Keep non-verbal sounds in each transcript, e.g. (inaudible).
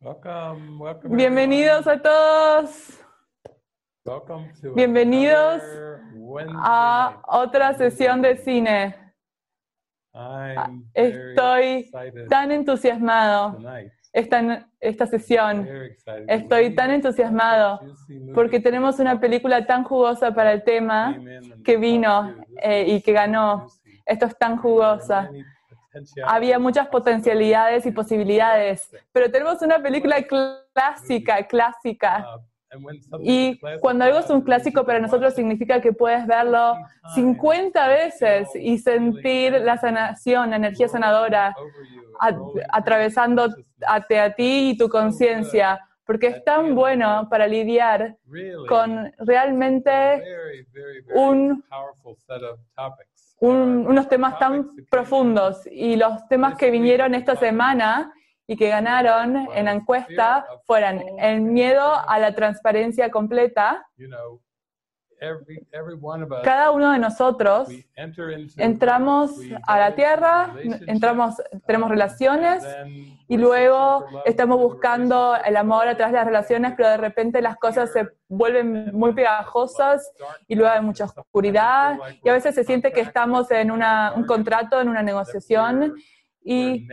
Welcome, welcome Bienvenidos a todos. everyone. Welcome to Bienvenidos a otra sesión de cine. I'm very Estoy tan entusiasmado esta, esta sesión. Estoy tan entusiasmado porque tenemos una película tan jugosa para el tema que vino eh, y que ganó. Esto es tan jugosa. Había muchas potencialidades y posibilidades, pero tenemos una película clásica, clásica. Y cuando algo es un clásico para nosotros significa que puedes verlo 50 veces y sentir la sanación, la energía sanadora atravesando a ti y tu conciencia, porque es tan bueno para lidiar con realmente un- un- unos temas tan profundos. Y los temas que vinieron esta semana y que ganaron en la encuesta fueron el miedo a la transparencia completa. Cada uno de nosotros entramos a la tierra, entramos, tenemos relaciones y luego estamos buscando el amor a través de las relaciones, pero de repente las cosas se vuelven muy pegajosas y luego hay mucha oscuridad y a veces se siente que estamos en una- un contrato, en una negociación y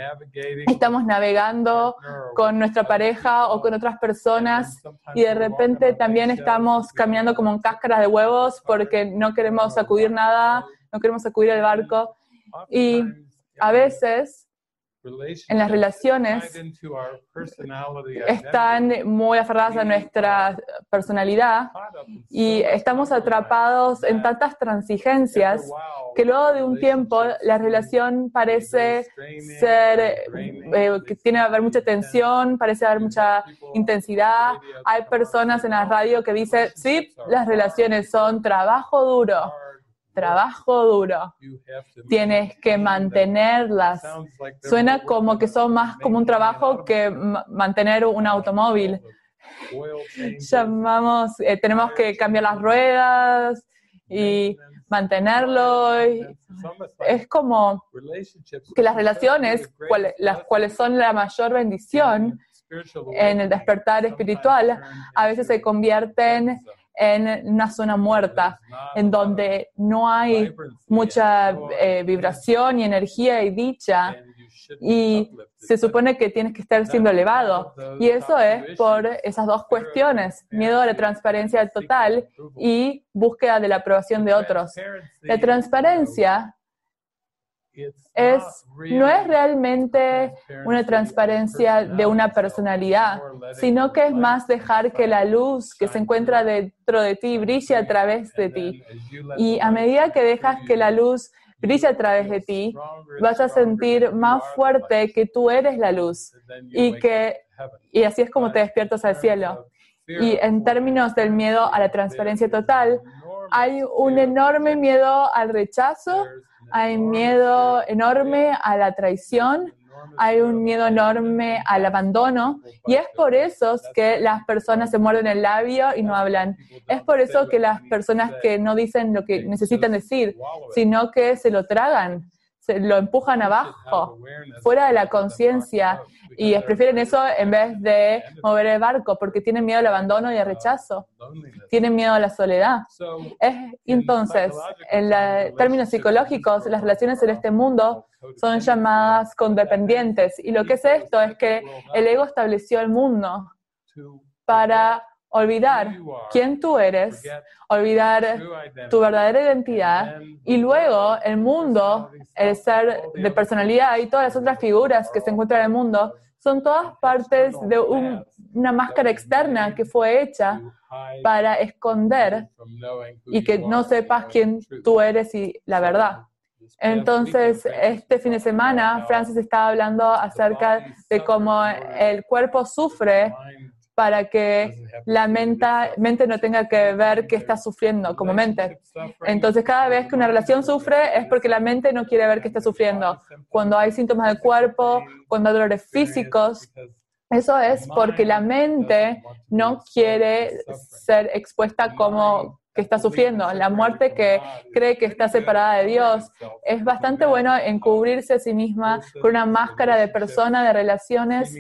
estamos navegando con nuestra pareja o con otras personas y de repente también estamos caminando como en cáscaras de huevos porque no queremos sacudir nada, no queremos sacudir el barco. Y a veces en las relaciones están muy aferradas a nuestra personalidad y estamos atrapados en tantas transigencias que luego de un tiempo la relación parece ser, eh, que tiene que haber mucha tensión, parece haber mucha intensidad. Hay personas en la radio que dicen, sí, las relaciones son trabajo duro, trabajo duro. Tienes que mantenerlas. Suena como que son más como un trabajo que ma- mantener un automóvil. (laughs) Llamamos, eh, tenemos que cambiar las ruedas y mantenerlo. es como que las relaciones, cual- las cuales son la mayor bendición en el despertar espiritual, a veces se convierten en una zona muerta, en donde no hay mucha eh, vibración y energía y dicha, y se supone que tienes que estar siendo elevado. Y eso es por esas dos cuestiones, miedo a la transparencia total y búsqueda de la aprobación de otros. La transparencia es, no es realmente una transparencia de una personalidad, sino que es más dejar que la luz que se encuentra dentro de ti brille a través de ti. Y a medida que dejas que la luz brille a través de ti, vas a sentir más fuerte que tú eres la luz y que y así es como te despiertas al cielo. Y en términos del miedo a la transparencia total, hay un enorme miedo al rechazo, hay miedo enorme a la traición, hay un miedo enorme al abandono y es por eso que las personas se muerden el labio y no hablan. Es por eso que las personas que no dicen lo que necesitan decir, sino que se lo tragan, se lo empujan abajo, fuera de la conciencia y prefieren eso en vez de mover el barco porque tienen miedo al abandono y al rechazo, tienen miedo a la soledad. Es, entonces, en la- términos psicológicos, las relaciones en este mundo son llamadas condependientes. Y lo que es esto es que el ego estableció el mundo para olvidar quién tú eres, olvidar tu verdadera identidad y luego el mundo, el ser de personalidad y todas las otras figuras que se encuentran en el mundo son todas partes de un- una máscara externa que fue hecha para esconder y que no sepas quién tú eres y la verdad. Entonces, este fin de semana, Francis estaba hablando acerca de cómo el cuerpo sufre para que la mente, mente no tenga que ver qué está sufriendo como mente. Entonces, cada vez que una relación sufre es porque la mente no quiere ver que está sufriendo. Cuando hay síntomas del cuerpo, cuando hay dolores físicos, eso es porque la mente no quiere ser expuesta como que está sufriendo, la muerte que cree que está separada de Dios. Es bastante bueno encubrirse a sí misma con una máscara de persona, de relaciones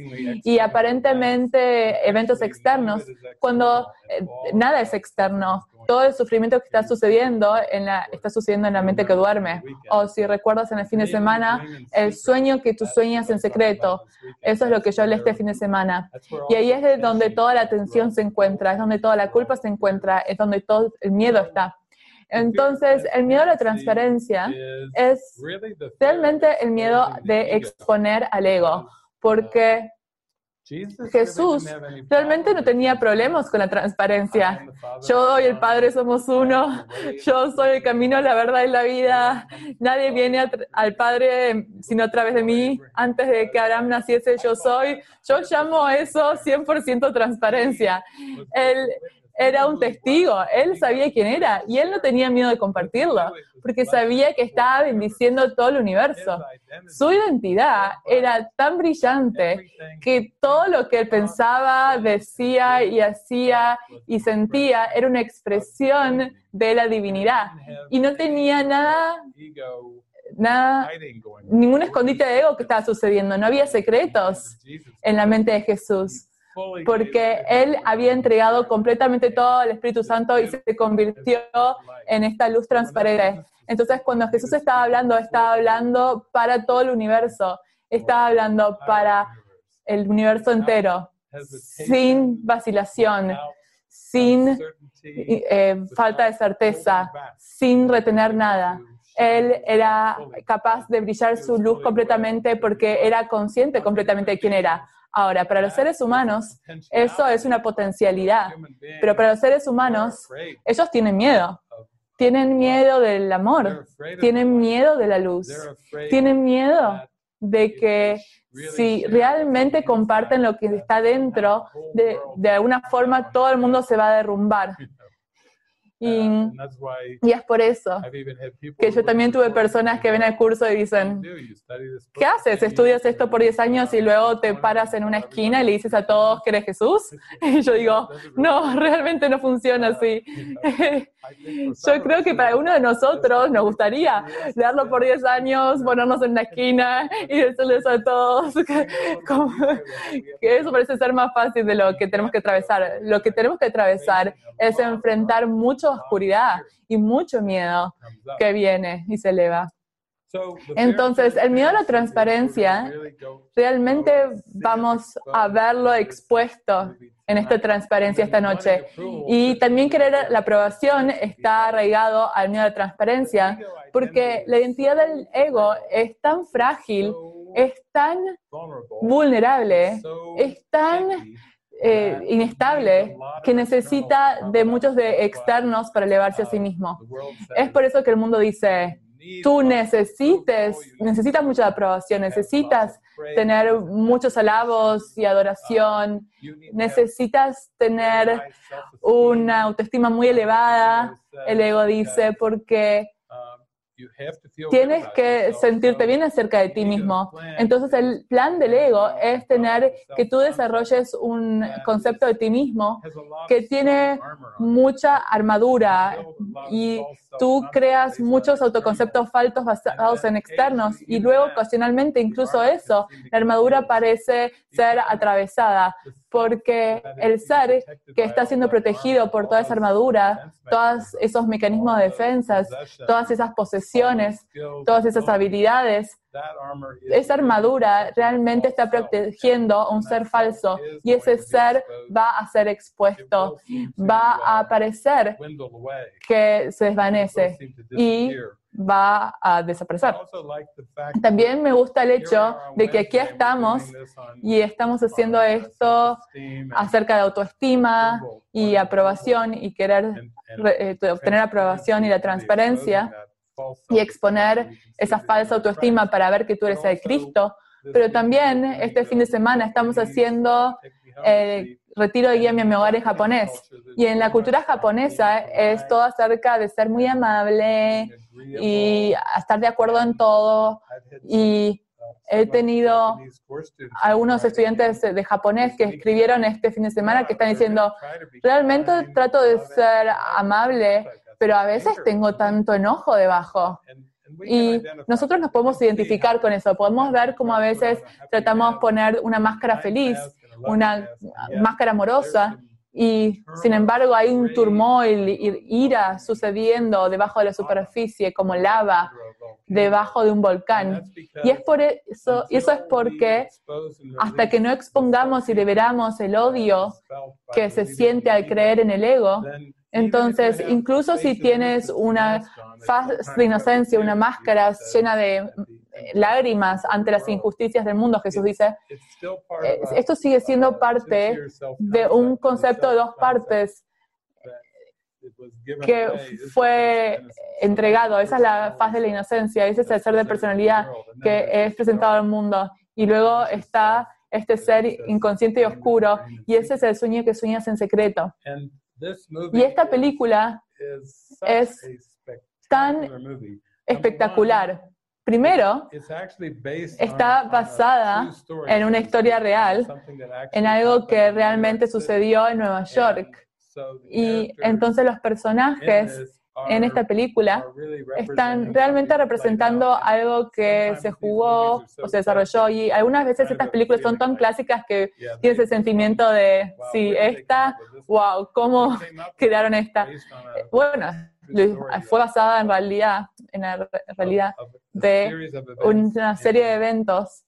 y aparentemente eventos externos, cuando eh, nada es externo. Todo el sufrimiento que está sucediendo en la, está sucediendo en la mente que duerme. O si recuerdas en el fin de semana, el sueño que tú sueñas en secreto. Eso es lo que yo hablé este fin de semana. Y ahí es donde toda la atención se encuentra, es donde toda la culpa se encuentra, es donde todo el miedo está. Entonces, el miedo a la transparencia es realmente el miedo de exponer al ego, porque Jesús realmente no tenía problemas con la transparencia. Yo y el Padre somos uno, yo soy el camino, la verdad y la vida. Nadie viene al Padre sino a través de mí. Antes de que Abraham naciese, yo soy. Yo llamo eso 100% transparencia. El, era un testigo, él sabía quién era y él no tenía miedo de compartirlo, porque sabía que estaba bendiciendo todo el universo. Su identidad era tan brillante que todo lo que él pensaba, decía y hacía y sentía era una expresión de la divinidad y no tenía nada nada, ningún escondite de ego que estaba sucediendo, no había secretos en la mente de Jesús porque él había entregado completamente todo al Espíritu Santo y se convirtió en esta luz transparente. Entonces, cuando Jesús estaba hablando, estaba hablando para todo el universo, estaba hablando para el universo entero, sin vacilación, sin eh, falta de certeza, sin retener nada. Él era capaz de brillar su luz completamente porque era consciente completamente de quién era. Ahora, para los seres humanos, eso es una potencialidad, pero para los seres humanos, ellos tienen miedo. Tienen miedo del amor, tienen miedo de la luz, tienen miedo de que si realmente comparten lo que está dentro, de, de alguna forma todo el mundo se va a derrumbar. Y, y, es por eso que yo también tuve personas que ven el curso y dicen, ¿qué haces? ¿Estudias esto por 10 años y luego te paras en una esquina y le dices a todos que eres Jesús? (laughs) Y yo digo, no, realmente no funciona así. (laughs) Yo creo que para uno de nosotros nos gustaría leerlo por 10 años, ponernos en una esquina y decirles a todos que, que eso parece ser más fácil de lo que tenemos que atravesar. Lo que tenemos que atravesar es enfrentar mucha oscuridad y mucho miedo que viene y se eleva. Entonces, el miedo a la transparencia, realmente vamos a verlo expuesto en esta transparencia esta noche. Y también querer la aprobación está arraigado al miedo a la transparencia, porque la identidad del ego es tan frágil, es tan vulnerable, es tan eh, inestable que necesita de muchos de externos para elevarse a sí mismo. Es por eso que el mundo dice, tú necesites, necesitas mucha aprobación, necesitas tener muchos alabos y adoración, necesitas tener una autoestima muy elevada, el ego dice, porque Tienes que sentirte bien acerca de ti mismo. Entonces el plan del ego es tener que tú desarrolles un concepto de ti mismo que tiene mucha armadura y tú creas muchos autoconceptos falsos basados en externos y luego ocasionalmente incluso eso, la armadura parece ser atravesada porque el ser que está siendo protegido por toda esa armadura, todos esos mecanismos de defensa, todas esas posesiones, todas esas habilidades, esa armadura realmente está protegiendo a un ser falso y ese ser va a ser expuesto, va a aparecer que se desvanece y va a desaparecer. También me gusta el hecho de que aquí estamos y estamos haciendo esto acerca de autoestima y aprobación y querer eh, obtener aprobación y la transparencia y exponer esa falsa autoestima para ver que tú eres el Cristo. Pero también este fin de semana estamos haciendo el retiro de guía mi hogar en japonés. Y en la cultura japonesa es todo acerca de ser muy amable y estar de acuerdo en todo. Y he tenido algunos estudiantes de japonés que escribieron este fin de semana que están diciendo, realmente trato de ser amable, pero a veces tengo tanto enojo debajo. Y nosotros nos podemos identificar con eso, podemos ver cómo a veces tratamos de poner una máscara feliz, una máscara amorosa, y sin embargo hay un turmoil ira sucediendo debajo de la superficie como lava debajo de un volcán. Y es por eso, y eso es porque hasta que no expongamos y liberamos el odio que se siente al creer en el ego, entonces incluso si tienes una faz de inocencia, una máscara llena de lágrimas ante las injusticias del mundo, Jesús dice, eh, esto sigue siendo parte de un concepto de dos partes que fue entregado. Esa es la faz de la inocencia, ese es el ser de personalidad que es presentado al mundo. Y luego está este ser inconsciente y oscuro, y ese es el sueño que sueñas en secreto. Y esta película es tan espectacular. Primero, está basada en una historia real, en algo que realmente sucedió en Nueva York. Y entonces los personajes en esta película están realmente representando algo que se jugó o se desarrolló y algunas veces estas películas son tan clásicas que tienes el sentimiento de, sí, esta, wow, ¿cómo crearon esta? Bueno, fue basada en realidad, en realidad de una serie de eventos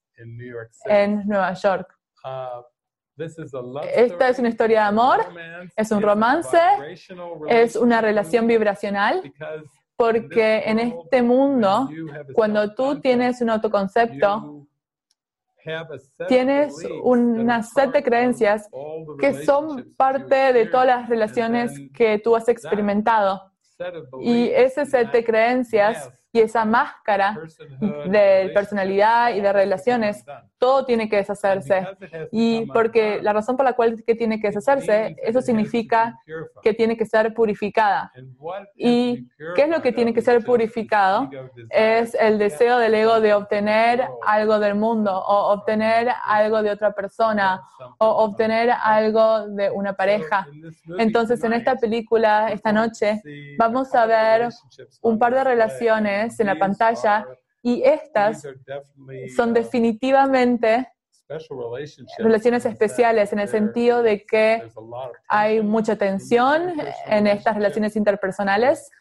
en Nueva York. Uh, esta es una historia de amor, es un romance, es una relación vibracional, porque en este mundo, cuando tú tienes un autoconcepto, tienes una set de creencias que son parte de todas las relaciones que tú has experimentado. Y ese set de creencias y esa máscara de personalidad y de relaciones, todo tiene que deshacerse. Y porque la razón por la cual que tiene que deshacerse, eso significa que tiene que ser purificada. ¿Y qué es lo que tiene que ser purificado? Es el deseo del ego de obtener algo del mundo o obtener algo de otra persona o obtener algo de una pareja. Entonces, en esta película, esta noche, vamos a ver un par de relaciones en la pantalla y estas son definitivamente relaciones especiales en el sentido de que hay mucha tensión en estas relaciones interpersonales.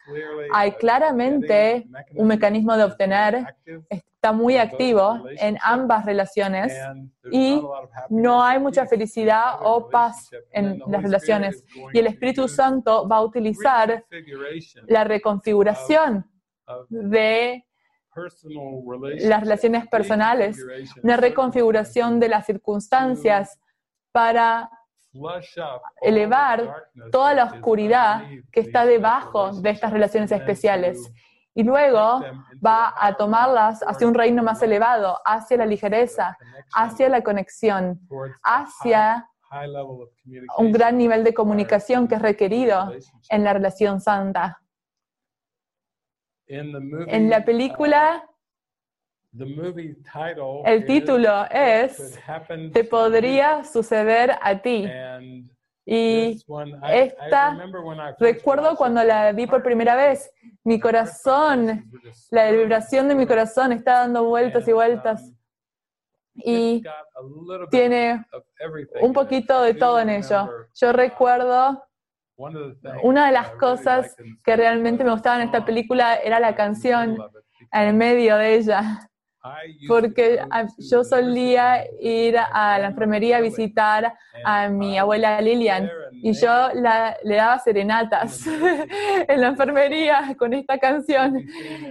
Hay claramente un mecanismo de obtener, está muy activo en ambas relaciones y no hay mucha felicidad o paz en las relaciones. Y el Espíritu Santo va a utilizar la reconfiguración de las relaciones personales, una reconfiguración de las circunstancias para elevar toda la oscuridad que está debajo de estas relaciones especiales. Y luego va a tomarlas hacia un reino más elevado, hacia la ligereza, hacia la conexión, hacia un gran nivel de comunicación que es requerido en la relación santa. En la película, el título es Te podría suceder a ti. Y esta, recuerdo cuando la vi por primera vez, mi corazón, la vibración de mi corazón está dando vueltas y vueltas. Um, y tiene un poquito de todo en ello. Yo recuerdo una de las cosas que realmente me gustaba en esta película era la canción en medio de ella, (laughs) porque yo solía ir a la enfermería a visitar a mi abuela Lilian y yo le daba serenatas (laughs) en la enfermería con esta canción.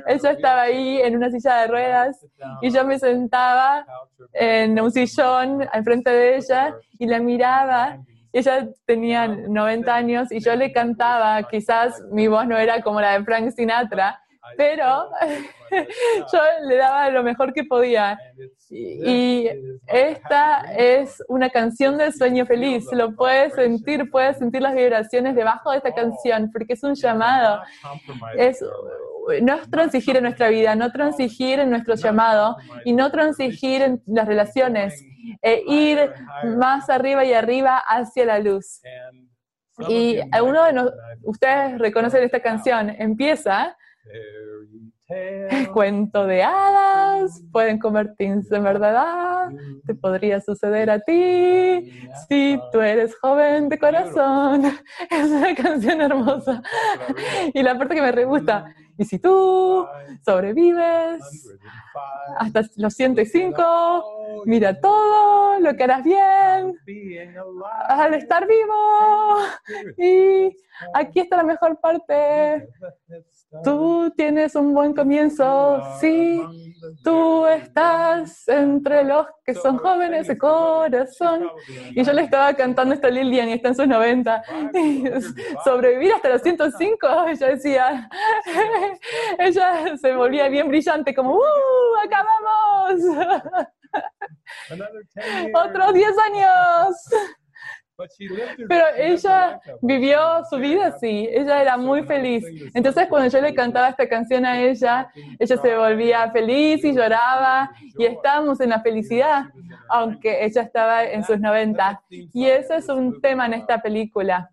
Ella estaba ahí en una silla de ruedas y yo me sentaba en un sillón al frente de ella y la miraba ella tenía 90 años y yo le cantaba, quizás mi voz no era como la de Frank Sinatra, pero (laughs) yo le daba lo mejor que podía. Y esta es una canción del sueño feliz. Lo puedes sentir, puedes sentir las vibraciones debajo de esta canción, porque es un llamado. Es no transigir en nuestra vida, no transigir en nuestro llamado y no transigir en las relaciones, e ir más arriba y arriba hacia la luz. Y algunos de ustedes reconocen esta canción, empieza (laughs) cuento de hadas, pueden convertirse en verdad, te podría suceder a ti si tú eres joven de corazón. (laughs) Es una canción hermosa. (laughs) Y la parte que me re gusta, y si tú sobrevives hasta los 105, mira todo lo que harás bien al estar vivo. Y aquí está la mejor parte. Tú tienes un buen comienzo, sí. Tú estás entre los que son jóvenes de corazón. Y yo le estaba cantando esta Lilian y está en sus 90. (laughs) sobrevivir hasta los 105, ella decía. (laughs) ella se volvía bien brillante, como, ¡uh! ¡Acabamos! Otros 10 años. Pero ella vivió su vida así, ella era muy feliz. Entonces cuando yo le cantaba esta canción a ella, ella se volvía feliz y lloraba. y estábamos en la felicidad, aunque ella estaba en sus 90. Y ese es un tema en esta película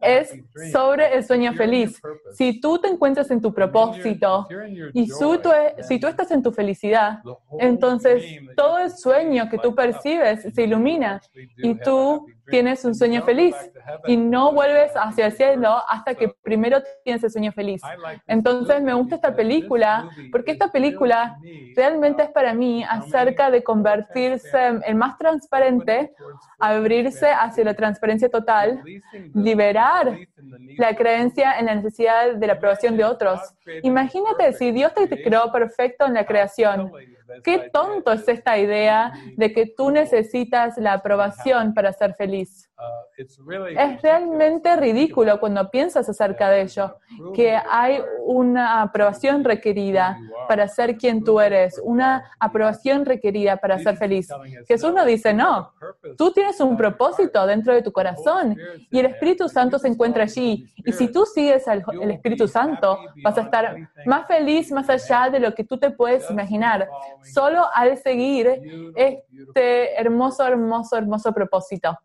es sobre el sueño feliz. Si tú te encuentras en tu propósito y si tú estás en tu felicidad, entonces todo el sueño que tú percibes se ilumina y tú tienes un sueño feliz y no vuelves hacia el cielo hasta que primero tienes el sueño feliz. Entonces me gusta esta película porque esta película realmente es para mí acerca de convertirse en más transparente, abrirse hacia la transparencia total, liberar la creencia en la necesidad de la aprobación de otros. Imagínate si Dios te creó perfecto en la creación Qué tonto es esta idea de que tú necesitas la aprobación para ser feliz. Es realmente ridículo cuando piensas acerca de ello, que hay una aprobación requerida para ser quien tú eres, una aprobación requerida para ser feliz. Jesús nos dice, no, tú tienes un propósito dentro de tu corazón y el Espíritu Santo se encuentra allí. Y si tú sigues al el Espíritu Santo, vas a estar más feliz más allá de lo que tú te puedes imaginar, solo al seguir este hermoso, hermoso, hermoso propósito.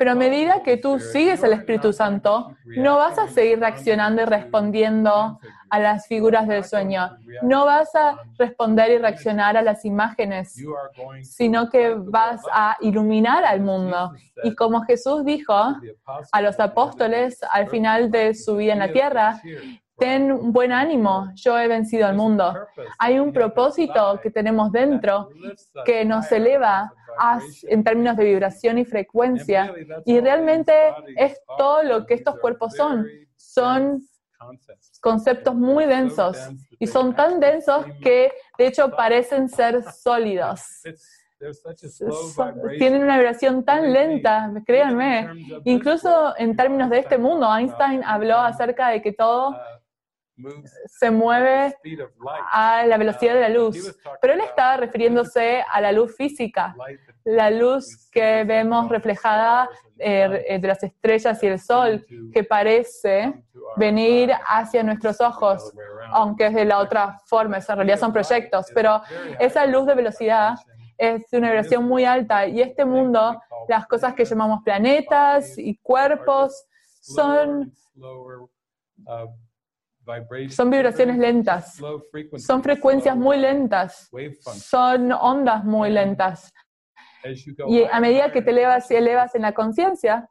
Pero a medida que tú sigues al Espíritu Santo, no vas a seguir reaccionando y respondiendo a las figuras del sueño. No vas a responder y reaccionar a las imágenes, sino que vas a iluminar al mundo. Y como Jesús dijo a los apóstoles al final de su vida en la tierra, ten un buen ánimo, yo he vencido al mundo. Hay un propósito que tenemos dentro que nos eleva en términos de vibración y frecuencia. Y realmente es todo lo que estos cuerpos son. Son conceptos muy densos y son tan densos que de hecho parecen ser (laughs) sólidos. tienen una vibración tan lenta, créanme. Incluso en términos de este mundo, Einstein habló acerca de que todo se mueve a la velocidad de la luz. Pero él estaba refiriéndose a la luz física, la luz que vemos reflejada eh, de las estrellas y el sol, que parece venir hacia nuestros ojos, aunque es de la otra forma, en realidad son proyectos, pero esa luz de velocidad es de una vibración muy alta y este mundo, las cosas que llamamos planetas y cuerpos, son son vibraciones lentas, son frecuencias muy lentas, son ondas muy lentas. Y a medida que te elevas y elevas en la conciencia,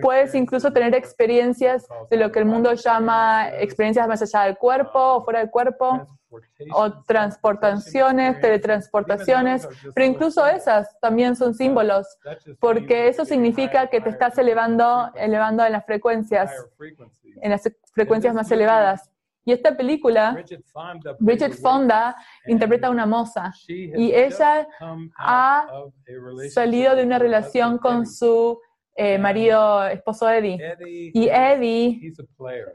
puedes incluso tener experiencias de lo que el mundo llama experiencias más allá del cuerpo o fuera del cuerpo, o transportaciones, teletransportaciones, pero incluso esas también son símbolos, porque eso significa que te estás elevando, elevando en las frecuencias, en las frecuencias más elevadas. Y esta película, Bridget Fonda interpreta a una moza y ella ha salido de una relación con su eh, marido, esposo Eddie. Y Eddie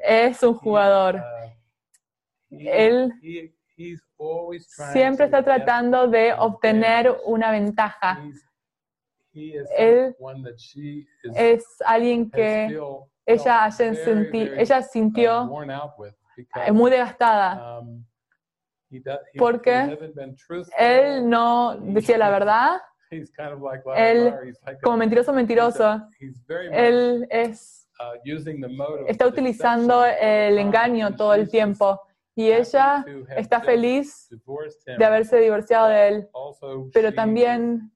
es un jugador. uh, Él Siempre está tratando de obtener una ventaja. Él Es alguien que ella, ella uh, sintió because, muy desgastada. um, Porque. Él no decía la verdad, Él, como mentiroso, mentiroso. Él es, uh, está utilizando el time, engaño todo el tiempo. Y ella está feliz de haberse divorciado de él, pero también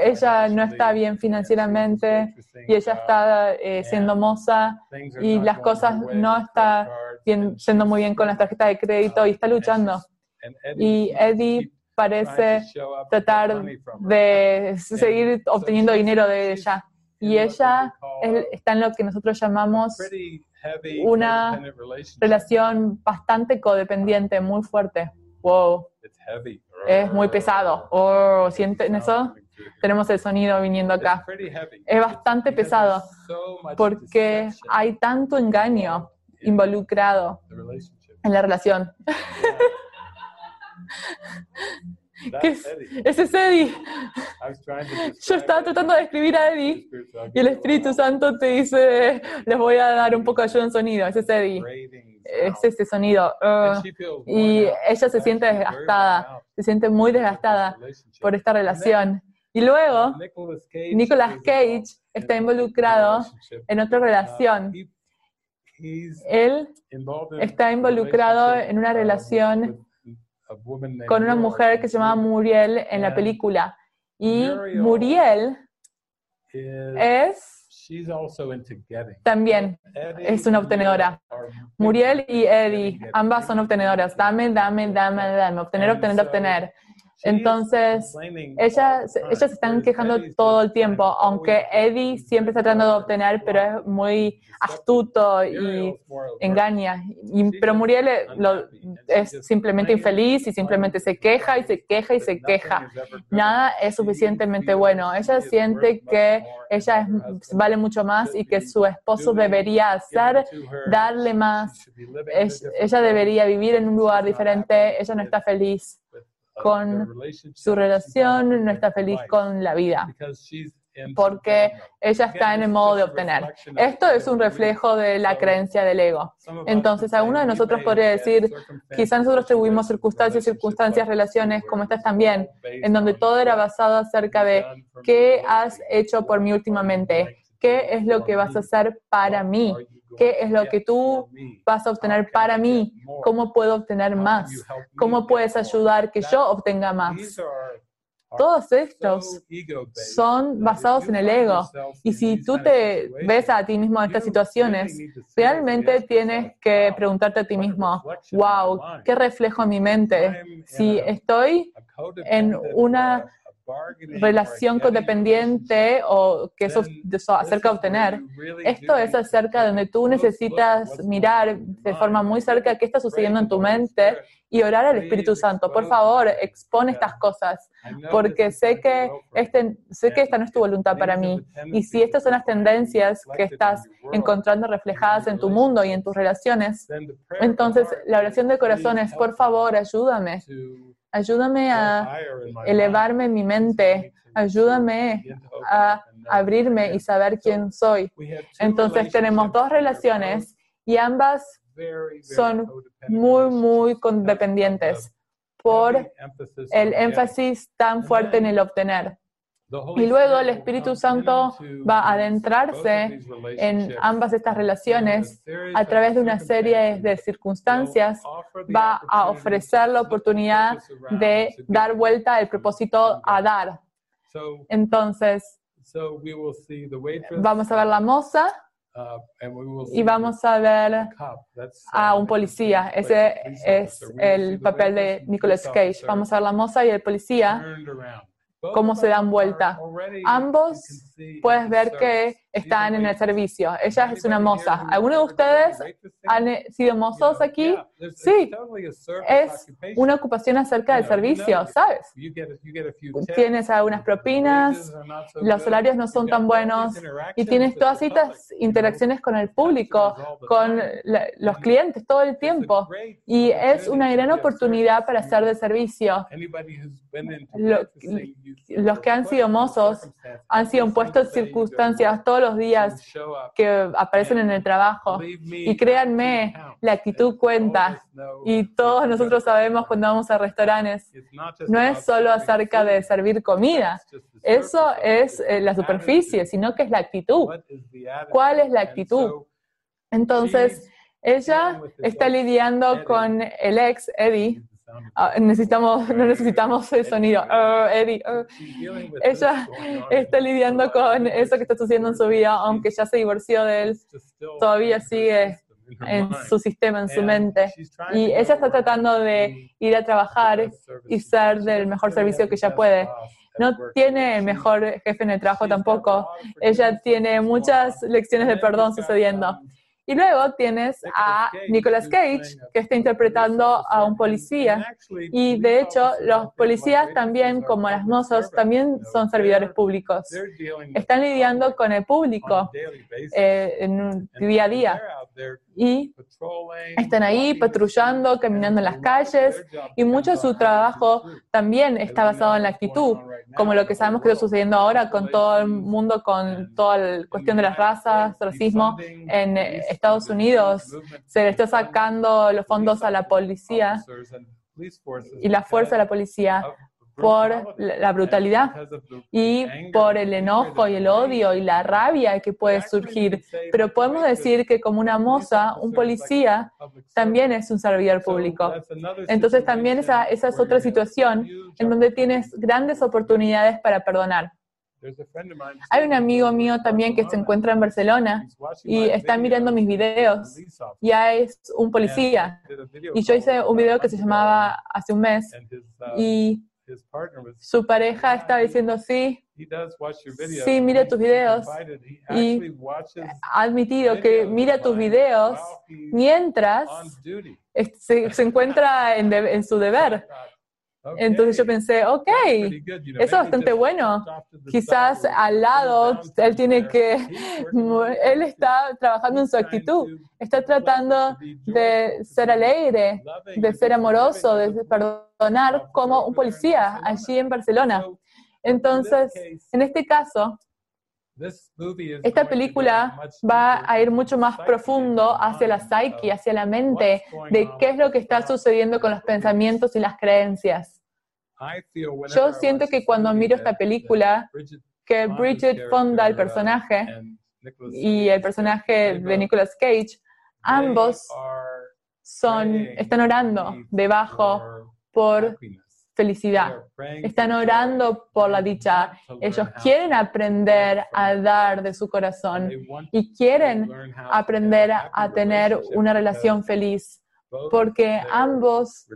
ella no está bien financieramente y ella está eh, siendo moza y las cosas no with está credit cards, bien- and yendo muy bien con las tarjetas de crédito y está and luchando. Y Eddie parece tratar de seguir obteniendo dinero de ella. Y ella está en lo que nosotros llamamos una relación bastante codependiente, muy fuerte. Wow, It's heavy. es muy pesado. Oh, ¿sienten eso? Tenemos el sonido viniendo acá. Es bastante pesado porque hay tanto engaño in involucrado en la relación. (laughs) Ese es Eddie. Yo estaba tratando de escribir a Eddie y el Espíritu Santo te dice, les voy a dar un poco de ayuda en sonido. Ese es Eddie. Es ese sonido. And Uh, y ella se siente desgastada. se siente muy desgastada por esta relación. Y luego, Nicolas Cage Nicolas is Cage está involucrado en otra Uh, relación. Él está involucrado en una uh, relación con una mujer que se llamaba Muriel en la And película. Y Muriel es she's also into getting. también, es una obtenedora. Muriel y Eddie, ambas son obtenedoras. Dame, dame, dame, dame. Obtener, obtener, obtener. Entonces, Ellas, ellas se están quejando todo el tiempo, aunque Eddie siempre está tratando de obtener, pero es muy astuto y engaña. Y- pero Muriel lo- es simplemente infeliz y simplemente se queja y se queja y se queja. Nada es suficientemente bueno. Ella siente que ella es- vale mucho más y que su esposo debería hacer, darle más. Ella debería vivir en un lugar diferente. Ella no está feliz con su relación, no está feliz con la vida. porque ella está en el modo de obtener. Esto es un reflejo de la creencia del ego. Entonces, alguno de nosotros podría decir, quizás nosotros tuvimos circunstancias, circunstancias, relaciones como estas también, en donde todo era basado acerca de qué has hecho por mí últimamente, qué es lo que vas a hacer para mí, qué es lo que tú vas a obtener para mí, cómo puedo obtener más, cómo puedes ayudar que yo obtenga más. Todos estos son basados en el ego. Y si tú te ves a ti mismo en estas situaciones, realmente tienes que preguntarte a ti mismo, wow, ¿qué reflejo en mi mente? Si estoy en una relación codependiente o que eso es acerca de obtener. Esto es acerca de donde tú necesitas mirar de forma muy cerca qué está sucediendo en tu mente y orar al Espíritu Santo. Por favor, expone estas cosas, porque sé que, este, sé que esta no es tu voluntad para mí. Y si estas son las tendencias que estás encontrando reflejadas en tu mundo y en tus relaciones, entonces la oración de corazón es, por favor, ayúdame. Ayúdame a elevarme mi mente. Ayúdame a abrirme y saber quién soy. Entonces tenemos dos relaciones y ambas son muy, muy codependientes por el énfasis tan fuerte en el obtener. Y luego el Espíritu Santo va a adentrarse en ambas estas relaciones a través de una serie de circunstancias, va a ofrecer la oportunidad de dar vuelta el propósito a dar. Entonces, vamos a ver la moza y vamos a ver a un policía. Ese es el papel de Nicolas Cage. Vamos a ver la moza y el policía cómo se dan vuelta. Ambos puedes ver que están en el servicio. Ella es una moza. ¿Alguno de ustedes han eh, sido mozos aquí? Sí, es una ocupación acerca del servicio, ¿sabes? Tienes algunas propinas, los salarios no son tan buenos. Y tienes todas estas interacciones con el público, con los clientes todo el tiempo. Y es una gran oportunidad para hacer de servicio. los que han sido mozos han sido puestos en circunstancias todos los días que aparecen en el trabajo. Y créanme, la actitud cuenta. Y todos nosotros sabemos cuando vamos a restaurantes, no es solo acerca de servir comida. Eso es eh, la superficie, sino que es la actitud. ¿Cuál es la actitud? Entonces, ella está lidiando con el ex Eddie. Ah, necesitamos, no necesitamos el sonido. Oh, Eddie. Oh. Ella está lidiando con eso que está sucediendo en su vida, aunque ya se divorció de él, todavía sigue en su sistema, en su mente. Y ella está tratando de ir a trabajar y ser del mejor servicio que ella puede. No tiene el mejor jefe en el trabajo tampoco. Ella tiene muchas lecciones de perdón sucediendo. Y luego tienes a Nicolas Cage, que está interpretando a un policía. Y de hecho, los policías también, como las mozas, también son servidores públicos. Están lidiando con el público eh, en un día a día. Y están ahí patrullando, caminando en las calles. Y mucho de su trabajo también está basado en la actitud, como lo que sabemos que está sucediendo ahora con todo el mundo, con toda la cuestión de las razas, racismo en Estados Unidos, se le está sacando los fondos a la policía y la fuerza de la policía por la brutalidad y por el enojo y el odio y la rabia que puede surgir. Pero podemos decir que como una moza, un policía también es un servidor público. Entonces también esa, esa es otra situación en donde tienes grandes oportunidades para perdonar. Hay un amigo mío también que se encuentra en Barcelona y está mirando mis videos. Ya es un policía. Y yo hice un video que se llamaba hace un mes y su pareja estaba diciendo sí. Sí, mira tus videos. Y ha admitido que mira tus videos mientras se, encuentra en, en su deber. Entonces yo pensé, ok, eso es bastante bueno. Quizás al lado él tiene que, (laughs) (laughs) él está trabajando en su actitud, está tratando de ser alegre, de ser amoroso, de perdonar como un policía allí en Barcelona. Entonces, en este caso, esta película va a ir mucho más profundo hacia la psique, hacia la mente, de qué es lo que está sucediendo con los pensamientos y las creencias. Yo siento que cuando miro esta película, que Bridget Fonda, el personaje, y el personaje de Nicolas Cage, ambos son, están orando debajo por felicidad. Están orando por la dicha. Ellos quieren aprender a dar de su corazón y quieren aprender a tener una relación feliz porque ambos,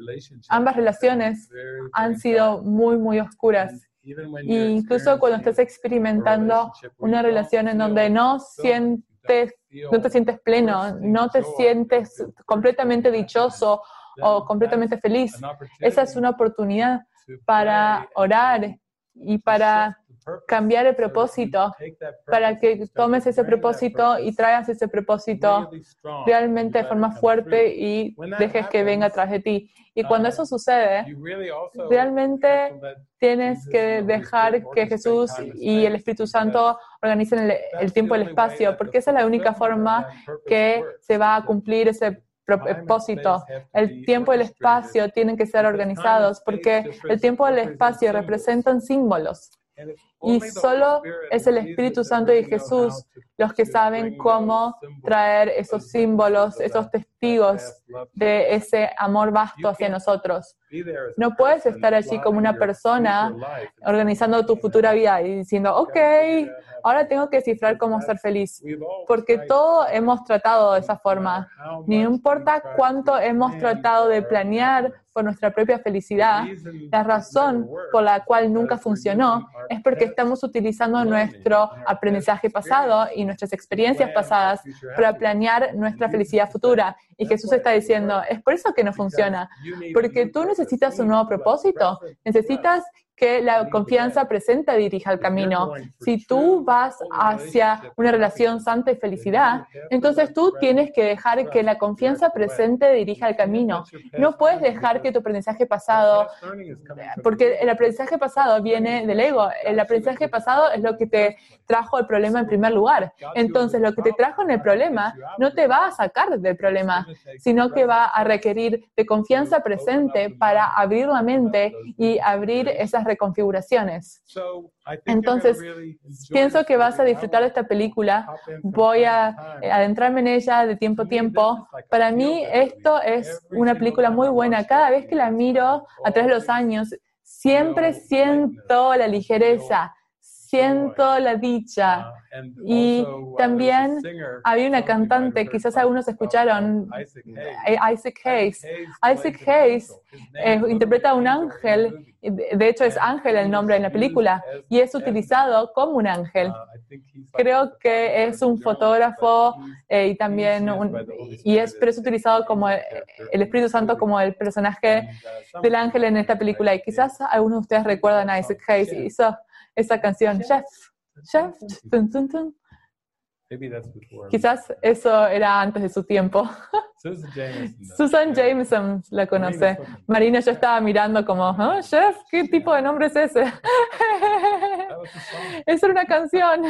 ambas relaciones han sido muy, muy oscuras. E incluso cuando estás experimentando una relación en donde no sientes, no te sientes pleno, no te sientes completamente dichoso o completamente feliz. Esa es una oportunidad para orar y para cambiar el propósito, para que tomes ese propósito y traigas ese propósito realmente de forma fuerte y dejes que venga atrás de ti. Y cuando eso sucede, realmente tienes que dejar que Jesús y el Espíritu Santo organicen el, tiempo y el espacio, porque esa es la única forma que se va a cumplir ese propósito. El tiempo y el espacio tienen que ser organizados porque el tiempo y el espacio representan símbolos. Y solo es el Espíritu Santo y Jesús los que saben cómo traer esos símbolos, esos testigos de ese amor vasto hacia nosotros. No puedes estar allí como una persona organizando tu futura vida y diciendo, ok, ahora tengo que descifrar cómo ser feliz. Porque todo hemos tratado de esa forma. Ni importa cuánto hemos tratado de planear por nuestra propia felicidad, la razón por la cual nunca funcionó es porque estamos utilizando nuestro aprendizaje pasado y nuestras experiencias pasadas para planear nuestra felicidad futura. Y Jesús está diciendo, es por eso que no funciona, porque tú necesitas un nuevo propósito, necesitas que la confianza presente dirija el camino. Si tú vas hacia una relación santa y felicidad, entonces tú tienes que dejar que la confianza presente dirija el camino. No puedes dejar que tu aprendizaje pasado, porque el aprendizaje pasado viene del ego. El aprendizaje pasado es lo que te trajo el problema en primer lugar. Entonces, lo que te trajo en el problema no te va a sacar del problema, sino que va a requerir de confianza presente para abrir la mente y abrir esas configuraciones. Entonces, pienso que vas a disfrutar de esta película. Voy a adentrarme en ella de tiempo a tiempo. Para mí, esto es una película muy buena. Cada vez que la miro a través de los años, siempre siento la ligereza, siento la dicha. Y también había una cantante, quizás algunos escucharon, Isaac Hayes. Isaac Hayes eh, interpreta a un ángel, de hecho es ángel el nombre en la película, y es utilizado como un ángel. Creo que es un fotógrafo eh, y también, y es, pero es utilizado como el, Espíritu Santo como el personaje del ángel en esta película. Y quizás algunos de ustedes recuerdan a Isaac Hayes, hizo esa canción, Chef. Chef. Quizás eso era antes de su tiempo. Susan Jameson la conoce. Marina yo estaba mirando como, oh, Chef, ¿qué tipo de nombre es ese? Esa era una canción.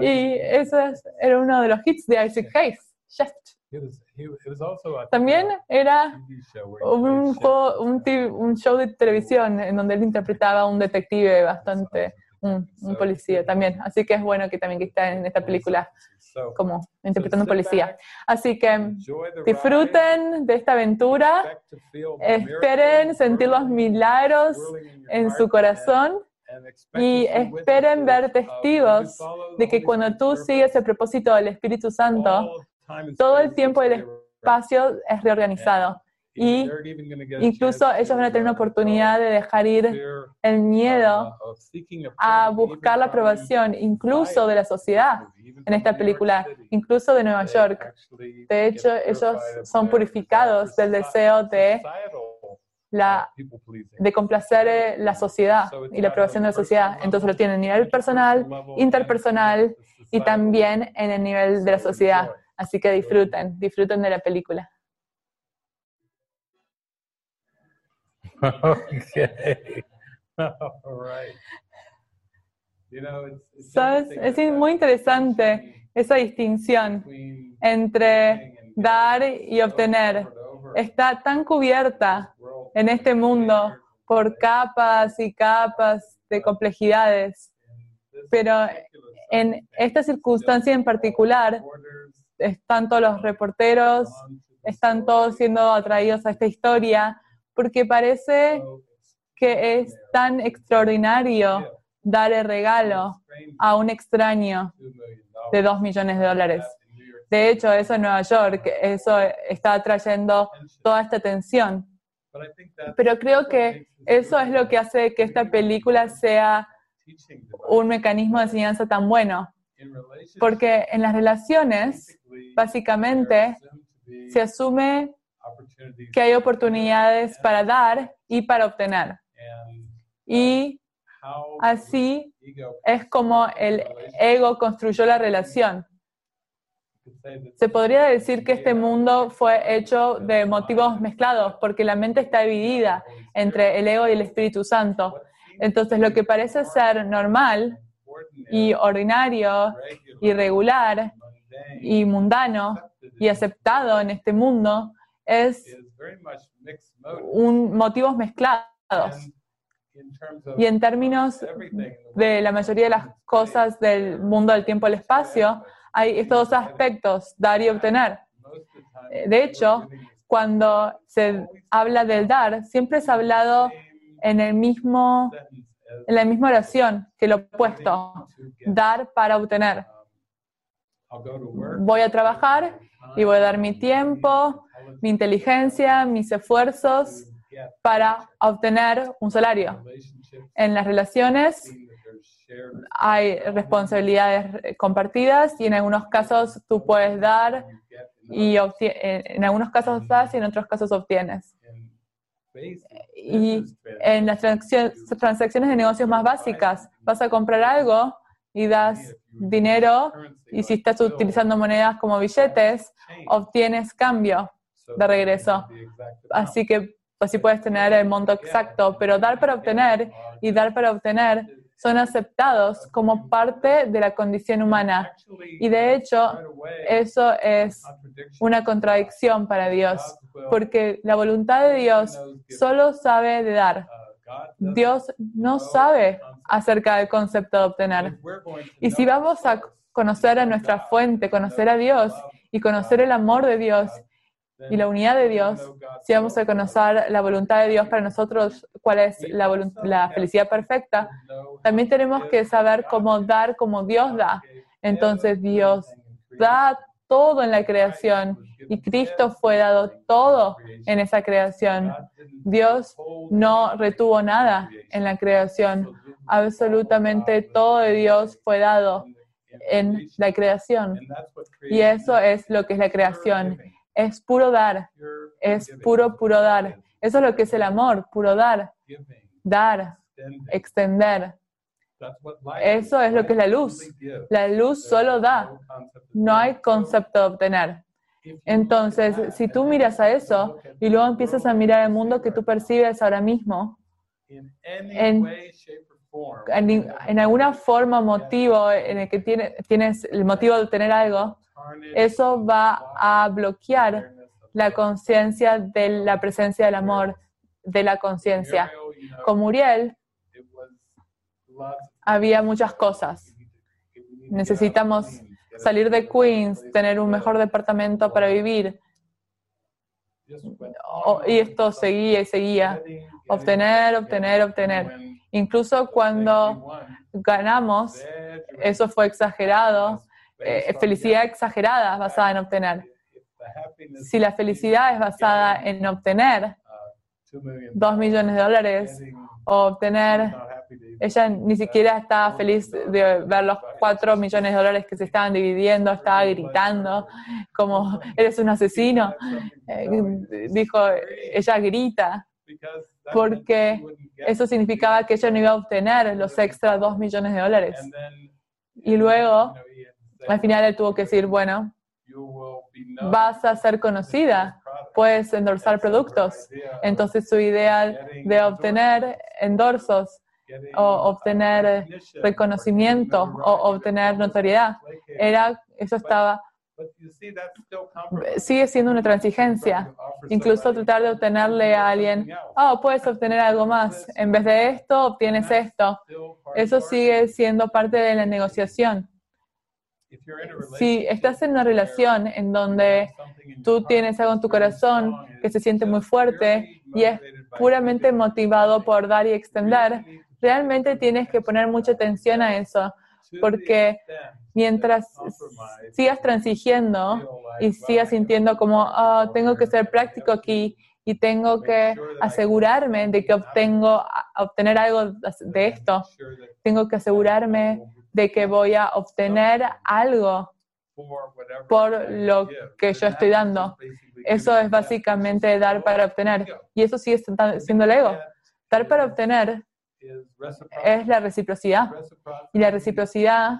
y ese era uno de los hits de Isaac Hayes, Chef. También era un, un, show de televisión en donde él interpretaba a un detective bastante, un, policía también. Así que es bueno que también que está en esta película como interpretando un policía. Así que disfruten de esta aventura, esperen sentir los milagros en su corazón y esperen ver testigos de que cuando tú sigues el propósito del Espíritu Santo, todo el tiempo y el espacio es reorganizado. Y incluso ellos van a tener una oportunidad de dejar ir el miedo a buscar la aprobación, incluso de la sociedad en esta película, incluso de Nueva York. De hecho, ellos son purificados del deseo de la, de complacer la sociedad y la aprobación de la sociedad. Entonces lo tienen a nivel personal, interpersonal y también en el nivel de la sociedad. Así que disfruten, disfruten de la película. (laughs) (laughs) ¿Sabes? Es muy interesante esa distinción entre dar y obtener. Está tan cubierta en este mundo por capas y capas de complejidades, pero en esta circunstancia en particular, están todos los reporteros, están todos siendo atraídos a esta historia, porque parece que es tan extraordinario dar el regalo a un extraño de dos millones de dólares. De hecho, eso en Nueva York, eso está atrayendo toda esta atención. Pero creo que eso es lo que hace que esta película sea un mecanismo de enseñanza tan bueno. Porque en las relaciones Básicamente, se asume que hay oportunidades para dar y para obtener. Y así es como el ego construyó la relación. Se podría decir que este mundo fue hecho de motivos mezclados porque la mente está dividida entre el ego y el Espíritu Santo. Entonces lo que parece ser normal y ordinario y regular y mundano y aceptado en este mundo es un motivos mezclados. Y en términos de la mayoría de las cosas del mundo del tiempo y el espacio, hay estos dos aspectos, dar y obtener. De hecho, cuando se habla del dar, siempre es hablado en el mismo en la misma oración que lo opuesto, dar para obtener. Voy a trabajar y voy a dar mi tiempo, mi inteligencia, mis esfuerzos para obtener un salario. En las relaciones hay responsabilidades compartidas y en algunos casos tú puedes dar y en algunos casos das y en otros casos obtienes. Y en las transacciones de negocios más básicas, vas a comprar algo y das dinero y si estás utilizando monedas como billetes, obtienes cambio de regreso. Así que así puedes tener el monto exacto, pero dar para obtener y dar para obtener son aceptados como parte de la condición humana. Y de hecho, eso es una contradicción para Dios, porque la voluntad de Dios solo sabe de dar. Dios no sabe acerca del concepto de obtener. Y si vamos a conocer a nuestra fuente, conocer a Dios y conocer el amor de Dios y la unidad de Dios, si vamos a conocer la voluntad de Dios para nosotros, cuál es la, la felicidad perfecta, también tenemos que saber cómo dar como Dios da. Entonces Dios da todo en la creación y Cristo fue dado todo en esa creación. Dios no retuvo nada en la creación. Absolutamente todo de Dios fue dado en la creación. Y eso es lo que es la creación. Es puro dar. Es puro, puro dar. Eso es lo que es el amor, puro dar. Dar, extender. Eso es lo que es la luz. La luz solo da. No hay concepto de obtener. Entonces, si tú miras a eso y luego empiezas a mirar el mundo que tú percibes ahora mismo, en, en, alguna forma, motivo en el que tienes el motivo de obtener algo, eso va a bloquear la conciencia de la presencia del amor, de la conciencia. Con Muriel, había muchas cosas. Necesitamos salir de Queens, tener un mejor departamento para vivir. y esto seguía y seguía. Obtener, obtener, obtener. Incluso cuando ganamos, eso fue exagerado. Eh, felicidad exagerada basada en obtener. Si la felicidad es basada en obtener dos millones de dólares o obtener ella ni siquiera estaba feliz de ver los cuatro millones de dólares que se estaban dividiendo, estaba gritando como, eres un asesino. Eh, dijo, ella grita, porque eso significaba que ella no iba a obtener los extra dos millones de dólares. Y luego, al final él tuvo que decir, bueno, vas a ser conocida, puedes endorsar productos. Entonces su idea de obtener endorsos o obtener reconocimiento o obtener notoriedad. Era, eso estaba, sigue siendo una transigencia. Incluso tratar de obtenerle a alguien, oh, puedes obtener algo más. En vez de esto, obtienes esto. Eso sigue siendo parte de la negociación. Si estás en una relación en donde tú tienes algo en tu corazón que se siente muy fuerte y es puramente motivado por dar y extender, realmente tienes que poner mucha atención a eso, porque mientras sigas transigiendo y sigas sintiendo como, oh, tengo que ser práctico aquí y tengo que asegurarme de que obtengo, obtener algo de esto, tengo que asegurarme de que voy a obtener algo por lo que yo estoy dando. Eso es básicamente dar para obtener. Y eso sigue siendo el ego. Dar para obtener es la reciprocidad. Y la reciprocidad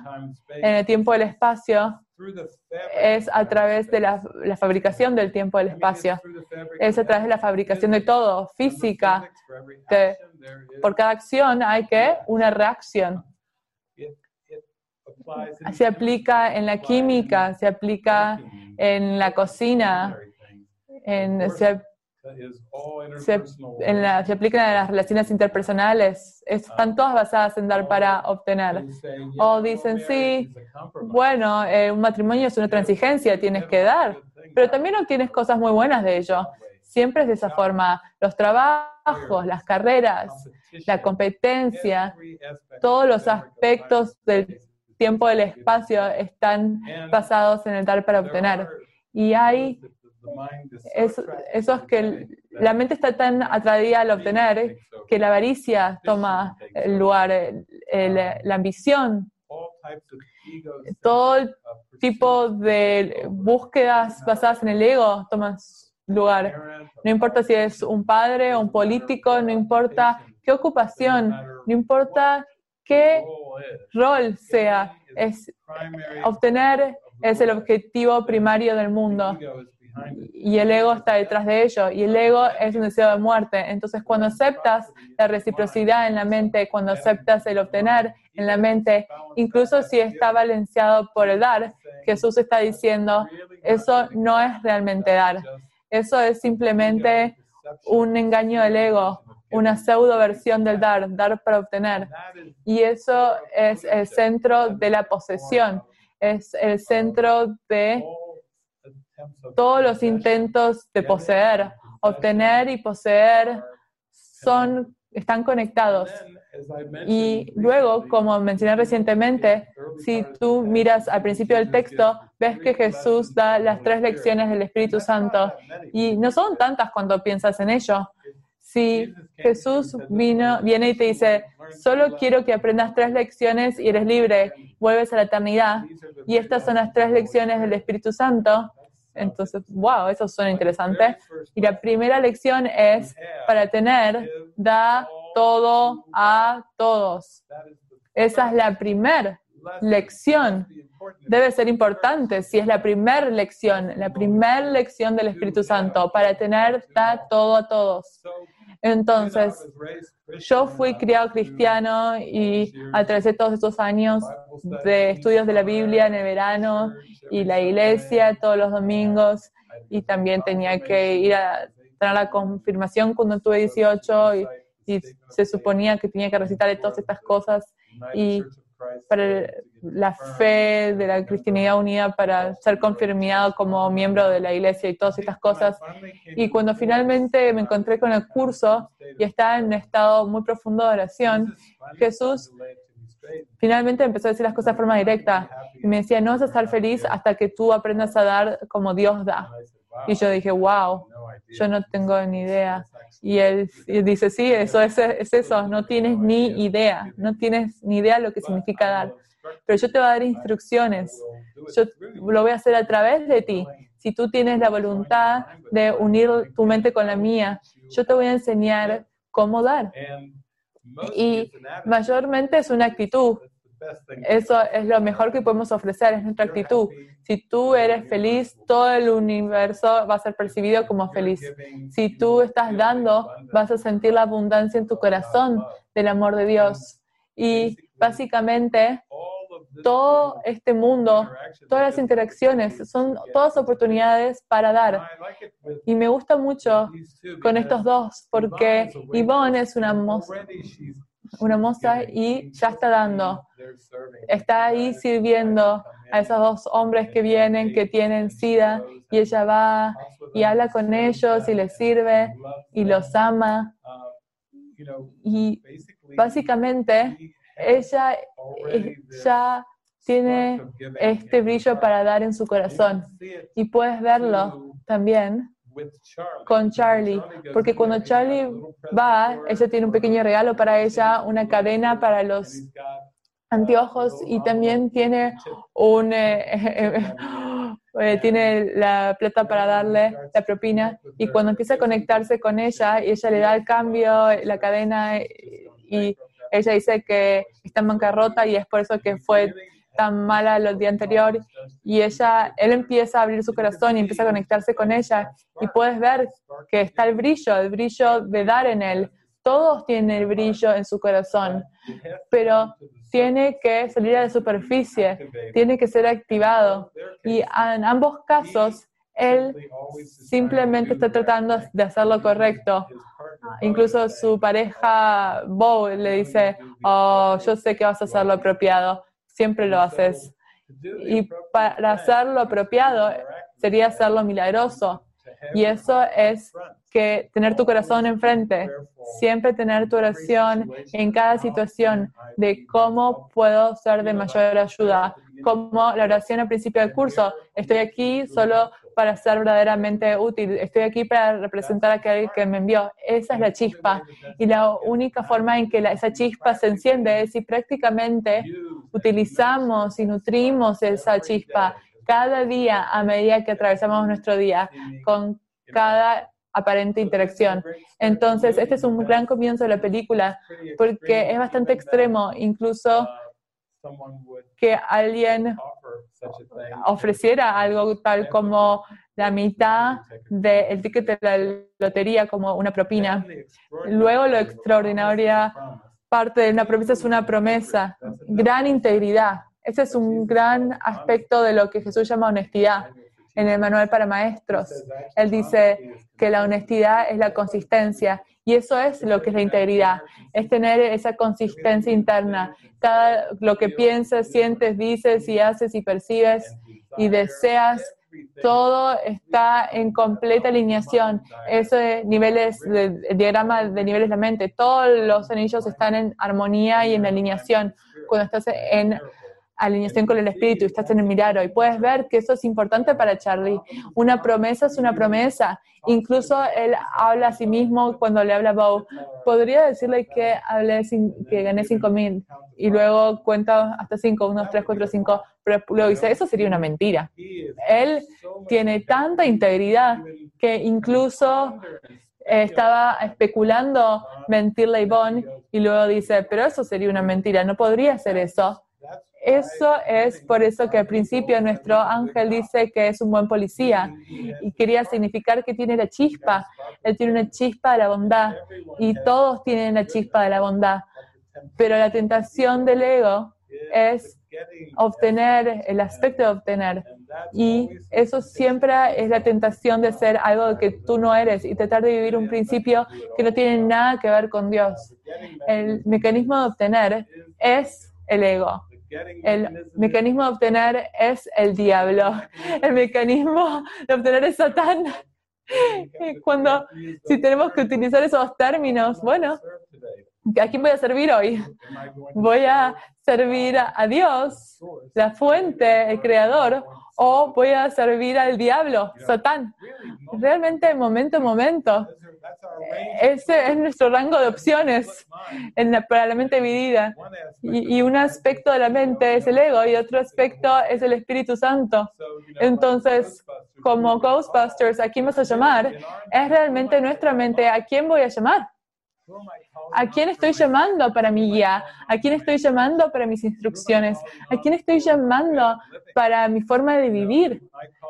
en el tiempo del espacio es a través de la, fabricación del tiempo del espacio. Es a través de la fabricación de todo, física. por cada acción hay que una reacción. Se aplica en la química, se aplica en la cocina, en, se se, en la, se aplican a las relaciones interpersonales. Están todas basadas en dar para obtener. O dicen, sí, bueno, eh, un matrimonio es una transigencia, tienes que dar, pero también obtienes cosas muy buenas de ello. Siempre es de esa forma. Los trabajos trabajos, las carreras, la competencia, todos los aspectos del tiempo del espacio están basados en el dar para obtener. Y hay esos es que la mente está tan atraída al obtener que la avaricia toma el lugar, la ambición, todo tipo de búsquedas basadas en el ego toman lugar. No importa si es un padre o un político, no importa qué ocupación, no importa qué rol sea, es obtener es el objetivo primario del mundo y el ego está detrás de ello, y el ego es un deseo de muerte. Entonces, cuando aceptas la reciprocidad en la mente, cuando aceptas el obtener en la mente, incluso si está balanceado por el dar, Jesús está diciendo, eso no es realmente dar, eso es simplemente un engaño del ego, una pseudo versión del dar, dar para obtener. Y eso es el centro de la posesión, es el centro de todos los intentos de poseer, obtener y poseer son, están conectados. Y luego, como mencioné recientemente, si tú miras al principio del texto, ves que Jesús da las tres lecciones del Espíritu Santo. Y no son tantas cuando piensas en ello. Si Jesús vino, viene y te dice, solo quiero que aprendas tres lecciones y eres libre, vuelves a la eternidad, y estas son las tres lecciones del Espíritu Santo, entonces, wow, eso suena interesante. Y la primera lección es, para tener, da todo a todos. Esa es la primera lección. Debe ser importante si es la primera lección, la primera lección del Espíritu Santo. Para tener, da todo a todos. Entonces, yo fui criado cristiano y atravesé todos estos años de estudios de la Biblia en el verano y la iglesia todos los domingos. Y también tenía que ir a tener la confirmación cuando tuve 18 y, y se suponía que tenía que recitar todas estas cosas. Y para la fe de la cristianidad unida para ser confirmado como miembro de la iglesia y todas estas cosas. Y cuando finalmente me encontré con el curso y estaba en un estado muy profundo de oración, Jesús finalmente empezó a decir las cosas de forma directa. y me decía, no vas a estar feliz hasta que tú aprendas a dar como Dios da. Y yo dije, wow, yo no tengo ni idea. Y él, dice, sí, eso es, es, eso, no tienes ni idea, no tienes ni idea lo que significa dar. Pero yo te voy a dar instrucciones, yo lo voy a hacer a través de ti. Si tú tienes la voluntad de unir tu mente con la mía, yo te voy a enseñar cómo dar. Y mayormente es una actitud. Eso es lo mejor que podemos ofrecer, es nuestra actitud. Si tú eres feliz, todo el universo va a ser percibido como feliz. Si tú estás dando, vas a sentir la abundancia en tu corazón del amor de Dios. Y básicamente, todo este mundo, todas las interacciones, son todas oportunidades para dar. Y me gusta mucho con estos dos, porque Yvonne es una una moza y ya está dando. Está ahí sirviendo a esos dos hombres que vienen, que tienen sida, y ella va y habla con ellos y les sirve y los ama. Y básicamente ella ya tiene este brillo para dar en su corazón. Y puedes verlo también con Charlie, porque cuando Charlie va, ella tiene un pequeño regalo para ella, una cadena para los anteojos y también tiene un eh, eh, (gasps) tiene la plata para darle la propina. Y cuando empieza a conectarse con ella y ella le da el cambio, la cadena y ella dice que está en bancarrota y es por eso que fue tan mala el día anterior y ella, él empieza a abrir su corazón y empieza a conectarse con ella y puedes ver que está el brillo, el brillo de dar en él. Todos tienen el brillo en su corazón, pero tiene que salir a la superficie, tiene que ser activado. Y en ambos casos, él simplemente está tratando de hacer lo correcto. Incluso su pareja, Bo, le dice, oh, yo sé que vas a hacer lo apropiado siempre lo haces. Y para hacer lo apropiado sería hacerlo milagroso. Y eso es que tener tu corazón enfrente, siempre tener tu oración en cada situación de cómo puedo ser de mayor ayuda, como la oración al principio del curso. Estoy aquí solo para ser verdaderamente útil. Estoy aquí para representar a aquel que me envió. Esa es la chispa. Y la única forma en que esa chispa se enciende es si prácticamente utilizamos y nutrimos esa chispa cada día a medida que atravesamos nuestro día con cada aparente interacción. Entonces, este es un gran comienzo de la película porque es bastante extremo, incluso que alguien ofreciera algo tal como la mitad del ticket de la lotería como una propina. Luego lo extraordinaria parte de una promesa es una promesa, gran integridad. Ese es un gran aspecto de lo que Jesús llama honestidad en el manual para maestros. Él dice que la honestidad es la consistencia y eso es lo que es la integridad, es tener esa consistencia interna. Cada lo que piensas, sientes, dices y haces y percibes y deseas, todo está en completa alineación. Eso de niveles, el diagrama de niveles de la mente, todos los anillos están en armonía y en alineación. Cuando estás en alineación con el espíritu, estás en el milagro y puedes ver que eso es importante para Charlie. Una promesa es una promesa. Incluso él habla a sí mismo cuando le habla a Bow. Podría decirle que, hablé que gané 5 mil y luego cuenta hasta 5, 1, 3, 4, 5, pero luego dice, eso sería una mentira. Él tiene tanta integridad que incluso estaba especulando mentirle a Yvonne y luego dice, pero eso sería una mentira, no podría ser eso. Eso es por eso que al principio nuestro ángel dice que es un buen policía y quería significar que tiene la chispa. Él tiene una chispa de la bondad y todos tienen la chispa de la bondad. Pero la tentación del ego es obtener, el aspecto de obtener. Y eso siempre es la tentación de ser algo que tú no eres y tratar de vivir un principio que no tiene nada que ver con Dios. El mecanismo de obtener es el ego. El mecanismo de obtener es el diablo. (laughs) El mecanismo de obtener es Satán. Cuando, si tenemos que utilizar esos términos, bueno, ¿a quién voy a servir hoy? ¿Voy a servir a Dios, la fuente, el creador, o voy a servir al diablo, Satán? Realmente, momento a momento. Ese es nuestro rango de opciones en la, para la mente dividida. Y, y, un aspecto de la mente es el ego y otro aspecto es el Espíritu Santo. Entonces, como Ghostbusters, ¿a quién vas a llamar? Es realmente nuestra mente, ¿a quién voy a llamar? ¿A quién estoy llamando para mi guía? ¿A quién estoy llamando para mis instrucciones? ¿A quién estoy llamando para mi forma de vivir?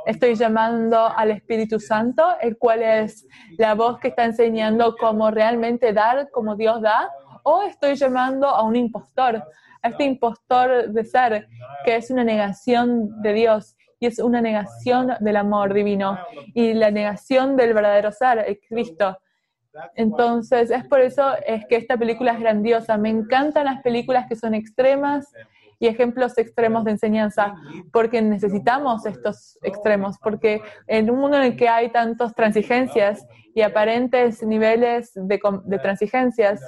Estoy llamando al Espíritu Santo, el cual es la voz que está enseñando cómo realmente dar como Dios da, o estoy llamando a un impostor, a este impostor de ser, que es una negación de Dios y es una negación del amor divino y la negación del verdadero ser, el Cristo. Entonces, es por eso es que esta película es grandiosa. Me encantan las películas que son extremas y ejemplos extremos de enseñanza, porque necesitamos estos extremos, porque en un mundo en el que hay tantas transigencias y aparentes niveles de, de transigencias,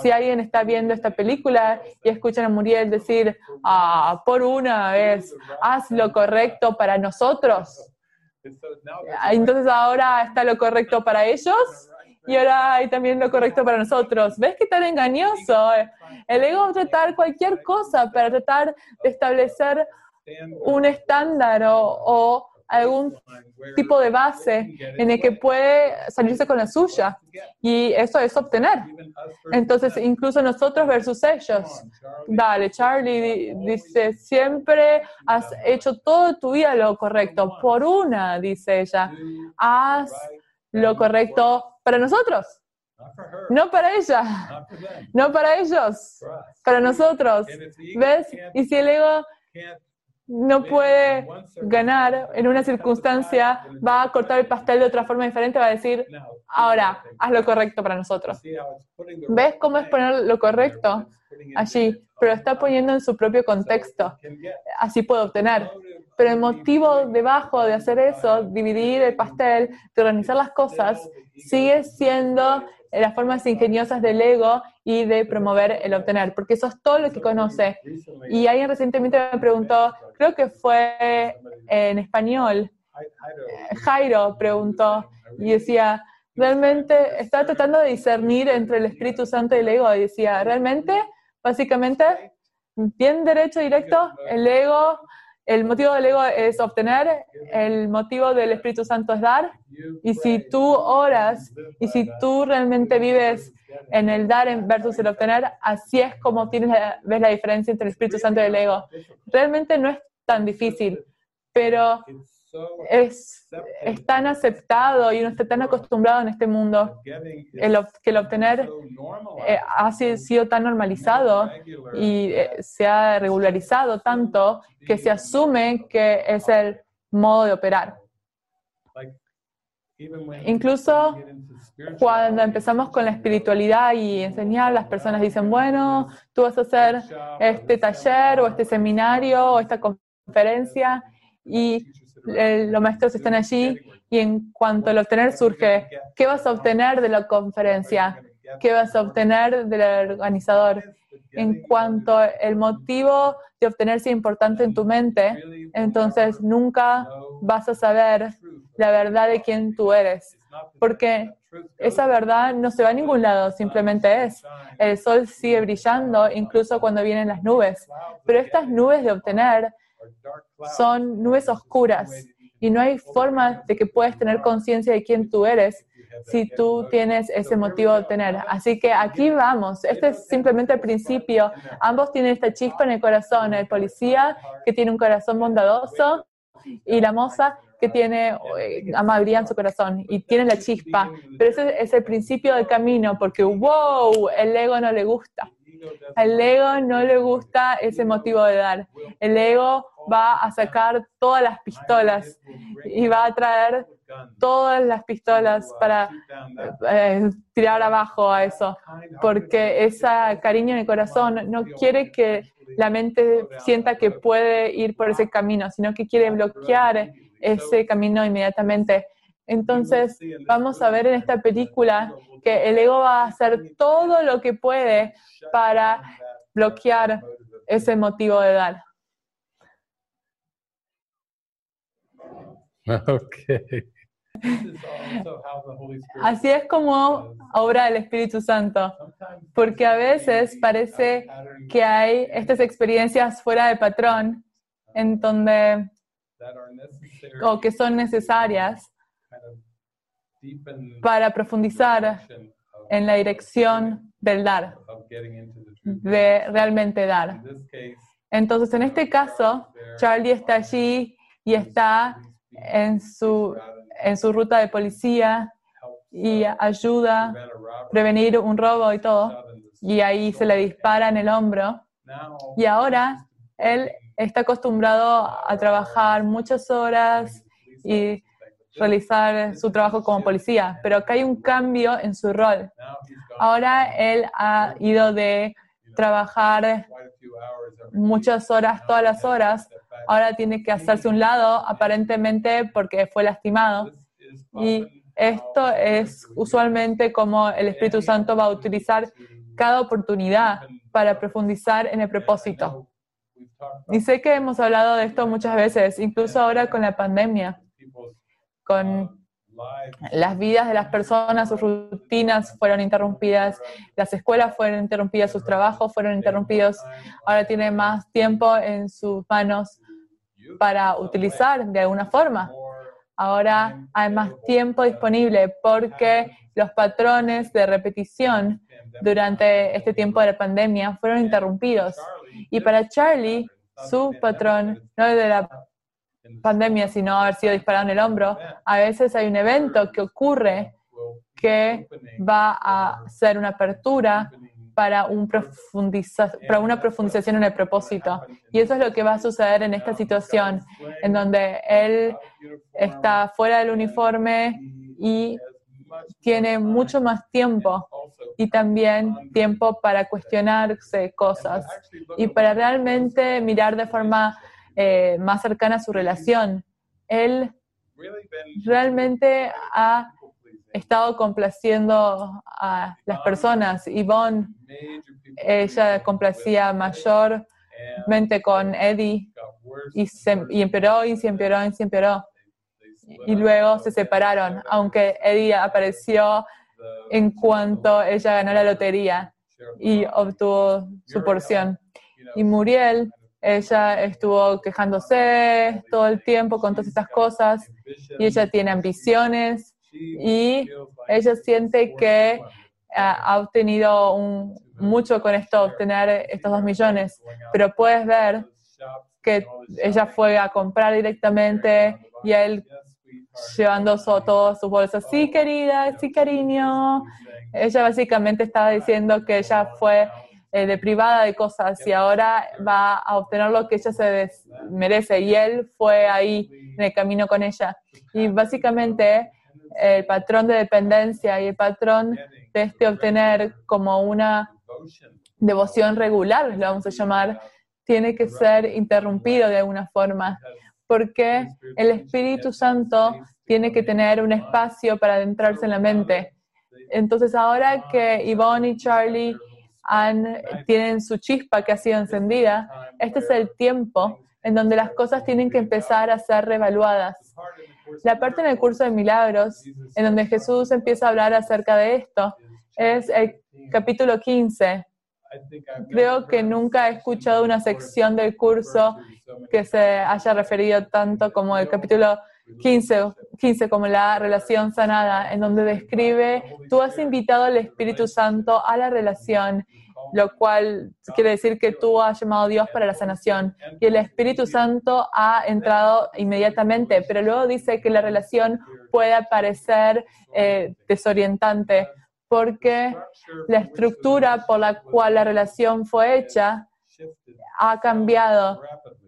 si alguien está viendo esta película y escuchan a Muriel decir, ah, por una vez, haz lo correcto para nosotros, entonces ahora está lo correcto para ellos y ahora hay también lo correcto para nosotros. ¿Ves qué tan engañoso? El ego tratar cualquier cosa para tratar de establecer un estándar o, algún tipo de base en el que puede salirse con la suya. Y eso es obtener. Entonces, incluso nosotros versus ellos. Dale, Charlie dice, siempre has hecho todo tu vida lo correcto. Por una, dice ella, haz lo correcto para nosotros. No para ella, no para ellos, para nosotros. ¿Ves? Y si el ego no puede ganar en una circunstancia, va a cortar el pastel de otra forma diferente, va a decir, ahora, haz lo correcto para nosotros. ¿Ves cómo es poner lo correcto allí? Pero está poniendo en su propio contexto. Así puedo obtener. Pero el motivo debajo de hacer eso, dividir el pastel, de organizar las cosas, sigue siendo las formas ingeniosas del ego y de promover el obtener, porque eso es todo lo que conoce. Y alguien recientemente me preguntó, creo que fue en español, Jairo preguntó y decía, realmente estaba tratando de discernir entre el Espíritu Santo y el ego y decía, realmente, básicamente, bien derecho, directo, el ego el motivo del ego es obtener, el motivo del Espíritu Santo es dar. Y si tú oras y si tú realmente vives en el dar versus el obtener, así es como tienes ves la diferencia entre el Espíritu Santo y el ego. Realmente no es tan difícil, pero es, tan aceptado y uno está tan acostumbrado en este mundo el, que el obtener eh, ha sido tan normalizado y eh, se ha regularizado tanto que se asume que es el modo de operar. Incluso cuando empezamos con la espiritualidad y enseñar, las personas dicen, bueno, tú vas a hacer este taller o este seminario o esta conferencia y los maestros están allí y en cuanto al obtener surge, ¿qué vas a obtener de la conferencia? ¿Qué vas a obtener del organizador? En cuanto el motivo de obtener sea importante en tu mente, entonces nunca vas a saber la verdad de quién tú eres, porque esa verdad no se va a ningún lado, simplemente es. El sol sigue brillando incluso cuando vienen las nubes, pero estas nubes de obtener son nubes oscuras y no hay forma de que puedas tener conciencia de quién tú eres si tú tienes ese motivo de obtener. Así que aquí vamos. Este es simplemente el principio. Ambos tienen esta chispa en el corazón. El policía que tiene un corazón bondadoso y la moza que tiene eh, amabilidad en su corazón y tiene la chispa. Pero ese es el principio del camino porque, wow, el ego no le gusta. Al ego no le gusta ese motivo de dar. El ego va a sacar todas las pistolas y va a traer todas las pistolas para eh, tirar abajo a eso, porque ese cariño en el corazón no quiere que la mente sienta que puede ir por ese camino, sino que quiere bloquear ese camino inmediatamente. Entonces, vamos a ver en esta película que el ego va a hacer todo lo que puede para bloquear ese motivo de dar. (laughs) Okay. Así es como obra el Espíritu Santo, porque a veces parece que hay estas experiencias fuera de patrón en donde o que son necesarias para profundizar en la dirección del dar, de realmente dar. Entonces, en este caso, Charlie está allí y está en su, en su ruta de policía y ayuda a prevenir un robo y todo. Y ahí se le dispara en el hombro. Y ahora él está acostumbrado a trabajar muchas horas y realizar su trabajo como policía, pero acá hay un cambio en su rol. Ahora él ha ido de trabajar muchas horas, todas las horas, ahora tiene que hacerse un lado aparentemente porque fue lastimado. Y esto es usualmente como el Espíritu Santo va a utilizar cada oportunidad para profundizar en el propósito. Y sé que hemos hablado de esto muchas veces, incluso ahora con la pandemia, con las vidas de las personas, sus rutinas fueron interrumpidas, las escuelas fueron interrumpidas, sus trabajos fueron interrumpidos. Ahora tiene más tiempo en sus manos para utilizar de alguna forma. Ahora hay más tiempo disponible porque los patrones de repetición durante este tiempo de la pandemia fueron interrumpidos. Y para Charlie, su patrón, no de la pandemia, sino haber sido disparado en el hombro, a veces hay un evento que ocurre que va a ser una apertura para, un para una profundización en el propósito. Y eso es lo que va a suceder en esta situación, en donde él está fuera del uniforme y tiene mucho más tiempo y también tiempo para cuestionarse cosas y para realmente mirar de forma eh, más cercana a su relación. Él realmente ha estado complaciendo a las personas. Yvonne, ella complacía mayormente con Eddie y, se, y empeoró y se empeoró y se empeoró. Y luego se separaron, aunque Eddie apareció en cuanto ella ganó la lotería y obtuvo su porción. Y Muriel, ella estuvo quejándose todo el tiempo con todas estas cosas y ella tiene ambiciones y ella siente que ha obtenido mucho con esto, obtener estos dos millones, pero puedes ver que ella fue a comprar directamente y él llevando todas sus bolsas. Sí, querida, sí, cariño. Ella básicamente estaba diciendo que ella fue eh, deprivada de cosas y ahora va a obtener lo que ella se merece. Y él fue ahí en el camino con ella. Y básicamente el patrón de dependencia y el patrón de este obtener como una devoción regular, lo vamos a llamar, tiene que ser interrumpido de alguna forma porque el Espíritu Santo tiene que tener un espacio para adentrarse en la mente. Entonces ahora que Yvonne y Charlie tienen su chispa que ha sido encendida, este es el tiempo en donde las cosas tienen que empezar a ser revaluadas. La parte en el curso de milagros, en donde Jesús empieza a hablar acerca de esto, es el capítulo 15. Creo que nunca he escuchado una sección del curso que se haya referido tanto como el capítulo 15, 15 como la relación sanada, en donde describe, tú has invitado al Espíritu Santo a la relación, lo cual quiere decir que tú has llamado a Dios para la sanación y el Espíritu Santo ha entrado inmediatamente, pero luego dice que la relación puede parecer eh, desorientante porque la estructura por la cual la relación fue hecha ha cambiado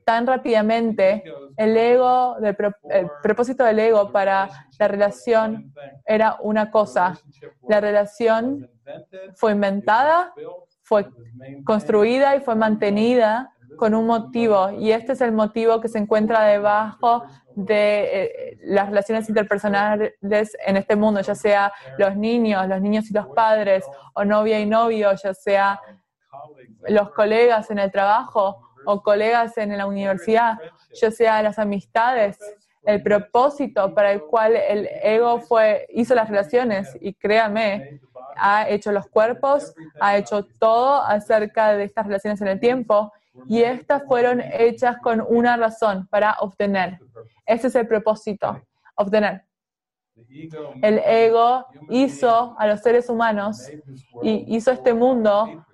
tan rápidamente, el ego, el propósito del ego para la relación era una cosa. La relación fue inventada, fue construida y fue mantenida con un motivo. Y este es el motivo que se encuentra debajo de eh, las relaciones interpersonales en este mundo, ya sea los niños, los niños y los padres, o novia y novio, ya sea los colegas en el trabajo o colegas en la universidad, ya sea las amistades, el propósito para el cual el ego fue, hizo las relaciones y créame, ha hecho los cuerpos, ha hecho todo acerca de estas relaciones en el tiempo y estas fueron hechas con una razón, para obtener. Ese es el propósito, obtener. El ego hizo a los seres humanos y hizo este mundo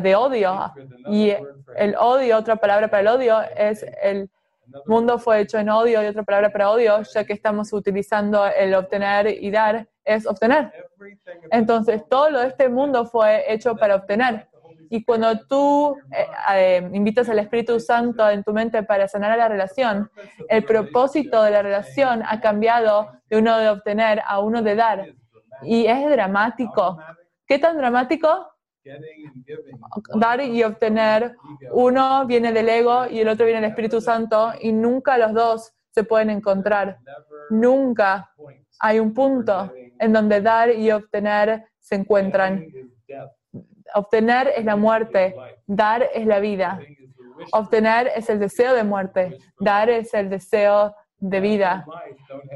de odio. Y el odio, otra palabra para el odio, es el mundo fue hecho en odio y otra palabra para odio, ya que estamos utilizando el obtener y dar, es obtener. Entonces, todo lo de este mundo fue hecho para obtener. Y cuando tú eh, eh, invitas al Espíritu Santo en tu mente para sanar la relación, el propósito de la relación ha cambiado de uno de obtener a uno de dar. Y es dramático. ¿Qué tan dramático? Dar y obtener. Uno viene del ego y el otro viene del Espíritu Santo y nunca los dos se pueden encontrar. Nunca hay un punto en donde dar y obtener se encuentran. Obtener es la muerte, dar es la vida. Obtener es el deseo de muerte, dar es el deseo de vida.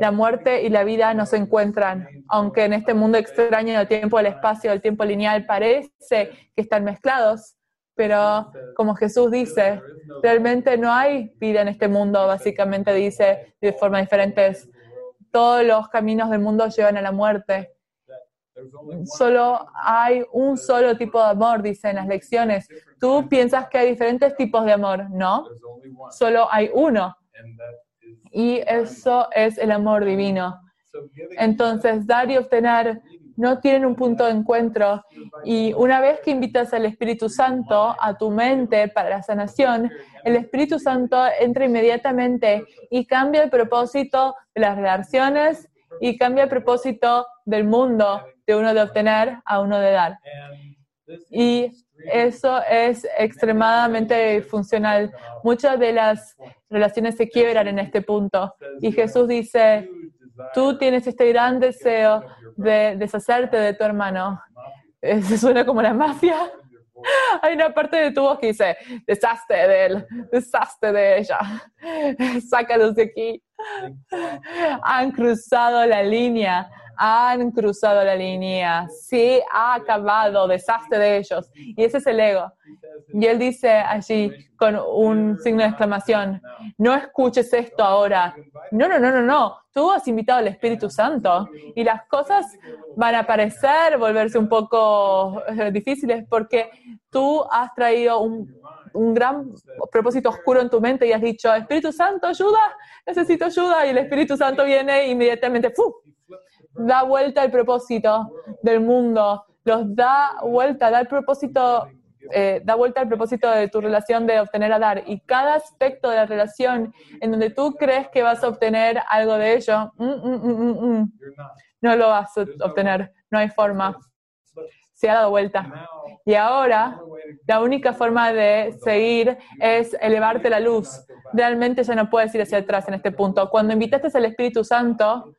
La muerte y la vida no se encuentran, aunque en este mundo extraño del tiempo, el espacio, el tiempo lineal parece que están mezclados, pero como Jesús dice, realmente no hay vida en este mundo, básicamente dice de forma diferentes. Todos los caminos del mundo llevan a la muerte. Solo hay un solo tipo de amor, dice en las lecciones. Tú piensas que hay diferentes tipos de amor, ¿no? Solo hay uno y eso es el amor divino. Entonces, dar y obtener no tienen un punto de encuentro y una vez que invitas al Espíritu Santo a tu mente para la sanación, el Espíritu Santo entra inmediatamente y cambia el propósito de las relaciones y cambia el propósito del mundo de uno de obtener a uno de dar. Y eso es extremadamente funcional. Muchas de las relaciones se quiebran en este punto. Y Jesús dice, tú tienes este gran deseo de deshacerte de tu hermano. Eso suena como la mafia. (laughs) Hay una parte de tu voz que dice, deshazte de él, deshazte de ella, (laughs) sácalos de aquí. (laughs) Han cruzado la línea, han cruzado la línea, sí, ha acabado, deshazte de ellos. Y ese es el ego. Y él dice allí con un signo de exclamación, no escuches esto ahora. No, no, no, no, no. Tú has invitado al Espíritu Santo y las cosas van a parecer volverse un poco eh, difíciles porque tú has traído un, gran propósito oscuro en tu mente y has dicho, Espíritu Santo, ayuda, necesito ayuda. Y el Espíritu Santo viene inmediatamente, ¡fu! Da vuelta el propósito del mundo, los da vuelta, da el propósito eh, da vuelta al propósito de tu relación de obtener a dar. Y cada aspecto de la relación en donde tú crees que vas a obtener algo de ello, mm, mm, mm, no lo vas a obtener, no hay forma. Se ha dado vuelta. Y ahora la única forma de seguir es elevarte la luz. Realmente ya no puedes ir hacia atrás en este punto. Cuando invitaste al Espíritu Santo,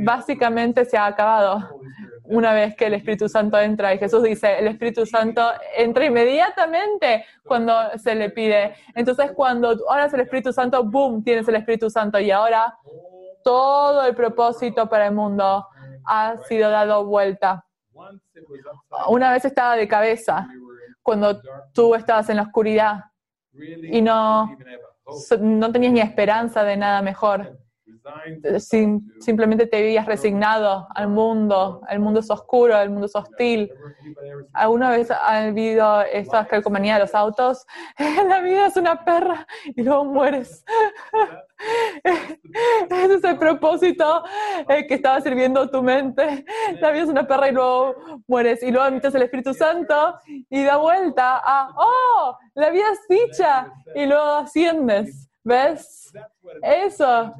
básicamente se ha acabado una vez que el Espíritu Santo entra. Y Jesús dice, el Espíritu Santo entra inmediatamente cuando se le pide. Entonces, cuando oras el Espíritu Santo, ¡boom!, tienes el Espíritu Santo. Y ahora todo el propósito para el mundo ha sido dado vuelta. Una vez estaba de cabeza cuando tú estabas en la oscuridad y no, no tenías ni esperanza de nada mejor simplemente te habías resignado al mundo, el mundo es oscuro, el mundo es hostil. ¿Alguna vez ha habido esa calcomanía de los autos? (laughs) La vida es una perra y luego mueres. (laughs) Ese es el propósito eh, que estaba sirviendo tu mente. La vida es una perra y luego mueres. Y luego metes el Espíritu Santo y da vuelta a, oh, la vida es dicha. Y luego asciendes. ¿Ves? Eso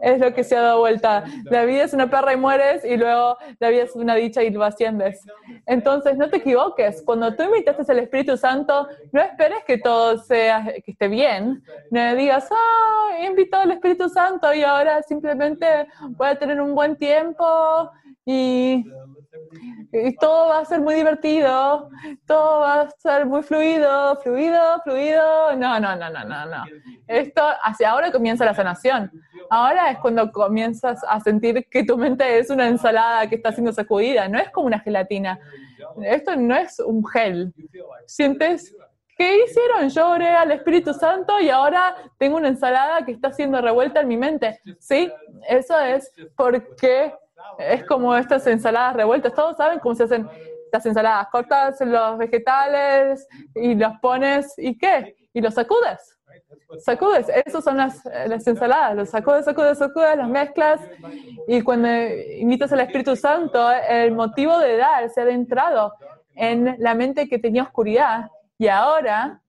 es lo que se ha dado vuelta. La vida es una perra y mueres y luego la vida es una dicha y lo asciendes. Entonces, no te equivoques. Cuando tú invitaste al Espíritu Santo, no esperes que todo sea, que esté bien. No digas, ah, he invitado al Espíritu Santo y ahora simplemente voy a tener un buen tiempo y y todo va a ser muy divertido, todo va a ser muy fluido, fluido, fluido. No, no, no, no, no, no. Esto, hacia ahora comienza la sanación. Ahora es cuando comienzas a sentir que tu mente es una ensalada que está siendo sacudida, no es como una gelatina. Esto no es un gel. Sientes, ¿qué hicieron? Yo oré al Espíritu Santo y ahora tengo una ensalada que está siendo revuelta en mi mente. Sí, eso es porque es como estas ensaladas revueltas. Todos saben cómo se hacen las ensaladas. Cortas los vegetales y los pones, ¿y qué? Y los sacudes. Sacudes. Esas son las, las ensaladas. Los sacudes, sacudes, sacudes, las mezclas. Y cuando invitas al Espíritu Santo, el motivo de dar se ha adentrado en la mente que tenía oscuridad. Y ahora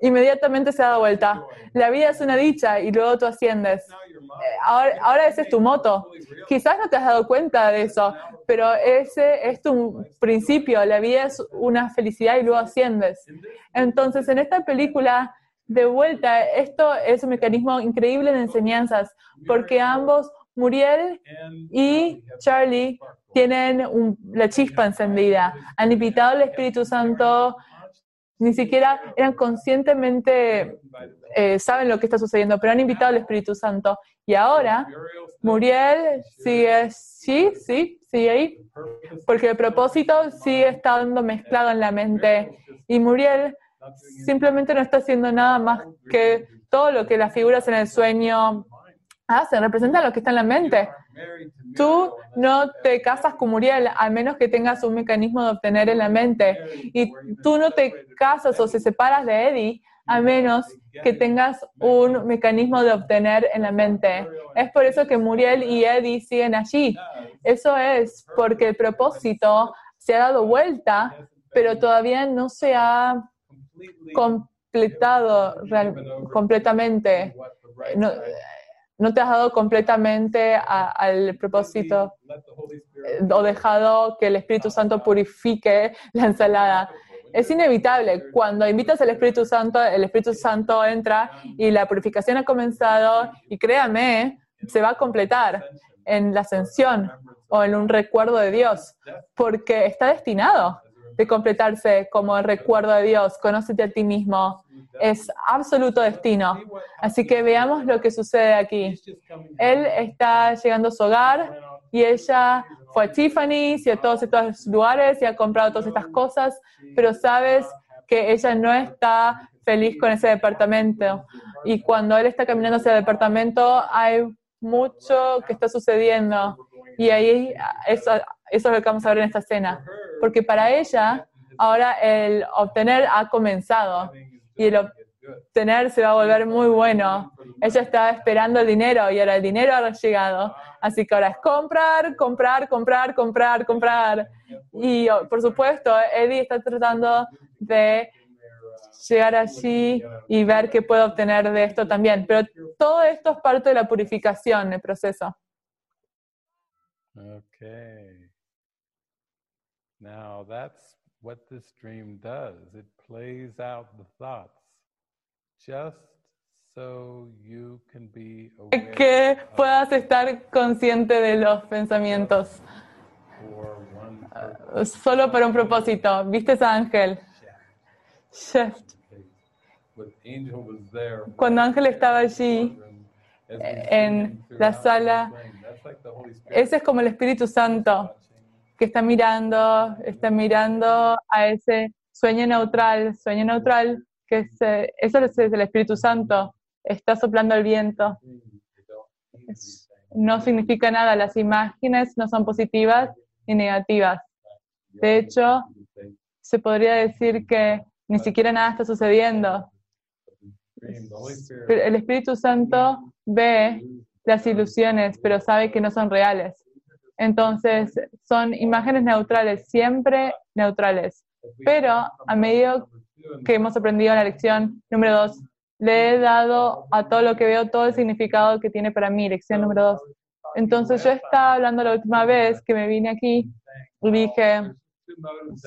inmediatamente se ha dado vuelta. La vida es una dicha y luego tú asciendes. Eh, ahora, ahora ese es tu moto. Quizás no te has dado cuenta de eso, pero ese es tu principio. La vida es una felicidad y luego asciendes. Entonces, en esta película, de vuelta, esto es un mecanismo increíble de enseñanzas, porque ambos, Muriel y Charlie, tienen la chispa encendida. Han invitado al Espíritu Santo ni siquiera eran conscientemente, eh, saben lo que está sucediendo, pero han invitado al Espíritu Santo. Y ahora, Muriel sigue, sí, sí, sigue ahí, porque el propósito sigue estando mezclado en la mente. Y Muriel simplemente no está haciendo nada más que todo lo que las figuras en el sueño hacen, representan lo que está en la mente. Tú no te casas con Muriel a menos que tengas un mecanismo de obtener en la mente. Y tú no te casas o se separas de Eddie a menos que tengas un mecanismo de obtener en la mente. Es por eso que Muriel y Eddie siguen allí. Eso es porque el propósito se ha dado vuelta, pero todavía no se ha completado completamente no te has dado completamente al propósito o dejado que el Espíritu Santo purifique la ensalada. Es inevitable. Cuando invitas al Espíritu Santo, el Espíritu Santo entra y la purificación ha comenzado y créame, se va a completar en la ascensión o en un recuerdo de Dios, porque está destinado de completarse como el recuerdo de Dios. Conócete a ti mismo. Es absoluto destino. Así que veamos lo que sucede aquí. Él está llegando a su hogar y ella fue a Tiffany's y a todos estos lugares y ha comprado todas estas cosas, pero sabes que ella no está feliz con ese departamento. Y cuando él está caminando hacia el departamento, hay mucho que está sucediendo. Y ahí eso, eso es lo que vamos a ver en esta escena. Porque para ella, ahora el obtener ha comenzado. Y el obtener se va a volver muy bueno. Ella estaba esperando el dinero y ahora el dinero ha llegado. Así que ahora es comprar, comprar, comprar, comprar, comprar. Y por supuesto, Eddie está tratando de llegar allí y ver qué puede obtener de esto también. Pero todo esto es parte de la purificación, el proceso. Okay. Now that's what this dream does. It plays out the thoughts just so you can be aware que puedas estar consciente de los pensamientos. Uh, solo para un propósito. ¿Viste ese ángel? Shift. Cuando Ángel estaba allí en la sala, ese es como el Espíritu Santo que está mirando, está mirando a ese sueño neutral, sueño neutral, que es, eso es el Espíritu Santo, está soplando el viento. no significa nada, las imágenes no son positivas ni negativas. De hecho, se podría decir que ni siquiera nada está sucediendo. El Espíritu Santo ve las ilusiones, pero sabe que no son reales. Entonces, son imágenes neutrales, siempre neutrales. Pero a medida que hemos aprendido en la lección número dos, le he dado a todo lo que veo todo el significado que tiene para mí, lección número dos. Entonces, yo estaba hablando la última vez que me vine aquí y dije,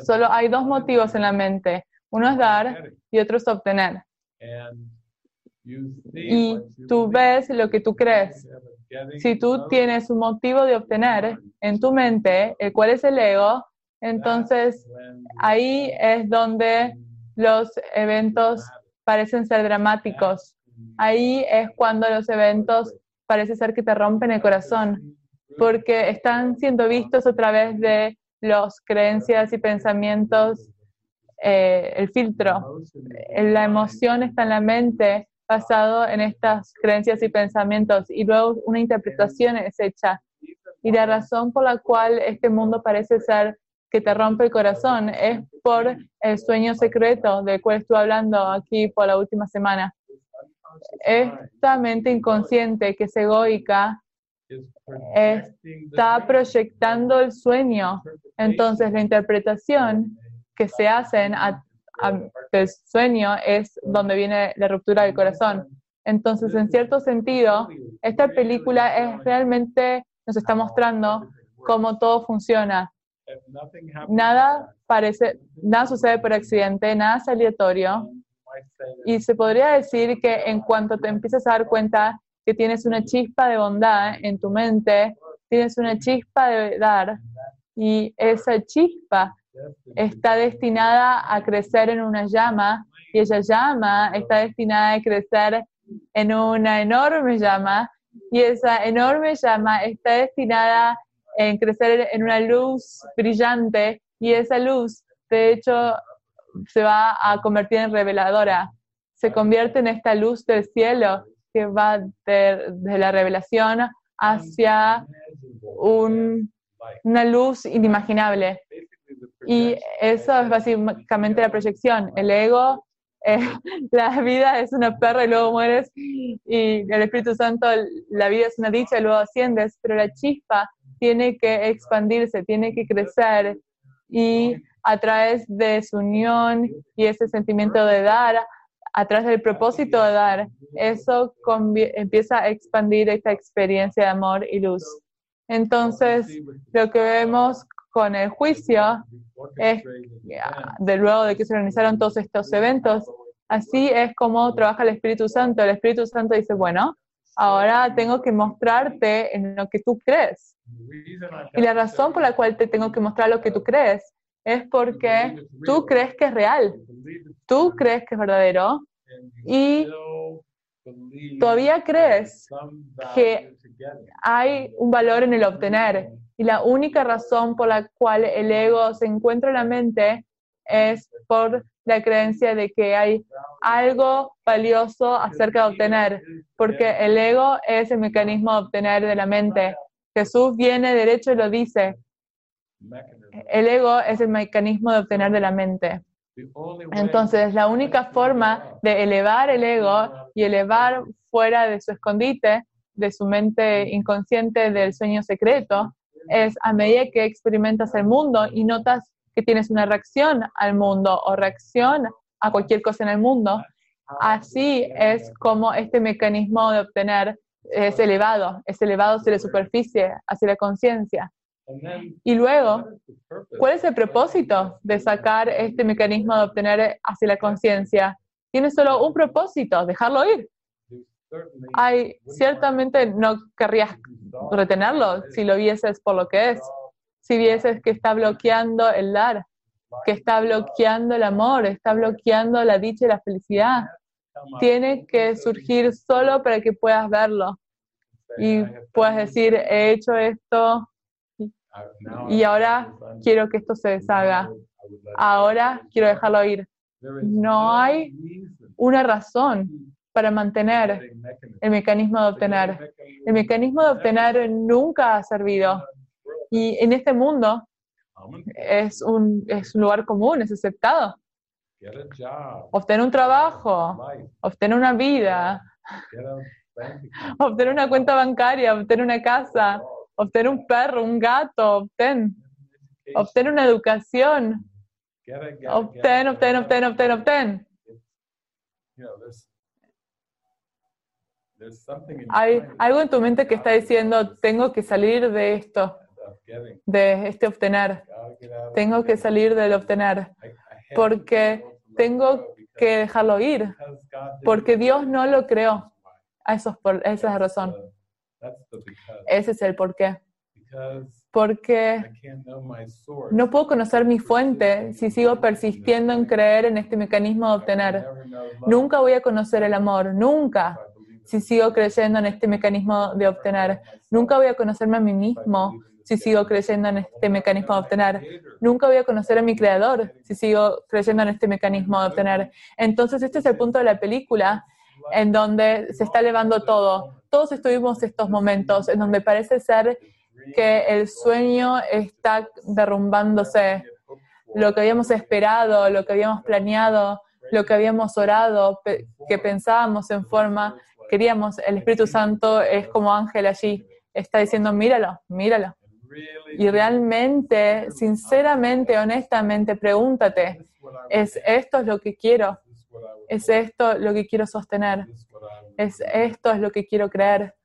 solo hay dos motivos en la mente. Uno es dar y otro es obtener y tú ves lo que tú crees. Si tú tienes un motivo de obtener en tu mente, el cual es el ego, entonces ahí es donde los eventos parecen ser dramáticos. Ahí es cuando los eventos parece ser que te rompen el corazón, porque están siendo vistos a través de las creencias y pensamientos, eh, el filtro. La emoción está en la mente basado en estas creencias y pensamientos y luego una interpretación es hecha. Y la razón por la cual este mundo parece ser que te rompe el corazón es por el sueño secreto del cual estuve hablando aquí por la última semana. Esta mente inconsciente que es egoica está proyectando el sueño. Entonces la interpretación que se hacen a el sueño es donde viene la ruptura del corazón. Entonces, en cierto sentido, esta película es realmente nos está mostrando cómo todo funciona. Nada parece, nada sucede por accidente, nada es aleatorio. Y se podría decir que en cuanto te empiezas a dar cuenta que tienes una chispa de bondad en tu mente, tienes una chispa de dar, y esa chispa está destinada a crecer en una llama y esa llama está destinada a crecer en una enorme llama y esa enorme llama está destinada a crecer en una luz brillante y esa luz de hecho se va a convertir en reveladora, se convierte en esta luz del cielo que va de, la revelación hacia una luz inimaginable. Y eso es básicamente la proyección. El ego, eh, (laughs) la vida es una perra y luego mueres. Y el Espíritu Santo, la vida es una dicha y luego asciendes. Pero la chispa tiene que expandirse, tiene que crecer. Y a través de su unión y ese sentimiento de dar, a través del propósito de dar, eso empieza a expandir esta experiencia de amor y luz. Entonces, lo que vemos con el juicio de luego de que se organizaron todos estos eventos, así es como trabaja el Espíritu Santo. El Espíritu Santo dice, bueno, ahora tengo que mostrarte en lo que tú crees. Y la razón por la cual te tengo que mostrar lo que tú crees es porque tú crees que es real, tú crees que es verdadero y todavía crees que hay un valor en el obtener. Y la única razón por la cual el ego se encuentra en la mente es por la creencia de que hay algo valioso acerca de obtener, porque el ego es el mecanismo de obtener de la mente. Jesús viene derecho y lo dice. El ego es el mecanismo de obtener de la mente. Entonces, la única forma de elevar el ego y elevar fuera de su escondite, de su mente inconsciente, del sueño secreto, es a medida que experimentas el mundo y notas que tienes una reacción al mundo o reacción a cualquier cosa en el mundo, así es como este mecanismo de obtener es elevado, es elevado hacia la superficie, hacia la conciencia. Y luego, ¿cuál es el propósito de sacar este mecanismo de obtener hacia la conciencia? Tiene solo un propósito, dejarlo ir. Hay, ciertamente no querrías retenerlo si lo vieses por lo que es, si vieses que está bloqueando el dar, que está bloqueando el amor, está bloqueando la dicha y la felicidad. Tiene que surgir solo para que puedas verlo y puedas decir, he hecho esto y ahora quiero que esto se deshaga. Ahora quiero dejarlo ir. No hay una razón para mantener el mecanismo de obtener. El mecanismo de obtener nunca ha servido. Y en este mundo es un, es un lugar común, es aceptado. Obtener un trabajo, obtener una vida, obtener una cuenta bancaria, obtener una casa, obtener un perro, un gato, obtener, obtener una educación, obtener, obtener, obtener, obtener, obtener. Hay algo en tu mente que está diciendo, tengo que salir de esto, de este obtener. Tengo que salir del obtener, porque tengo que dejarlo ir, porque Dios no lo creó. Eso es por, esa es la razón. Ese es el por qué. Porque no puedo conocer mi fuente si sigo persistiendo en creer en este mecanismo de obtener. Nunca voy a conocer el amor, nunca si sigo creyendo en este mecanismo de obtener. Nunca voy a conocerme a mí mismo si sigo creyendo en este mecanismo de obtener. Nunca voy a conocer a mi creador si sigo creyendo en este mecanismo de obtener. Entonces, este es el punto de la película en donde se está elevando todo. Todos estuvimos estos momentos en donde parece ser que el sueño está derrumbándose. Lo que habíamos esperado, lo que habíamos planeado, lo que habíamos orado, que pensábamos en forma queríamos, el Espíritu Santo es como ángel allí, está diciendo, míralo, míralo. Y realmente, sinceramente, honestamente, pregúntate, ¿es esto lo que quiero? ¿Es esto lo que quiero sostener? ¿Es esto es lo que quiero creer?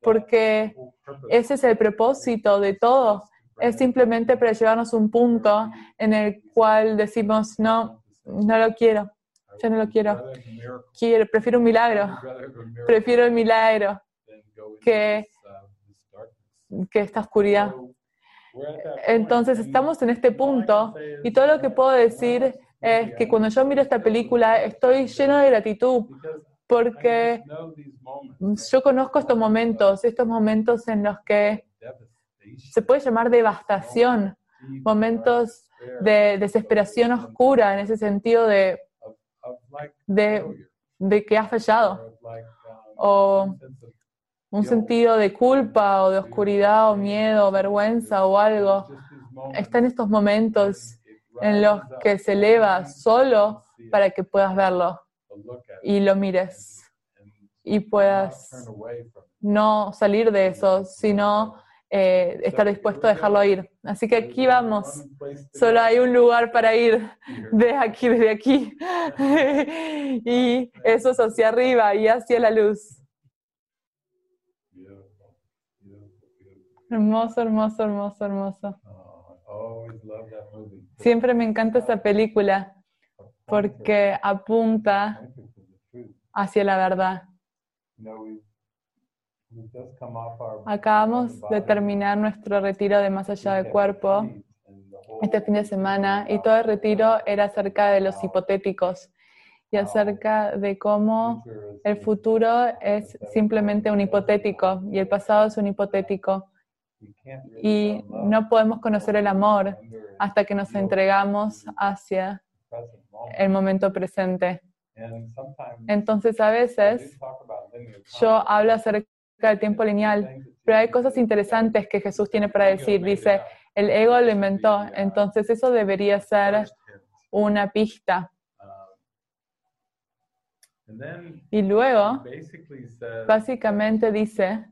Porque ese es el propósito de todo. Es simplemente para llevarnos un punto en el cual decimos, no, no lo quiero. Yo no lo quiero. quiero. Prefiero un milagro. Prefiero el milagro que, que esta oscuridad. Entonces estamos en este punto y todo lo que puedo decir es que cuando yo miro esta película estoy lleno de gratitud porque yo conozco estos momentos, estos momentos en los que se puede llamar devastación, momentos de desesperación oscura en ese sentido de de, de que has fallado. O un sentido de culpa o de oscuridad o miedo o vergüenza o algo. Está en estos momentos en los que se eleva solo para que puedas verlo y lo mires y puedas no salir de eso, sino eh, estar dispuesto a dejarlo ir. Así que aquí vamos. Solo hay un lugar para ir de aquí, desde aquí. (laughs) y eso es hacia arriba y hacia la luz. Hermoso, hermoso, hermoso, hermoso. Siempre me encanta esa película porque apunta hacia la verdad. Acabamos de terminar nuestro retiro de más allá del cuerpo este fin de semana y todo el retiro era acerca de los hipotéticos y acerca de cómo el futuro es simplemente un hipotético y el pasado es un hipotético. Y no podemos conocer el amor hasta que nos entregamos hacia el momento presente. Entonces a veces yo hablo acerca del tiempo lineal, pero hay cosas interesantes que Jesús tiene para decir. Dice, el ego lo inventó, entonces eso debería ser una pista. Y luego, básicamente dice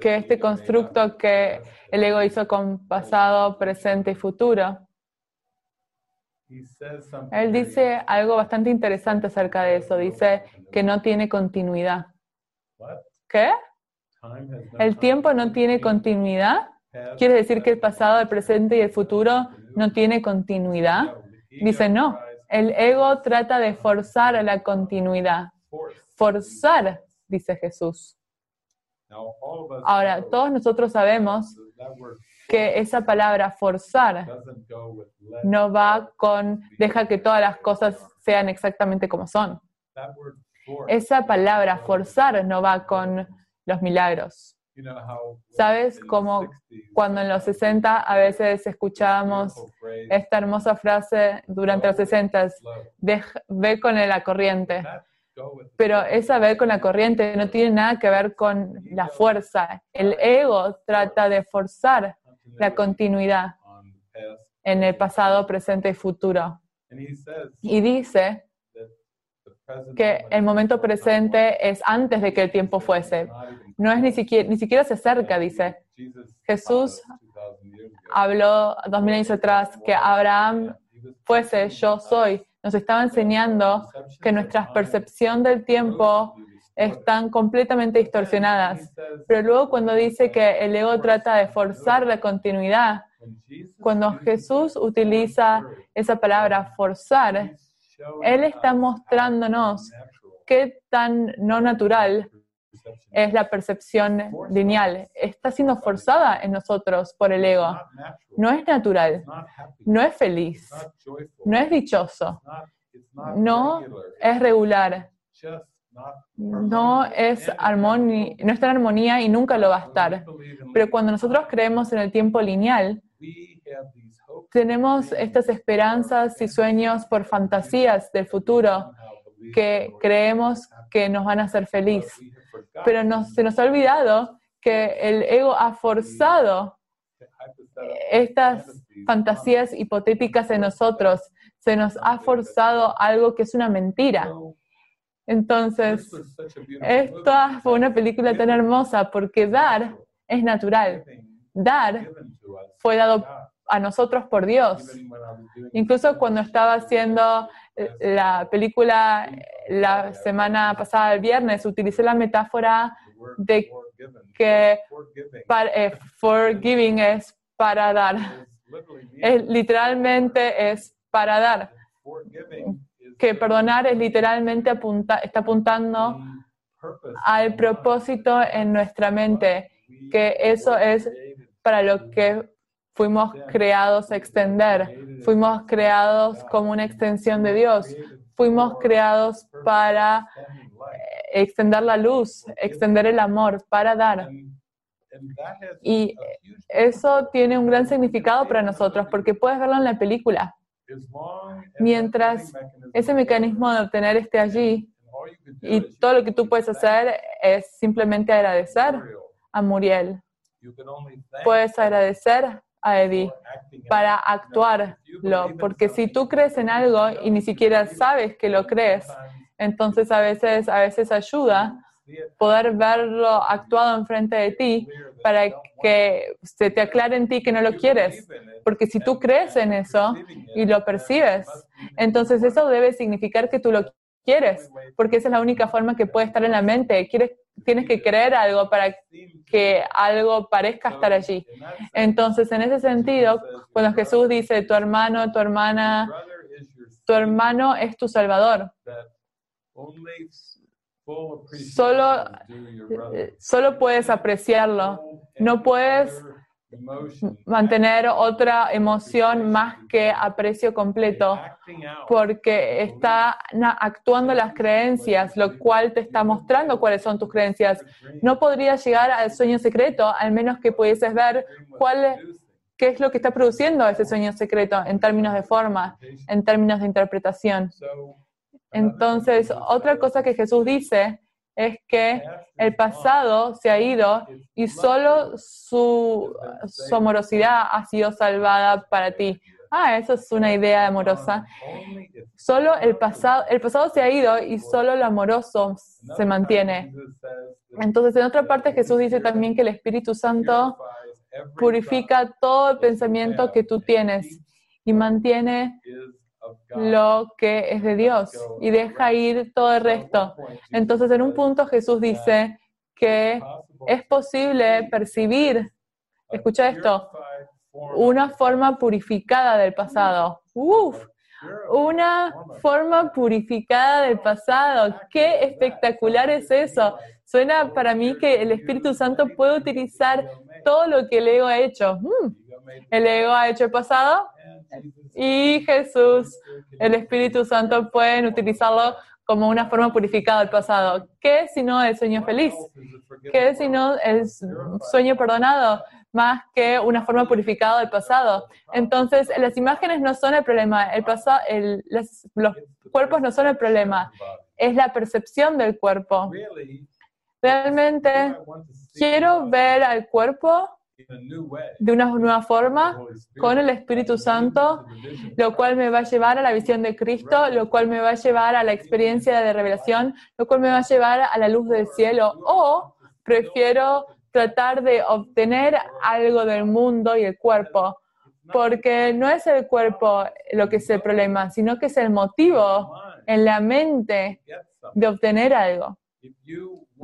que este constructo que el ego hizo con pasado, presente y futuro, él dice algo bastante interesante acerca de eso. Dice que no tiene continuidad. ¿Qué? ¿El tiempo no tiene continuidad? ¿Quiere decir que el pasado, el presente y el futuro no tiene continuidad? Dice no. El ego trata de forzar la continuidad. Forzar, dice Jesús. Ahora, todos nosotros sabemos que esa palabra forzar no va con deja que todas las cosas sean exactamente como son. Esa palabra forzar no va con los milagros. ¿Sabes cómo cuando en los 60 a veces escuchábamos esta hermosa frase durante los 60, ve con la corriente? Pero esa ver con la corriente no tiene nada que ver con la fuerza. El ego trata de forzar la continuidad en el pasado, presente y futuro. Y dice que el momento presente es antes de que el tiempo fuese. No es ni siquiera, ni siquiera se acerca, dice. Jesús habló dos mil años atrás que Abraham fuese yo soy. Nos estaba enseñando que nuestra percepción del tiempo están completamente distorsionadas. Pero luego cuando dice que el ego trata de forzar la continuidad, cuando Jesús utiliza esa palabra forzar, Él está mostrándonos qué tan no natural es la percepción lineal. Está siendo forzada en nosotros por el ego. No es natural, no es feliz, no es dichoso, no es regular, no es armonía, no está en armonía y nunca lo va a estar. Pero cuando nosotros creemos en el tiempo lineal, tenemos estas esperanzas y sueños por fantasías del futuro que creemos que nos van a hacer feliz. Pero se nos ha olvidado que el ego ha forzado estas fantasías hipotéticas en nosotros. Se nos ha forzado algo que es una mentira. Entonces, esta fue una película tan hermosa porque dar es natural. Dar fue dado a nosotros por Dios. Incluso cuando estaba haciendo eh, la película la semana pasada, el viernes, utilicé la metáfora de que eh, forgiving es para dar. Es, literalmente es para dar que perdonar es literalmente apunta, está apuntando al propósito en nuestra mente, que eso es para lo que fuimos creados a extender, fuimos creados como una extensión de Dios, fuimos creados para extender la luz, extender el amor, para dar. Y eso tiene un gran significado para nosotros, porque puedes verlo en la película. Mientras ese mecanismo de obtener esté allí y todo lo que tú puedes hacer es simplemente agradecer a Muriel. Puedes agradecer a Eddie para actuarlo, porque si tú crees en algo y ni siquiera sabes que lo crees, entonces a veces, a veces ayuda poder verlo actuado enfrente de ti para que se te aclare en ti que no lo quieres. Porque si tú crees en eso y lo percibes, entonces eso debe significar que tú lo quieres, porque esa es la única forma que puede estar en la mente. Quieres tienes que creer algo para que algo parezca estar allí. Entonces, en ese sentido, cuando Jesús dice, tu hermano, tu hermana, tu hermano es tu salvador. Solo, eh, solo puedes apreciarlo. No puedes mantener otra emoción más que aprecio completo, porque está actuando las creencias, lo cual te está mostrando cuáles son tus creencias. No podrías llegar al sueño secreto, al menos que pudieses ver cuál, qué es lo que está produciendo ese sueño secreto en términos de forma, en términos de interpretación. Entonces, otra cosa que Jesús dice es que el pasado se ha ido y solo su, su amorosidad ha sido salvada para ti. Ah, eso es una idea amorosa. Solo el pasado, el pasado se ha ido y solo lo amoroso se mantiene. Entonces, en otra parte, Jesús dice también que el Espíritu Santo purifica todo el pensamiento que tú tienes y mantiene lo que es de Dios y deja ir todo el resto. Entonces, en un punto Jesús dice que es posible percibir, escucha esto, una forma purificada del pasado. Uf, una forma purificada del pasado. Qué espectacular es eso. Suena para mí que el Espíritu Santo puede utilizar todo lo que el ego ha hecho. Mm. El ego ha hecho el pasado y Jesús, el Espíritu Santo pueden utilizarlo como una forma purificada del pasado. ¿Qué si no el sueño feliz? ¿Qué si no el sueño perdonado? Más que una forma purificada del pasado. Entonces, las imágenes no son el problema, el pasado, los cuerpos no son el problema, es la percepción del cuerpo. Realmente quiero ver al cuerpo de una nueva forma con el Espíritu Santo, lo cual me va a llevar a la visión de Cristo, lo cual me va a llevar a la experiencia de revelación, lo cual me va a llevar a la luz del cielo. O prefiero tratar de obtener algo del mundo y el cuerpo, porque no es el cuerpo lo que es el problema, sino que es el motivo en la mente de obtener algo.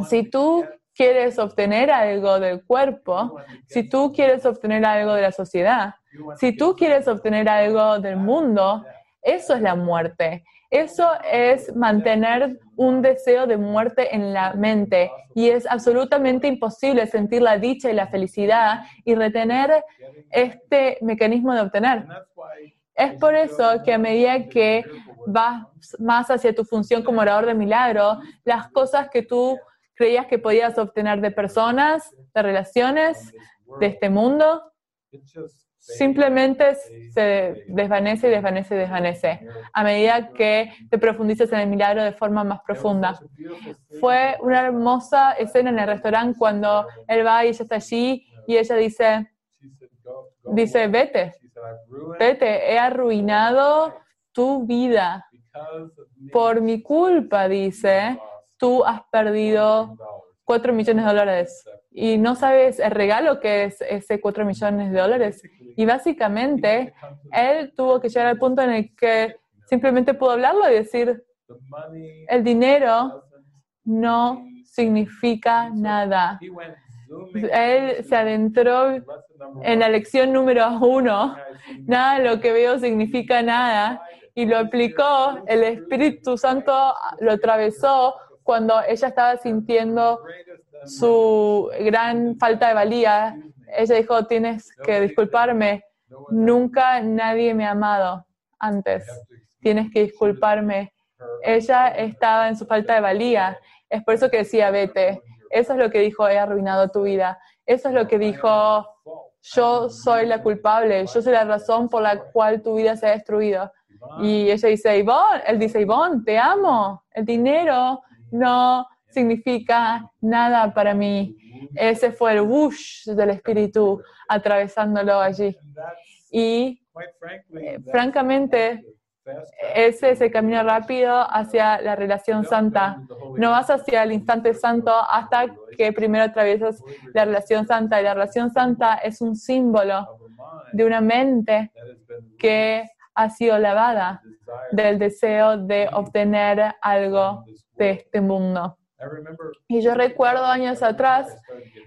Si tú quieres obtener algo del cuerpo, si tú quieres obtener algo de la sociedad, si tú quieres obtener algo del mundo, eso es la muerte. Eso es mantener un deseo de muerte en la mente y es absolutamente imposible sentir la dicha y la felicidad y retener este mecanismo de obtener. Es por eso que a medida que vas más hacia tu función como orador de milagro, las cosas que tú creías que podías obtener de personas, de relaciones, de este mundo, simplemente se desvanece y desvanece y desvanece. A medida que te profundizas en el milagro de forma más profunda. Fue una hermosa escena en el restaurante cuando él va y ella está allí y ella dice, dice, vete, vete, he arruinado tu vida por mi culpa, dice tú has perdido 4 millones de dólares y no sabes el regalo que es ese 4 millones de dólares. Y básicamente, él tuvo que llegar al punto en el que simplemente pudo hablarlo y decir, el dinero no significa nada. Él se adentró en la lección número uno, nada de lo que veo significa nada, y lo aplicó, el Espíritu Santo lo atravesó cuando ella estaba sintiendo su gran falta de valía, ella dijo, tienes que disculparme, nunca nadie me ha amado antes, tienes que disculparme. Ella estaba en su falta de valía, es por eso que decía, vete, eso es lo que dijo, he arruinado tu vida, eso es lo que dijo, yo soy la culpable, yo soy la razón por la cual tu vida se ha destruido. Y ella dice, Ivonne, él dice, Ivonne, te amo, el dinero no significa nada para mí. Ese fue el whoosh del espíritu atravesándolo allí. Y eh, francamente, ese es el camino rápido hacia la relación santa. No vas hacia el instante santo hasta que primero atraviesas la relación santa. Y la relación santa es un símbolo de una mente que ha sido lavada del deseo de obtener algo de este mundo. Y yo recuerdo años atrás,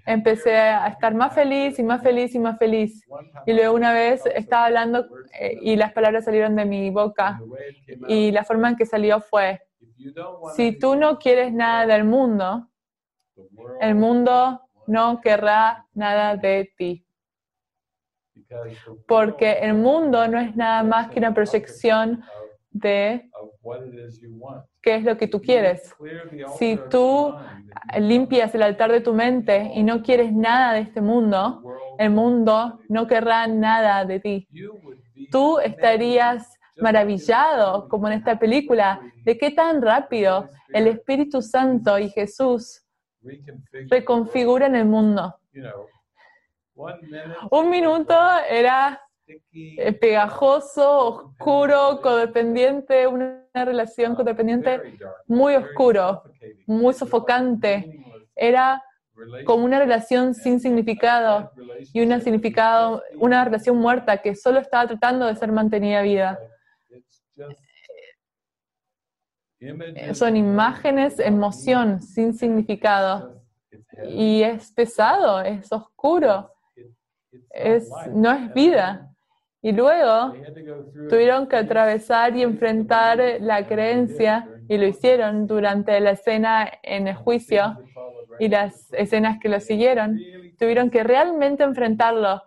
empecé a estar más feliz y más feliz y más feliz. Y luego una vez estaba hablando eh, y las palabras salieron de mi boca. Y la forma en que salió fue, si tú no quieres nada del mundo, el mundo no querrá nada de ti. Porque el mundo no es nada más que una proyección de qué es lo que tú quieres. Si tú limpias el altar de tu mente y no quieres nada de este mundo, el mundo no querrá nada de ti. Tú estarías maravillado, como en esta película, de qué tan rápido el Espíritu Santo y Jesús reconfiguran el mundo. Un minuto era eh, pegajoso, oscuro, codependiente, una relación codependiente muy oscuro, muy sofocante. Era como una relación sin significado y una, significado, una relación muerta que solo estaba tratando de ser mantenida vida. Son imágenes, emoción sin significado. Y es pesado, es oscuro, es, no es vida. Y luego tuvieron que atravesar y enfrentar la creencia, y lo hicieron durante la escena en el juicio y las escenas que lo siguieron. Tuvieron que realmente enfrentarlo.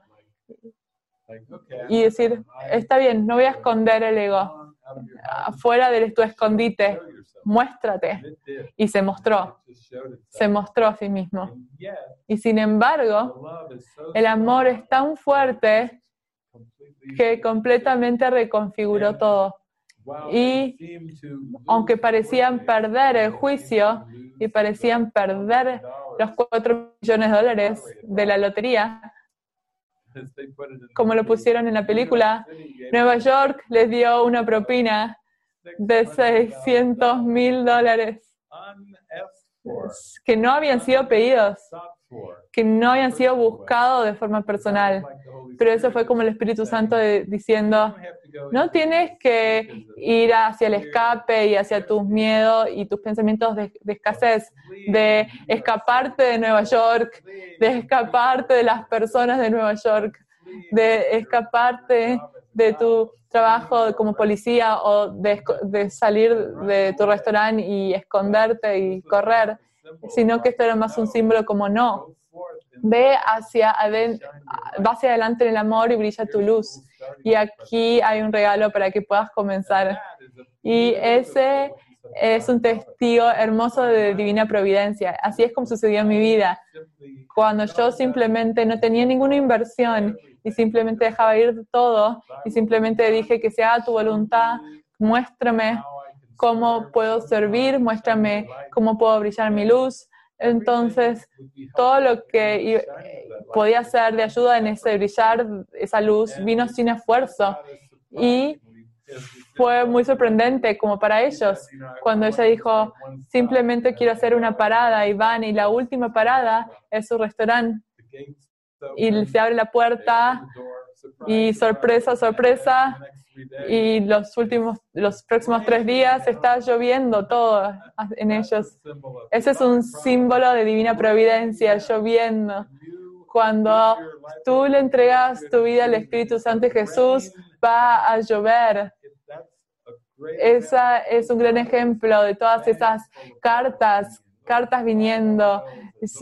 Y decir, está bien, no voy a esconder el ego. Afuera de tu escondite, muéstrate. Y se mostró, se mostró a sí mismo. Y sin embargo, el amor es tan fuerte que completamente reconfiguró todo. Y aunque parecían perder el juicio y parecían perder los 4 millones de dólares de la lotería, como lo pusieron en la película, Nueva York les dio una propina de 600 mil dólares. Que no habían sido pedidos, que no habían sido buscados de forma personal. Pero eso fue como el Espíritu Santo diciendo, no tienes que ir hacia el escape y hacia tus miedos y tus pensamientos de, de escasez, de escaparte de Nueva York, de escaparte de las personas de Nueva York, de escaparte de tu trabajo como policía o de, de, salir de tu restaurante y esconderte y correr, sino que esto era más un símbolo como no, Ve hacia, adelante en el amor y brilla tu luz. Y aquí hay un regalo para que puedas comenzar. Y ese es un testigo hermoso de divina providencia. Así es como sucedió en mi vida. Cuando yo simplemente no tenía ninguna inversión y simplemente dejaba ir todo y simplemente dije que sea tu voluntad, muéstrame cómo puedo servir, muéstrame cómo puedo brillar mi luz, entonces, todo lo que podía hacer de ayuda en ese brillar, esa luz, vino sin esfuerzo. Y fue muy sorprendente como para ellos cuando ella dijo, simplemente quiero hacer una parada y van y la última parada es su restaurante. Y se abre la puerta y sorpresa, sorpresa, y los últimos, los próximos tres días está lloviendo todo en ellos. Ese es un símbolo de divina providencia, lloviendo. Cuando tú le entregas tu vida al Espíritu Santo Jesús, va a llover. Esa es un gran ejemplo de todas esas cartas, cartas viniendo,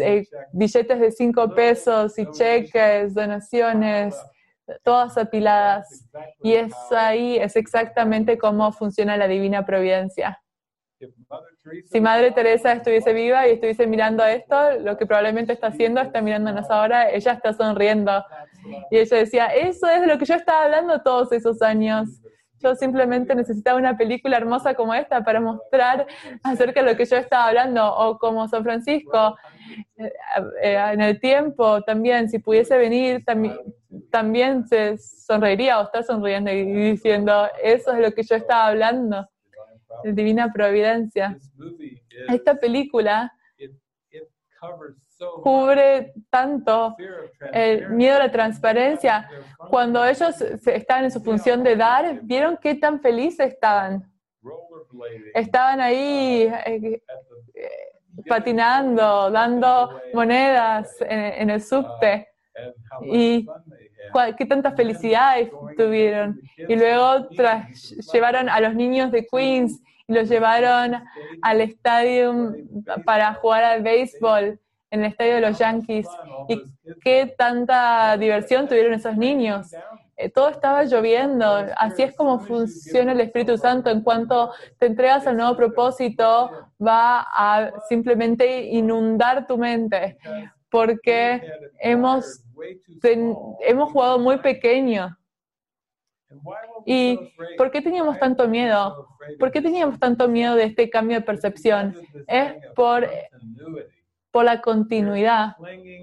eh, billetes de cinco pesos y cheques, donaciones todas apiladas. Y es ahí, es exactamente cómo funciona la divina providencia. Si Madre Teresa estuviese viva y estuviese mirando esto, lo que probablemente está haciendo, está mirándonos ahora, ella está sonriendo. Y ella decía, eso es de lo que yo estaba hablando todos esos años. Simplemente necesitaba una película hermosa como esta para mostrar acerca de lo que yo estaba hablando, o como San Francisco, eh, eh, en el tiempo también, si pudiese venir, también, también se sonreiría o está sonriendo y diciendo, eso es lo que yo estaba hablando, divina providencia. Esta película cubre tanto el miedo a la transparencia. Cuando ellos estaban en su función de dar, vieron qué tan felices estaban. Estaban ahí eh, patinando, dando monedas en, el subte. Y qué tanta felicidad tuvieron. Y luego llevaron a los niños de Queens y los llevaron al estadio para jugar al béisbol en el estadio de los Yankees. Y qué tanta diversión tuvieron esos niños. Eh, todo estaba lloviendo. Así es como funciona el Espíritu Santo. En cuanto te entregas al nuevo propósito, va a simplemente inundar tu mente. Porque hemos, hemos jugado muy pequeño. ¿Y por qué teníamos tanto miedo? ¿Por qué teníamos tanto miedo de este cambio de percepción? Es por por la continuidad.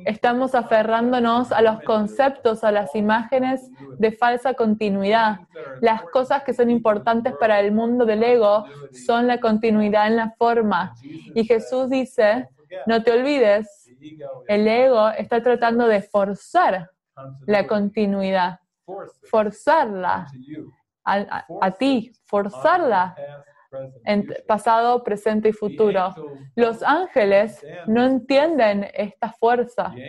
Estamos aferrándonos a los conceptos, a las imágenes de falsa continuidad. Las cosas que son importantes para el mundo del ego son la continuidad en la forma. Y Jesús dice, no te olvides, el ego está tratando de forzar la continuidad, forzarla a, a ti, forzarla en pasado, presente y futuro. Los ángeles no entienden esta fuerza.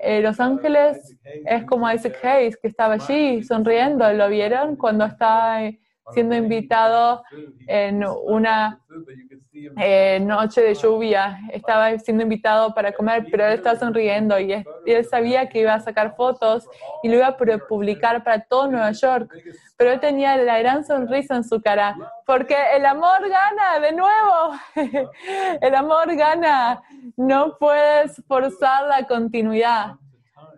Eh, los ángeles es como Isaac Hayes que estaba allí sonriendo. ¿Lo vieron cuando estaba siendo invitado en una eh, noche de lluvia. Estaba siendo invitado para comer, pero él estaba sonriendo y, él sabía que iba a sacar fotos y lo iba a publicar para todo Nueva York. Pero él tenía la gran sonrisa en su cara, porque el amor gana de nuevo. el amor gana. No puedes forzar la continuidad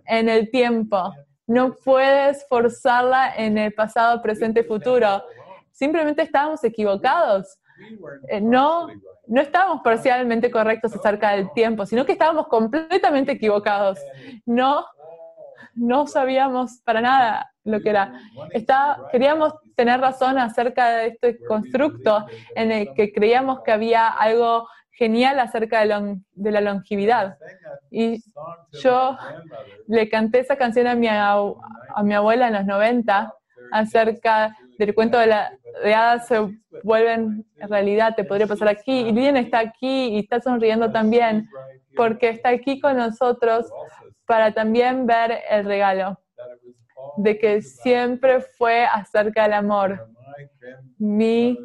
en el tiempo. No puedes forzarla en el pasado, presente y futuro. Simplemente estábamos equivocados. Eh, no, no estábamos parcialmente correctos acerca del tiempo, sino que estábamos completamente equivocados. No, no sabíamos para nada lo que era. queríamos tener razón acerca de este constructo en el que creíamos que había algo genial acerca de, la longevidad. Y yo le canté esa canción a mi, a mi abuela en los 90 acerca del cuento de, la, de se vuelven realidad, te podría pasar aquí. Y Lilian está aquí y está sonriendo también, porque está aquí con nosotros para también ver el regalo de que siempre fue acerca del amor. Mi,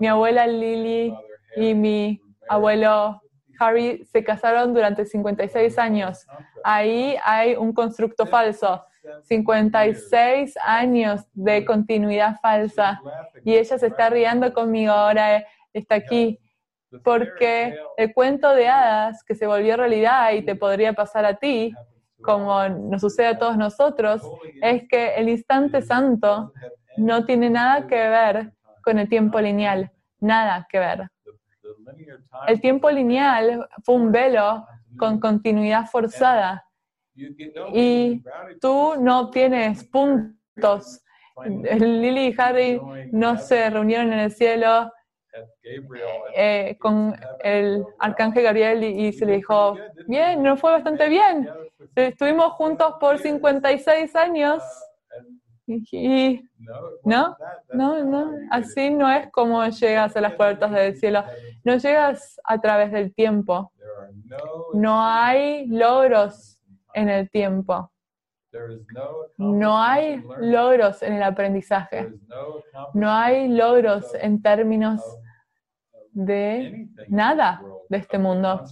mi abuela Lily y mi abuelo Harry se casaron durante 56 años. Ahí hay un constructo falso 56 años de continuidad falsa y ella se está riendo conmigo ahora, está aquí, porque el cuento de hadas que se volvió realidad y te podría pasar a ti, como nos sucede a todos nosotros, es que el instante santo no tiene nada que ver con el tiempo lineal, nada que ver. El tiempo lineal fue un velo con continuidad forzada y tú no tienes puntos. Lily y Harry no se reunieron en el cielo. Eh, con el arcángel Gabriel y, se le dijo, bien, no fue bastante bien. Estuvimos juntos por 56 años. Y, no, no, no, así no es como llegas a las puertas del cielo. No llegas a través del tiempo. No hay logros en el tiempo. No hay logros en el aprendizaje. No hay logros en términos de nada de este mundo,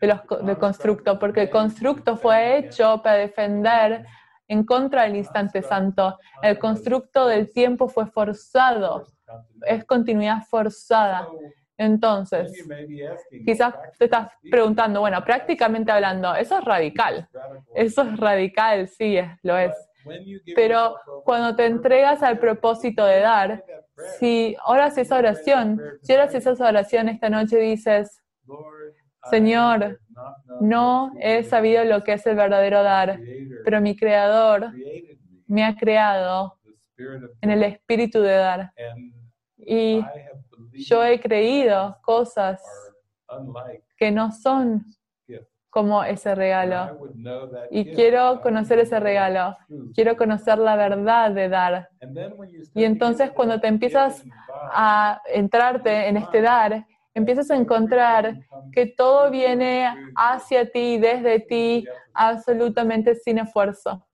de los, del constructo, porque el constructo fue hecho para defender en contra del instante santo. El constructo del tiempo fue forzado, es continuidad forzada. Entonces, quizás te estás preguntando, bueno, prácticamente hablando, eso es radical. Eso es radical, sí, lo es. Pero cuando te entregas al propósito de dar, si oras esa oración, si oras esa oración esta noche dices, Señor, no he sabido lo que es el verdadero dar, pero mi Creador me ha creado en el espíritu de dar. Y yo he creído cosas que no son como ese regalo. Y quiero conocer ese regalo. Quiero conocer la verdad de dar. Y entonces cuando te empiezas a entrarte en este dar, empiezas a encontrar que todo viene hacia ti, desde ti, absolutamente sin esfuerzo.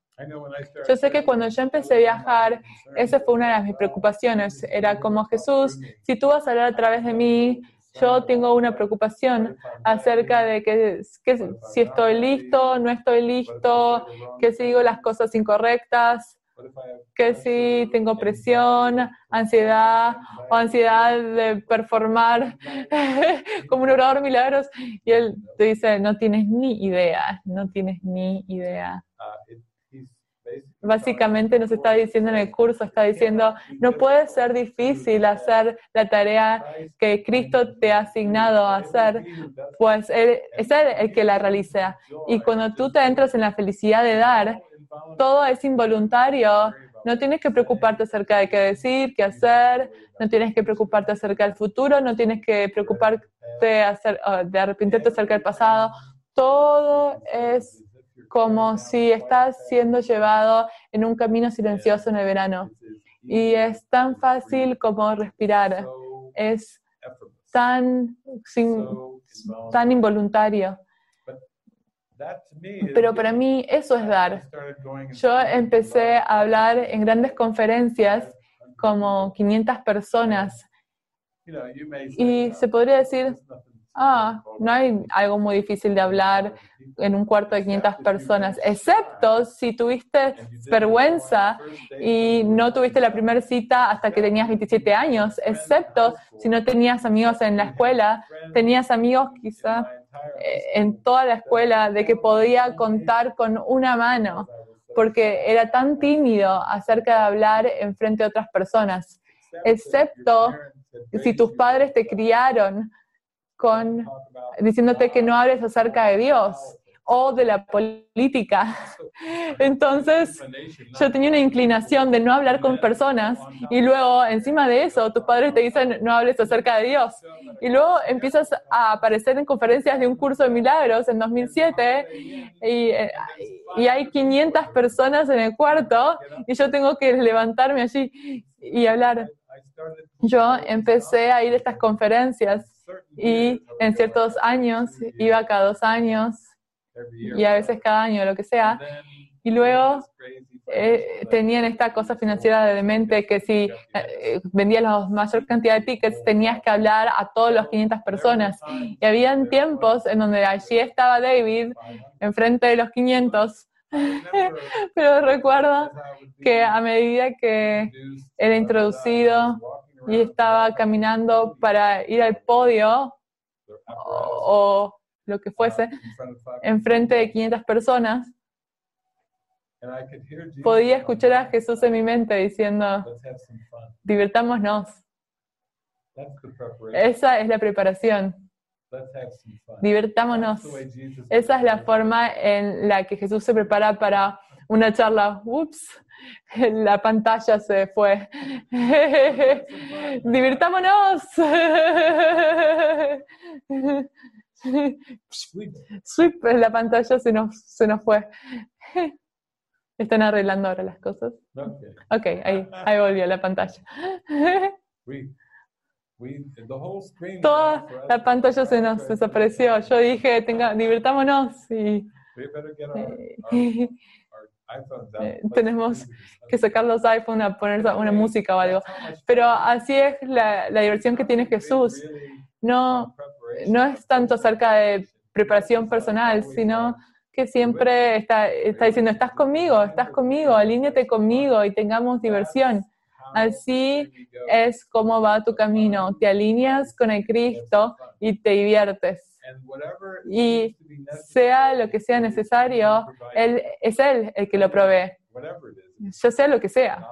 Yo sé que cuando yo empecé a viajar, esa fue una de mis preocupaciones. Era como Jesús, si tú vas a hablar a través de mí, yo tengo una preocupación acerca de que, si estoy listo, no estoy listo, que si digo las cosas incorrectas, que si tengo presión, ansiedad o ansiedad de performar (laughs) como un orador milagros. Y él te dice, no tienes ni idea, no tienes ni idea. Básicamente nos está diciendo en el curso, está diciendo, no puede ser difícil hacer la tarea que Cristo te ha asignado a hacer, pues es Él el que la realiza. Y cuando tú te entras en la felicidad de dar, todo es involuntario. No tienes que preocuparte acerca de qué decir, qué hacer, no tienes que preocuparte acerca del futuro, no tienes que preocuparte de arrepentirte acerca del pasado. Todo es como si estás siendo llevado en un camino silencioso en el verano. Y es tan fácil como respirar. Es tan, tan involuntario. Pero para mí eso es dar. Yo empecé a hablar en grandes conferencias como 500 personas y se podría decir, ah, no hay algo muy difícil de hablar en un cuarto de 500 personas, excepto si tuviste vergüenza y no tuviste la primera cita hasta que tenías 27 años, excepto si no tenías amigos en la escuela, tenías amigos quizá eh, en toda la escuela de que podía contar con una mano, porque era tan tímido acerca de hablar en frente de otras personas, excepto si tus padres te criaron con diciéndote que no hables acerca de Dios o de la política. (laughs) Entonces, yo tenía una inclinación de no hablar con personas y luego, encima de eso, tus padres te dicen no hables acerca de Dios. Y luego empiezas a aparecer en conferencias de un curso de milagros en 2007 y, eh, y hay 500 personas en el cuarto y yo tengo que levantarme allí y hablar. Yo empecé a ir a estas conferencias y en ciertos años iba cada dos años y a veces cada año, lo que sea. Y luego eh, tenían esta cosa financiera de mente que si eh, vendías la mayor cantidad de tickets tenías que hablar a todos los 500 personas. Y habían tiempos en donde allí estaba David enfrente de los 500. (laughs) Pero recuerdo que a medida que era introducido y estaba caminando para ir al podio o, lo que fuese, enfrente de 500 personas, podía escuchar a Jesús en mi mente diciendo, divirtámonos. Esa es la preparación. Divirtámonos. Esa es la forma en la que Jesús se prepara para una charla. Ups, (laughs) la pantalla se fue. (laughs) Divirtámonos. Sweep, la pantalla se nos, se nos fue. Están arreglando ahora las cosas. Ok, ahí, ahí volvió la pantalla. Toda la pantalla se nos desapareció. Yo dije, tenga, divirtámonos y, (laughs) eh, tenemos que sacar los iPhones a poner una música o algo. Pero así es la, la diversión que tiene Jesús. No, no es tanto acerca de preparación personal, sino que siempre está, está diciendo, estás conmigo, estás conmigo, alíñate conmigo y tengamos diversión. Así es como va tu camino. Te alineas con el Cristo y te diviertes. Y sea lo que sea necesario, él, es Él el que lo provee. Ya sea lo que sea.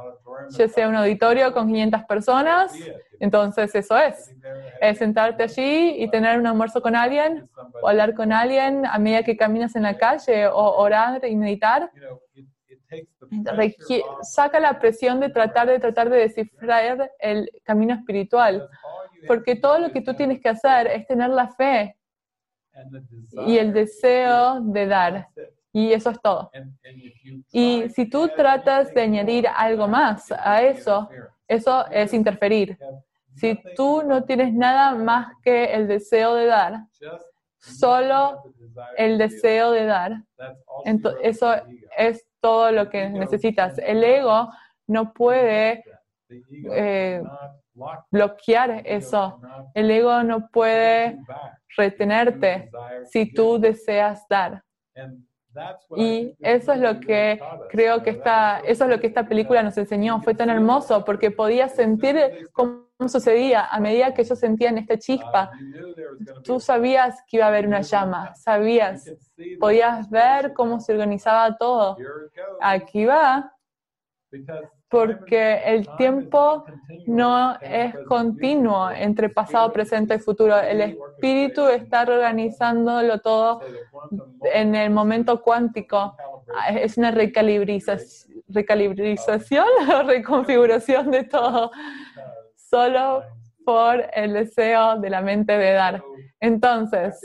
Ya sea un auditorio con 500 personas, entonces eso es. Es sentarte allí y tener un almuerzo con alguien o hablar con alguien a medida que caminas en la calle o orar y meditar saca la presión de tratar de tratar de descifrar el camino espiritual, porque todo lo que tú tienes que hacer es tener la fe y el deseo de dar. Y eso es todo. Y si tú tratas de añadir algo más a eso, eso es interferir. Si tú no tienes nada más que el deseo de dar, solo el deseo de dar, eso es todo lo que necesitas. El ego no puede eh, bloquear eso. El ego no puede retenerte si tú deseas dar. Y eso es lo que creo que esta, eso es lo que esta película nos enseñó. Fue tan hermoso porque podías sentir cómo sucedía a medida que ellos sentían esta chispa. Tú sabías que iba a haber una llama, sabías, podías ver cómo se organizaba todo. Aquí va, porque el tiempo no es continuo entre pasado, presente y futuro. El espíritu está reorganizándolo todo en el momento cuántico. Es una recalibrización, recalibrización (laughs) o reconfiguración de todo, solo por el deseo de la mente de dar. Entonces,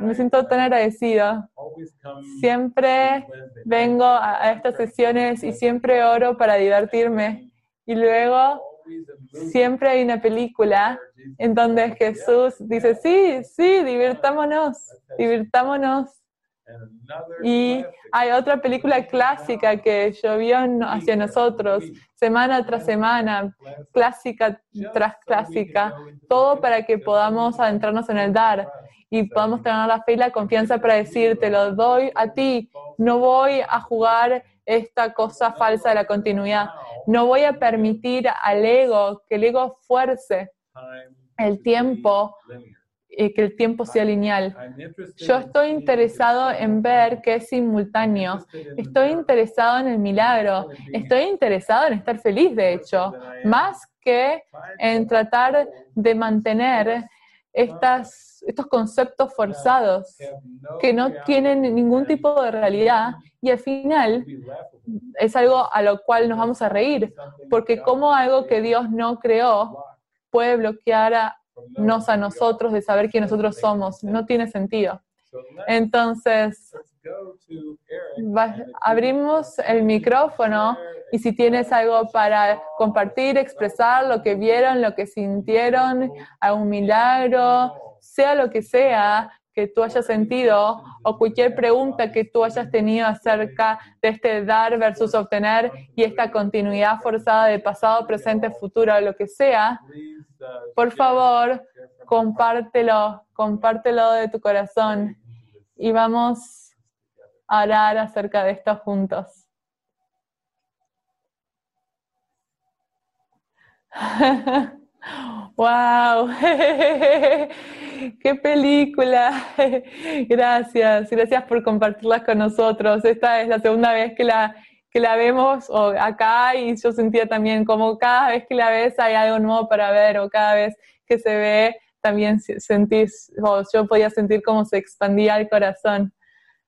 me siento tan agradecido. Siempre vengo a, estas sesiones y siempre oro para divertirme. Y luego siempre hay una película en donde Jesús dice, sí, sí, divirtámonos, divirtámonos. Y hay otra película clásica que llovió hacia nosotros, semana tras semana, clásica tras clásica, todo para que podamos adentrarnos en el dar y podamos tener la fe y la confianza para decir, te lo doy a ti, no voy a jugar esta cosa falsa de la continuidad, no voy a permitir al ego, que el ego fuerce el tiempo y que el tiempo sea lineal. Yo estoy interesado en ver que es simultáneo. Estoy interesado en el milagro. Estoy interesado en estar feliz, de hecho, más que en tratar de mantener estas, estos conceptos forzados que no tienen ningún tipo de realidad y al final es algo a lo cual nos vamos a reír, porque como algo que Dios no creó puede bloquear a nos a nosotros de saber quién nosotros somos. No tiene sentido. Entonces, abrimos el micrófono y si tienes algo para compartir, expresar lo que vieron, lo que sintieron, algún milagro, sea lo que sea que tú hayas sentido o cualquier pregunta que tú hayas tenido acerca de este dar versus obtener y esta continuidad forzada de pasado, presente, futuro, lo que sea, por favor, compártelo, compártelo de tu corazón y vamos a hablar acerca de esto juntos. (laughs) ¡Wow! (laughs) ¡Qué película! (laughs) Gracias, gracias por compartirlas con nosotros. Esta es la segunda vez que la, que la vemos acá y yo sentía también como cada vez que la ves hay algo nuevo para ver o cada vez que se ve también sentís, o yo podía sentir cómo se expandía el corazón.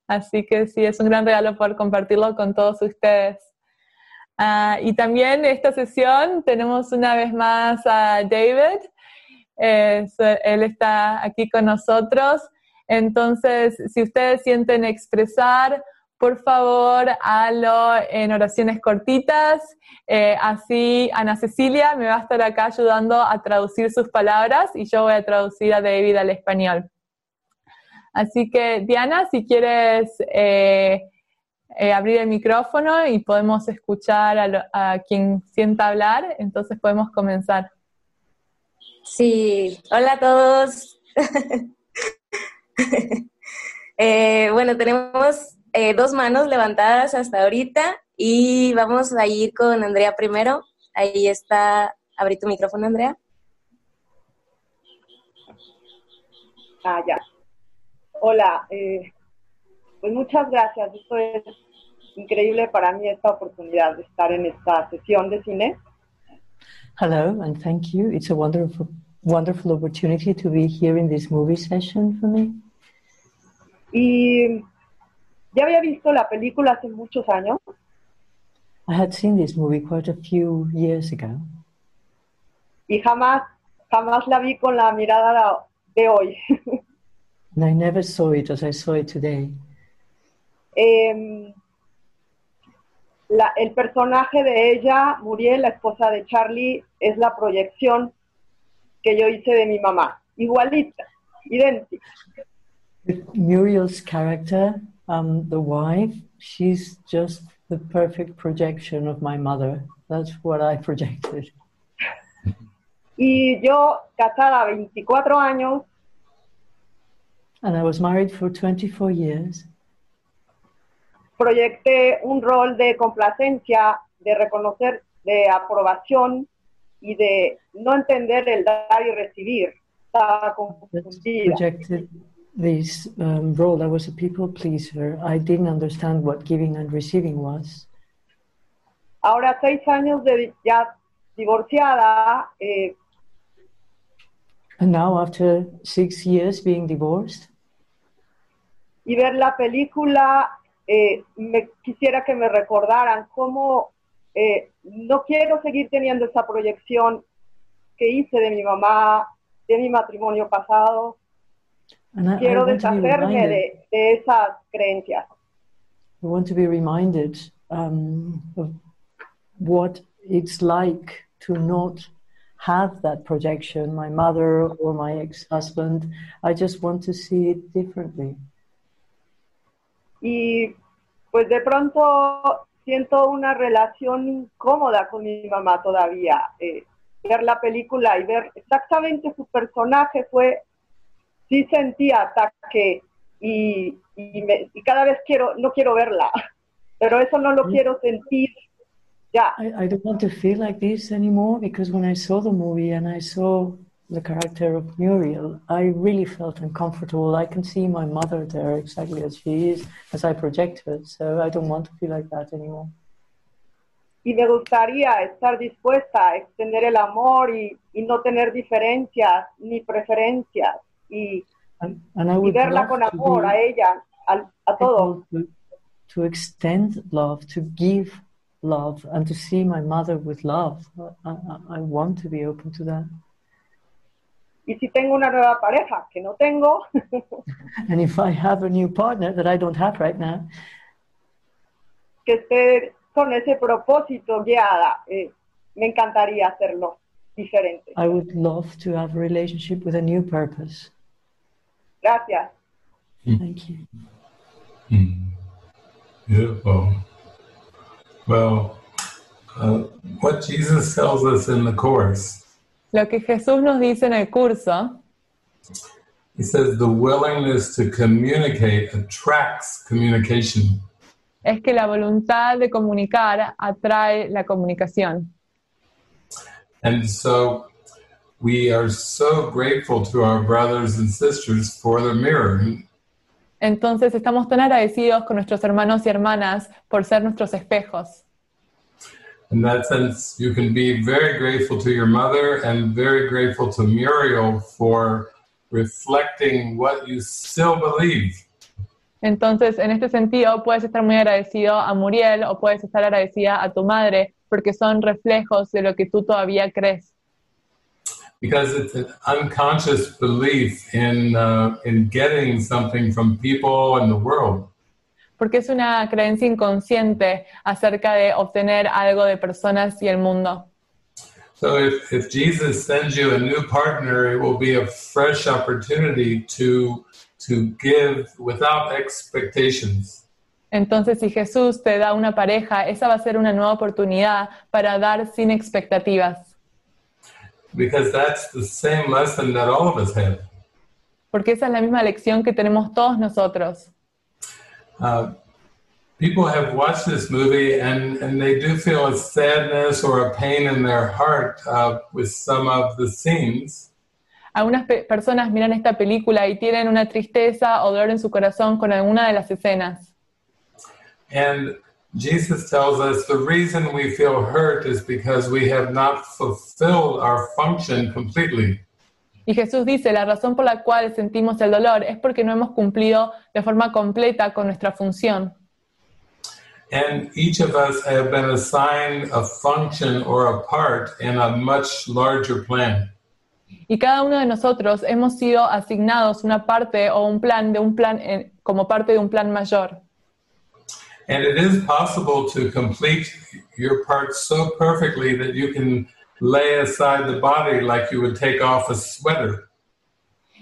Así que sí, es un gran regalo poder compartirlo con todos ustedes. Ah, y también esta sesión tenemos una vez más a David. él está aquí con nosotros. Entonces, si ustedes sienten expresar por favor, hazlo en oraciones cortitas. Eh, así Ana Cecilia me va a estar acá ayudando a traducir sus palabras y yo voy a traducir a David al español. Así que, Diana, si quieres eh, eh, abrir el micrófono y podemos escuchar a, a quien sienta hablar, entonces podemos comenzar. Sí, hola a todos. (laughs) bueno, tenemos eh, dos manos levantadas hasta ahorita y vamos a ir con Andrea primero. Ahí está, abrí tu micrófono, Andrea. Ah, ya. Hola, eh, pues muchas gracias. Esto es increíble para mí esta oportunidad de estar en esta sesión de cine. Hello and thank you. It's a wonderful, wonderful opportunity to be here in this movie session for me. Y ya había visto la película hace muchos años. I had seen this movie quite a few years ago. Y jamás, jamás la vi con la mirada de hoy. And I never saw it as I saw it today. Eh, la, el personaje de ella, Muriel, la esposa de Charlie, es la proyección que yo hice de mi mamá, igualita, idéntica. Muriel's character, um, the wife, she's just the perfect projection of my mother. That's what I (laughs) projected. Y yo, casada 24 años. And I was married for 24 years. Proyecté un rol de complacencia, de reconocer, de aprobación y de no entender el dar y recibir. Estaba confundida. This um, role. I was a people pleaser. I didn't understand what giving and receiving was. Ahora, seis años de ya divorciada, eh, And now, after six years being divorced, y ver la película, eh, me quisiera que me recordaran cómo eh, no quiero seguir teniendo esa proyección que hice de mi mamá, de mi matrimonio pasado. I, quiero deshacerme de, de, esas creencias. I want to be reminded um, of what it's like to not have that projection, my mother or my ex-husband. I just want to see it differently. Y pues de pronto siento una relación incómoda con mi mamá todavía. Eh, ver la película y ver exactamente su personaje fue, sí sentía ataque y, y, me, y cada vez quiero, no quiero verla, (laughs) pero eso no lo quiero sentir Yeah. I, I don't want to feel like this anymore because when I saw the movie and I saw the character of Muriel, I really felt uncomfortable. I can see my mother there exactly as she is, as I project her. So I don't want to feel like that anymore. Y me gustaría estar dispuesta a extender el amor y, y no tener diferencias ni preferencias y, and, and I would y verla con amor a ella, a, a todos. To, to extend love, to give love and to see my mother with love. I, I, I, want to be open to that. Y si tengo una nueva pareja que no tengo. (laughs) (laughs) and if I have a new partner that I don't have right now. Que esté con ese propósito guiada. Eh, me encantaría hacerlo diferente. I would love to have a relationship with a new purpose. Gracias. Thank you. Mm. Beautiful. Well, uh, what Jesus tells us in the course. Lo que Jesús nos dice en el curso. He says the willingness to communicate attracts communication. Es que la voluntad de comunicar atrae la comunicación. And so we are so grateful to our brothers and sisters for the mirroring Entonces estamos tan agradecidos con nuestros hermanos y hermanas por ser nuestros espejos. In that sense, you can be very grateful to your mother and very grateful to Muriel for reflecting what you still believe. Entonces, en este sentido, puedes estar muy agradecido a Muriel o puedes estar agradecida a tu madre porque son reflejos de lo que tú todavía crees. Because it's an unconscious belief in uh, in getting something from people and the world. Porque es una creencia inconsciente acerca de obtener algo de personas y el mundo. So if, if Jesus sends you a new partner, it will be a fresh opportunity to to give without expectations. Entonces, si Jesús te da una pareja, esa va a ser una nueva oportunidad para dar sin expectativas. Because that's the same lesson that all of us have. Porque esa es la misma lección que tenemos todos nosotros. Uh, people have watched this movie and, and they do feel a sadness or a pain in their heart uh, with some of the scenes. Algunas pe personas miran esta película y tienen una tristeza o dolor en su corazón con alguna de las escenas. And Jesus tells us the reason we feel hurt is because we have not fulfilled our function completely. Y Jesús dice, la razón por la cual sentimos el dolor es porque no hemos cumplido de forma completa con nuestra función. And each of us have been assigned a function or a part in a much larger plan. Y cada uno de nosotros hemos sido asignados una parte o un plan de un plan en, como parte de un plan mayor. And it is possible to complete your part so perfectly that you can lay aside the body like you would take off a sweater.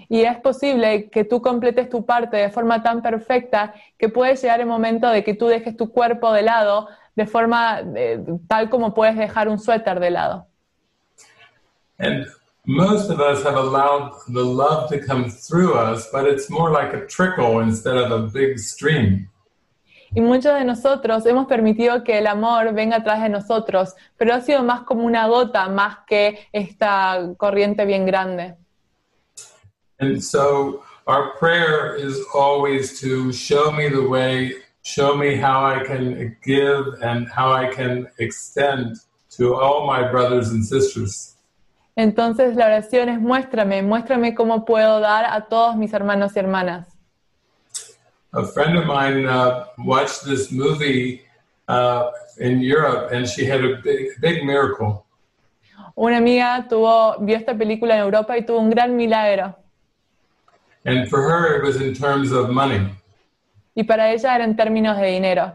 Y es posible que tú completes tu parte de forma tan perfecta que puede llegar el momento de que tú dejes tu cuerpo de lado de forma eh, tal como puedes dejar un suéter de lado. And most of us have allowed the love to come through us, but it's more like a trickle instead of a big stream. Y muchos de nosotros hemos permitido que el amor venga atrás de nosotros, pero ha sido más como una gota más que esta corriente bien grande. And so our prayer is always to show me the way, show me how I can give and how I can extend to all my brothers and sisters. Entonces la oración es muéstrame, muéstrame cómo puedo dar a todos mis hermanos y hermanas. A friend of mine uh, watched this movie uh, in Europe and she had a big, big miracle. Una amiga tuvo, vio esta película en Europa y tuvo un gran milagro. And for her, it was in terms of money. Y para ella era en términos de dinero.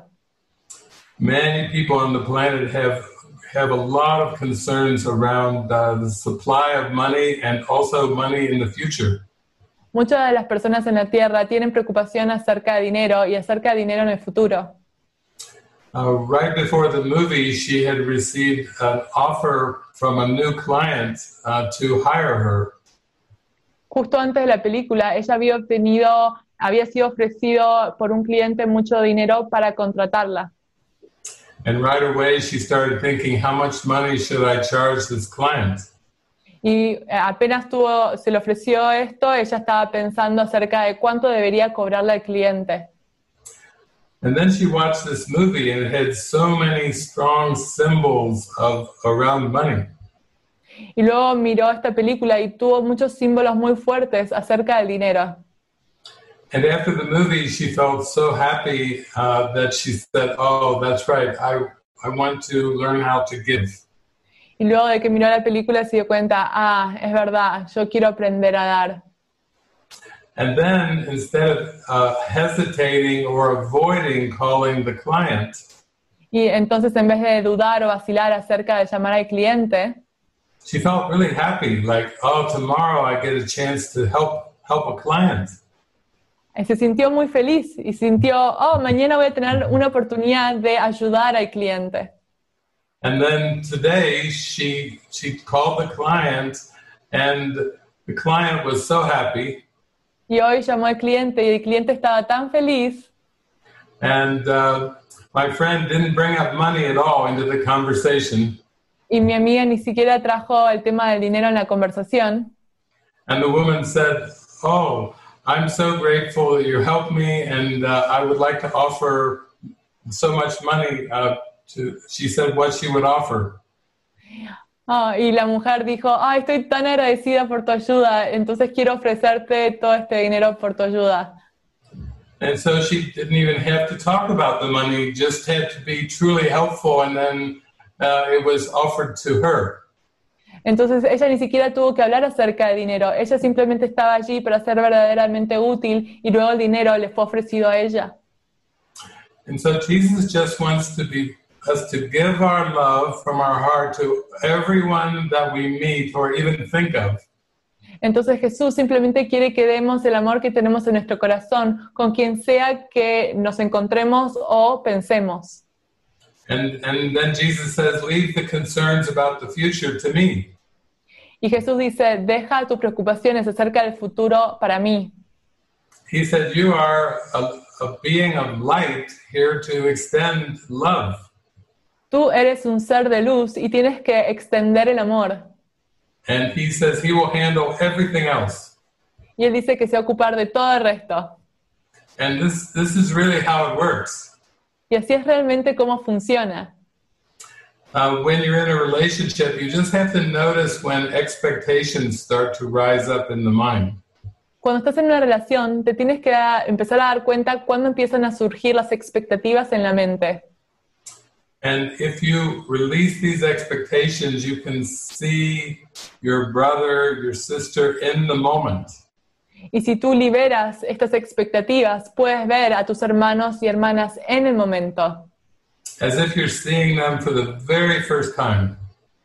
Many people on the planet have have a lot of concerns around uh, the supply of money and also money in the future. Muchas de las personas en la Tierra tienen preocupación acerca de dinero y acerca de dinero en el futuro. Uh, right before the movie, she had received an offer from a new client uh, to hire her. Justo antes de la película, ella había obtenido, había sido ofrecido por un cliente mucho dinero para contratarla. And right away, she started thinking, how much money should I charge this client? Y eh, apenas tuvo, se le ofreció esto, ella estaba pensando acerca de cuánto debería cobrarle al cliente. And then she watched this movie and it had so many strong symbols of around money. Y luego miró esta película y tuvo muchos símbolos muy fuertes acerca del dinero. And after the movie, she felt so happy uh, that she said, "Oh, that's right. I I want to learn how to give." Y luego de que miró la película se dio cuenta, ah, es verdad, yo quiero aprender a dar. And then instead of uh, hesitating or avoiding calling the client, Y entonces en vez de dudar o vacilar acerca de llamar al cliente, she felt really happy. Like, oh, tomorrow I get a chance to help help a client. se sintió muy feliz y sintió, oh, mañana voy a tener una oportunidad de ayudar al cliente. And then today she she called the client, and the client was so happy. Y hoy llamó al cliente y el cliente estaba tan feliz And uh, my friend didn't bring up money at all into the conversation. y mi amiga ni siquiera trajo el tema del dinero en la conversación. And the woman said, Oh, I'm so grateful that you helped me, and uh, I would like to offer so much money uh, to. She said what she would offer. Ah, y la mujer dijo, ay, estoy tan agradecida por tu ayuda, entonces quiero ofrecerte todo este dinero por tu ayuda. And so she didn't even have to talk about the money, just had to be truly helpful, and then uh, it was offered to her. Entonces ella ni siquiera tuvo que hablar acerca de dinero, ella simplemente estaba allí para ser verdaderamente útil y luego el dinero le fue ofrecido a ella. And so Jesus just wants to be us to give our love from our heart to everyone that we meet or even think of. Entonces Jesús simplemente quiere que demos el amor que tenemos en nuestro corazón con quien sea que nos encontremos o pensemos. And and then Jesus says, leave the concerns about the future to me. Y Jesús dice, deja tus preocupaciones acerca del futuro para mí. He said, you are a, a being of light here to extend love. Tú eres un ser de luz y tienes que extender el amor. And he says he will handle everything else. Y él dice que se va a ocupar de todo el resto. And this this is really how it works. Y así es realmente cómo funciona. Uh, when you're in a relationship, you just have to notice when expectations start to rise up in the mind. Cuando estás en una relación, te tienes que empezar a dar cuenta cuando empiezan a surgir las expectativas en la mente. And if you release these expectations, you can see your brother, your sister in the moment. Y si tú liberas estas expectativas, puedes ver a tus hermanos y hermanas en el momento. As if you're seeing them for the very first time.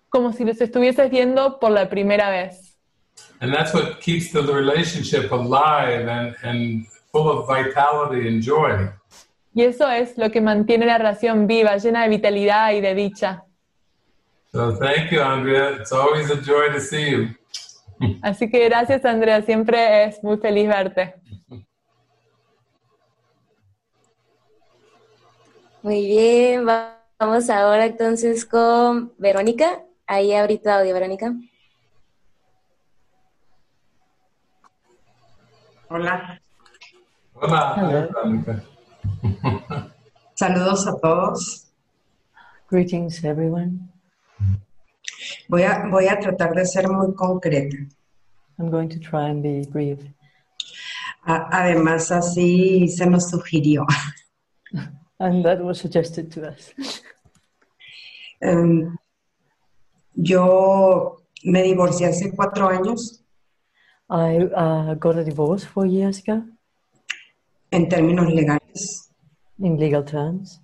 Como si los estuvieses viendo por la primera vez. And that's what keeps the relationship alive and, and full of vitality and joy. Y eso es lo que mantiene la relación viva, llena de vitalidad y de dicha. So thank you, Andrea. It's always a joy to see you. Así que gracias, Andrea. Siempre es muy feliz verte. Muy bien, vamos ahora entonces con Verónica. Ahí ahorita audio, Verónica. Hola. Hola, Verónica. (laughs) Saludos a todos. Greetings, everyone. Voy a, voy a tratar de ser muy concreta. I'm going to try and be brief. A- además, así se nos sugirió. (laughs) And that was suggested to us. (laughs) Em, yo me divorcié hace cuatro años. I uh, got a divorce four years ago En términos legales, in legal terms,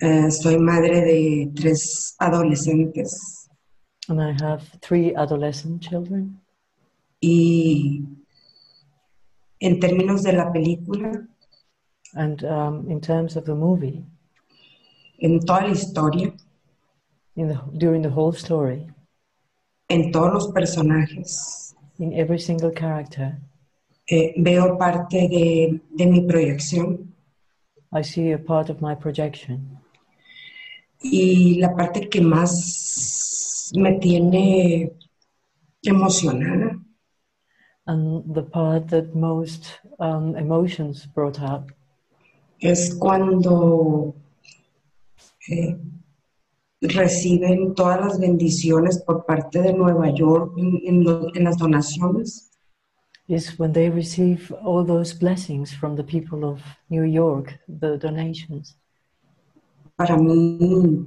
Eh, soy madre de tres adolescentes. And I have three adolescent children. y en términos de la película, And um, in terms of the movie, en toda la historia, in the, during the whole story, en todos los personajes, in every single character, eh, veo parte de, de mi proyección I see a part of my projection. y la parte que más me tiene emocionada And the part that most um, emotions brought up es cuando eh, reciben todas las bendiciones por parte de Nueva York en, en en las donaciones. Is when they receive all those blessings from the people of New York, the donations. Para mí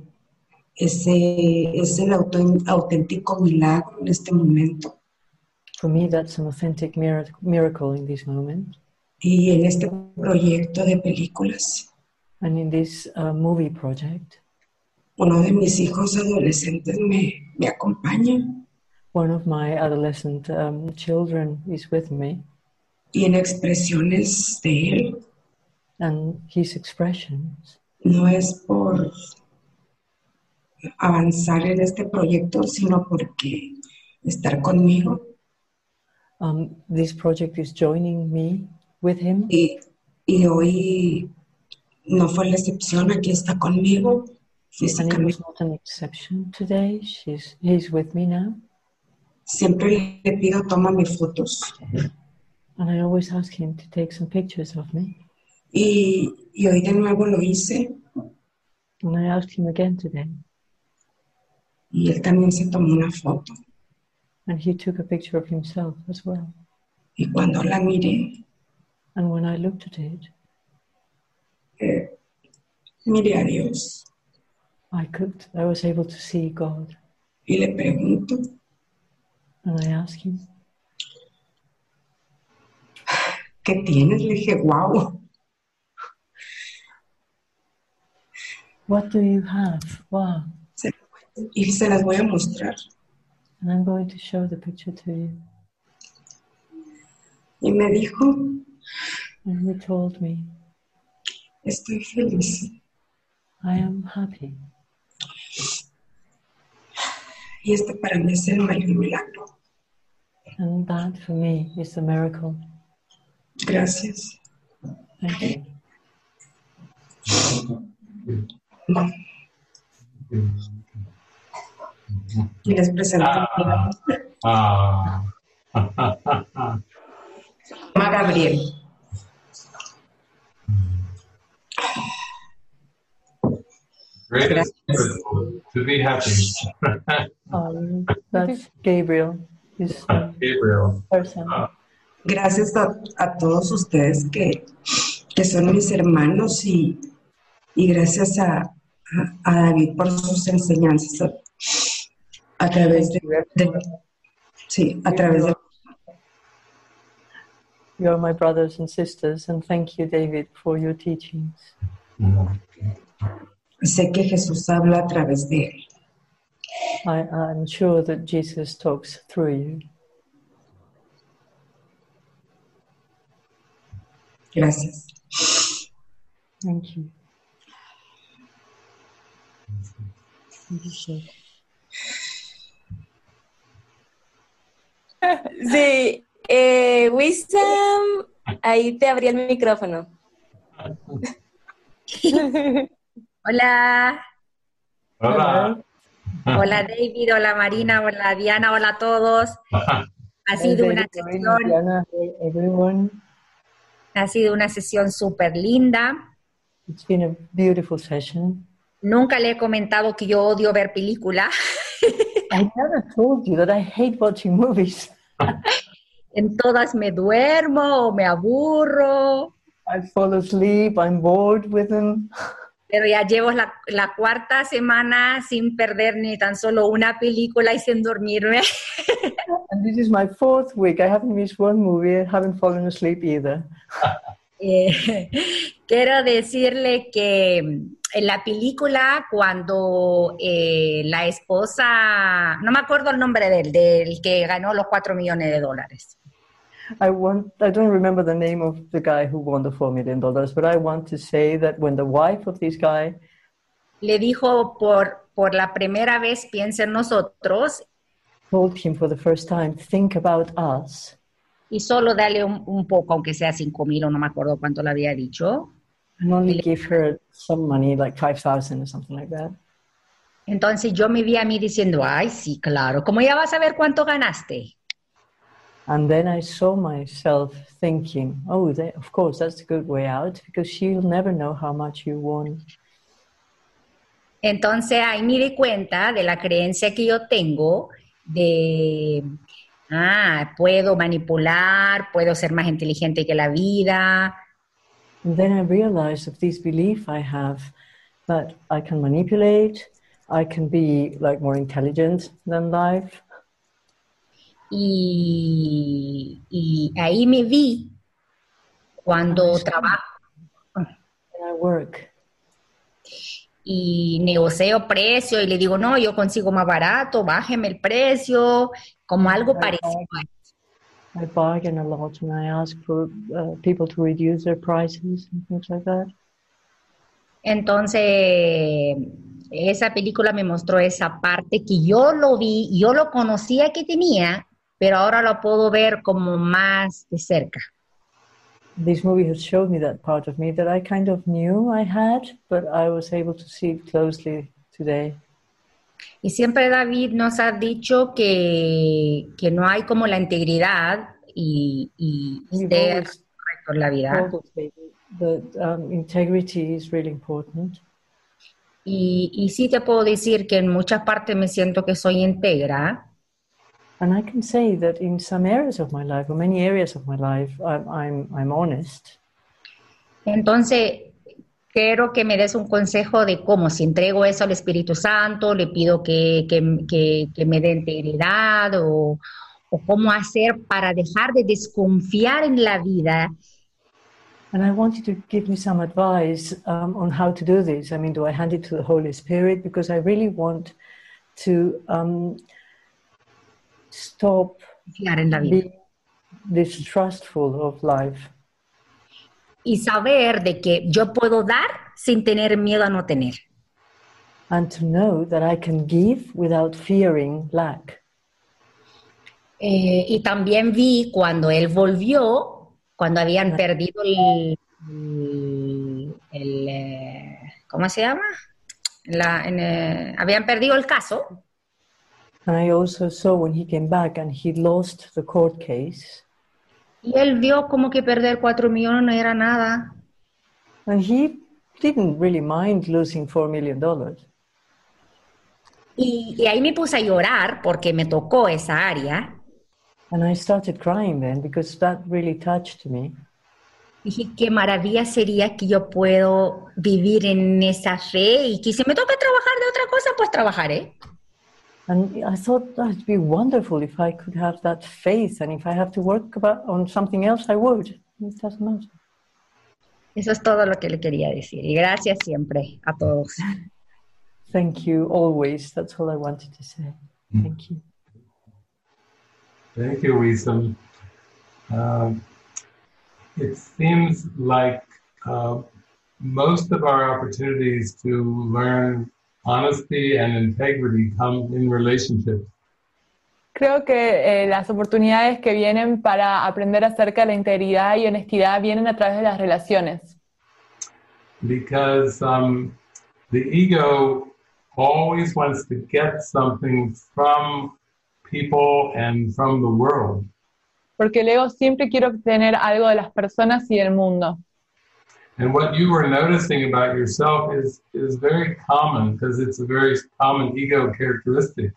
ese es el auténtico milagro en este momento. For me, that's an authentic miracle in this moment. Y en este proyecto de películas, And in this uh, movie project, uno de mis hijos adolescentes me, me acompaña one of my adolescent um, children is with me, y en expresiones de él. And his expressions. No es por avanzar en este proyecto, sino porque estar conmigo. Um, this project is joining me with him, y, y hoy no fue la excepción, aquí está conmigo and it was not an exception today. She's he's with me now, Siempre le pido, tómame fotos. and I always ask him to take some pictures of me. Y, y hoy de nuevo lo hice And I asked him again today, y él también se tomó una foto. and he took a picture of himself as well. Y cuando la miré, And when I looked at it, eh, miré a Dios I could I was able to see God, y le pregunto, and I asked him, ¿qué tienes? Le dije, wow. "What do you have? Wow!" Y se las voy a mostrar. And I'm going to show the picture to you. Y me dijo, And he told me, estoy feliz. "I am happy." Y este para mí es el mayor milagro. And that for me is the miracle. Gracias. Thank you. Y les presento a mi Ah. llama Gabriel. Is wonderful to be happy. Um, (laughs) that's Gabriel, his um, Gabriel. person. Gracias a, a todos ustedes que, que son mis hermanos y, y gracias a, a- a David por sus enseñanzas a, a través de, de- sí, a través de You are my brothers and sisters, and thank you, David, for your teachings. Sé que Jesús habla a través de él. I, I'm sure that Jesus talks through you. Gracias. Thank you. Sí, eh, Wisdom, ahí te abrí el micrófono. (laughs) Hola, Hola. hola David, hola Marina, hola Diana, hola a todos. (laughs) Ha sido una sesión, Diana, everyone. ha sido una sesión súper linda. It's been a beautiful session. Nunca le he comentado que yo odio ver películas. (laughs) I never told you that I hate watching movies. (laughs) En todas me duermo o me aburro, I fall asleep, I'm bored with them. Pero ya llevo la, la cuarta semana sin perder ni tan solo una película y sin dormirme. (laughs) And this is my fourth week. I haven't missed one movie, I haven't fallen asleep either. (laughs) Eh, quiero decirle que en la película, cuando eh, la esposa, no me acuerdo el nombre del, del que ganó los cuatro millones de dólares. I want I don't remember the name of the guy who won the four million dollars, but I want to say that when the wife of this guy Le dijo por, por la primera vez, piensa en nosotros told him for the first time, think about us, y solo dale un, un poco, aunque sea cinco mil o no me acuerdo cuánto le había dicho. and only give her some money, like five thousand or something like that. Entonces yo me vi a mí diciendo, ay, sí, claro, ¿cómo ya vas a ver cuánto ganaste? And then I saw myself thinking, oh, that, of course, that's a good way out because she'll never know how much you won. Entonces ahí me di cuenta de la creencia que yo tengo de, ah, puedo manipular, puedo ser más inteligente que la vida, And then I realized of this belief I have that I can manipulate, I can be like more intelligent than life. Y, y ahí me vi cuando trabajo y negocio precio y le digo, no, yo consigo más barato, bájeme el precio, como algo parecido. a I bargain a lot and I ask for uh, people to reduce their prices and things like that. Entonces, esa película me mostró esa parte que yo lo vi, yo lo conocía que tenía, pero ahora lo puedo ver como más de cerca. This movie has showed me that part of me that I kind of knew I had, but I was able to see it closely today. Y siempre David nos ha dicho que, que no hay como la integridad y, y ser correcto en la vida. that um, integrity is really important. Y, y sí te puedo decir que en muchas partes me siento que soy íntegra, And I can say that in some areas of my life, or many areas of my life, I'm, I'm, I'm honest. Entonces, quiero que me des un consejo de cómo, si entrego eso al Espíritu Santo, le pido que, que- que- que me dé integridad o, o cómo hacer para dejar de desconfiar en la vida And I want you to give me some advice um, on how to do this. I mean, do I hand it to the Holy Spirit? Because I really want to um, stop confiar en la vida. being distrustful of life Y saber de que yo puedo dar sin tener miedo a no tener. and to know that I can give without fearing lack. Eh, y también vi cuando él volvió, cuando habían perdido el, el- el, eh, ¿cómo se llama? La- en, eh, habían perdido el caso And I also saw when he came back and he lost the court case, y él vio como que perder cuatro millones no era nada. and he didn't really mind losing $4 million. Y, y ahí me puse a llorar porque me tocó esa área. And I started crying then because that really touched me. Dije, qué maravilla sería que yo puedo vivir en esa fe y que si me toca trabajar de otra cosa, pues trabajaré. And I thought that'd be wonderful if I could have that faith, and if I have to work about, on something else, I would. It doesn't matter. Eso es todo lo que le quería decir. Y gracias siempre a todos. (laughs) Thank you always. That's all I wanted to say. Thank you. Thank you, Wisdom. Um, it seems like uh, most of our opportunities to learn honesty and integrity come in relationships. Creo que eh, las oportunidades que vienen para aprender acerca de la integridad y honestidad vienen a través de las relaciones. Because um, the ego always wants to get something from people and from the world. Porque el ego siempre quiere obtener algo de las personas y del mundo. And what you were noticing about yourself is, is very common because it's a very common ego characteristic.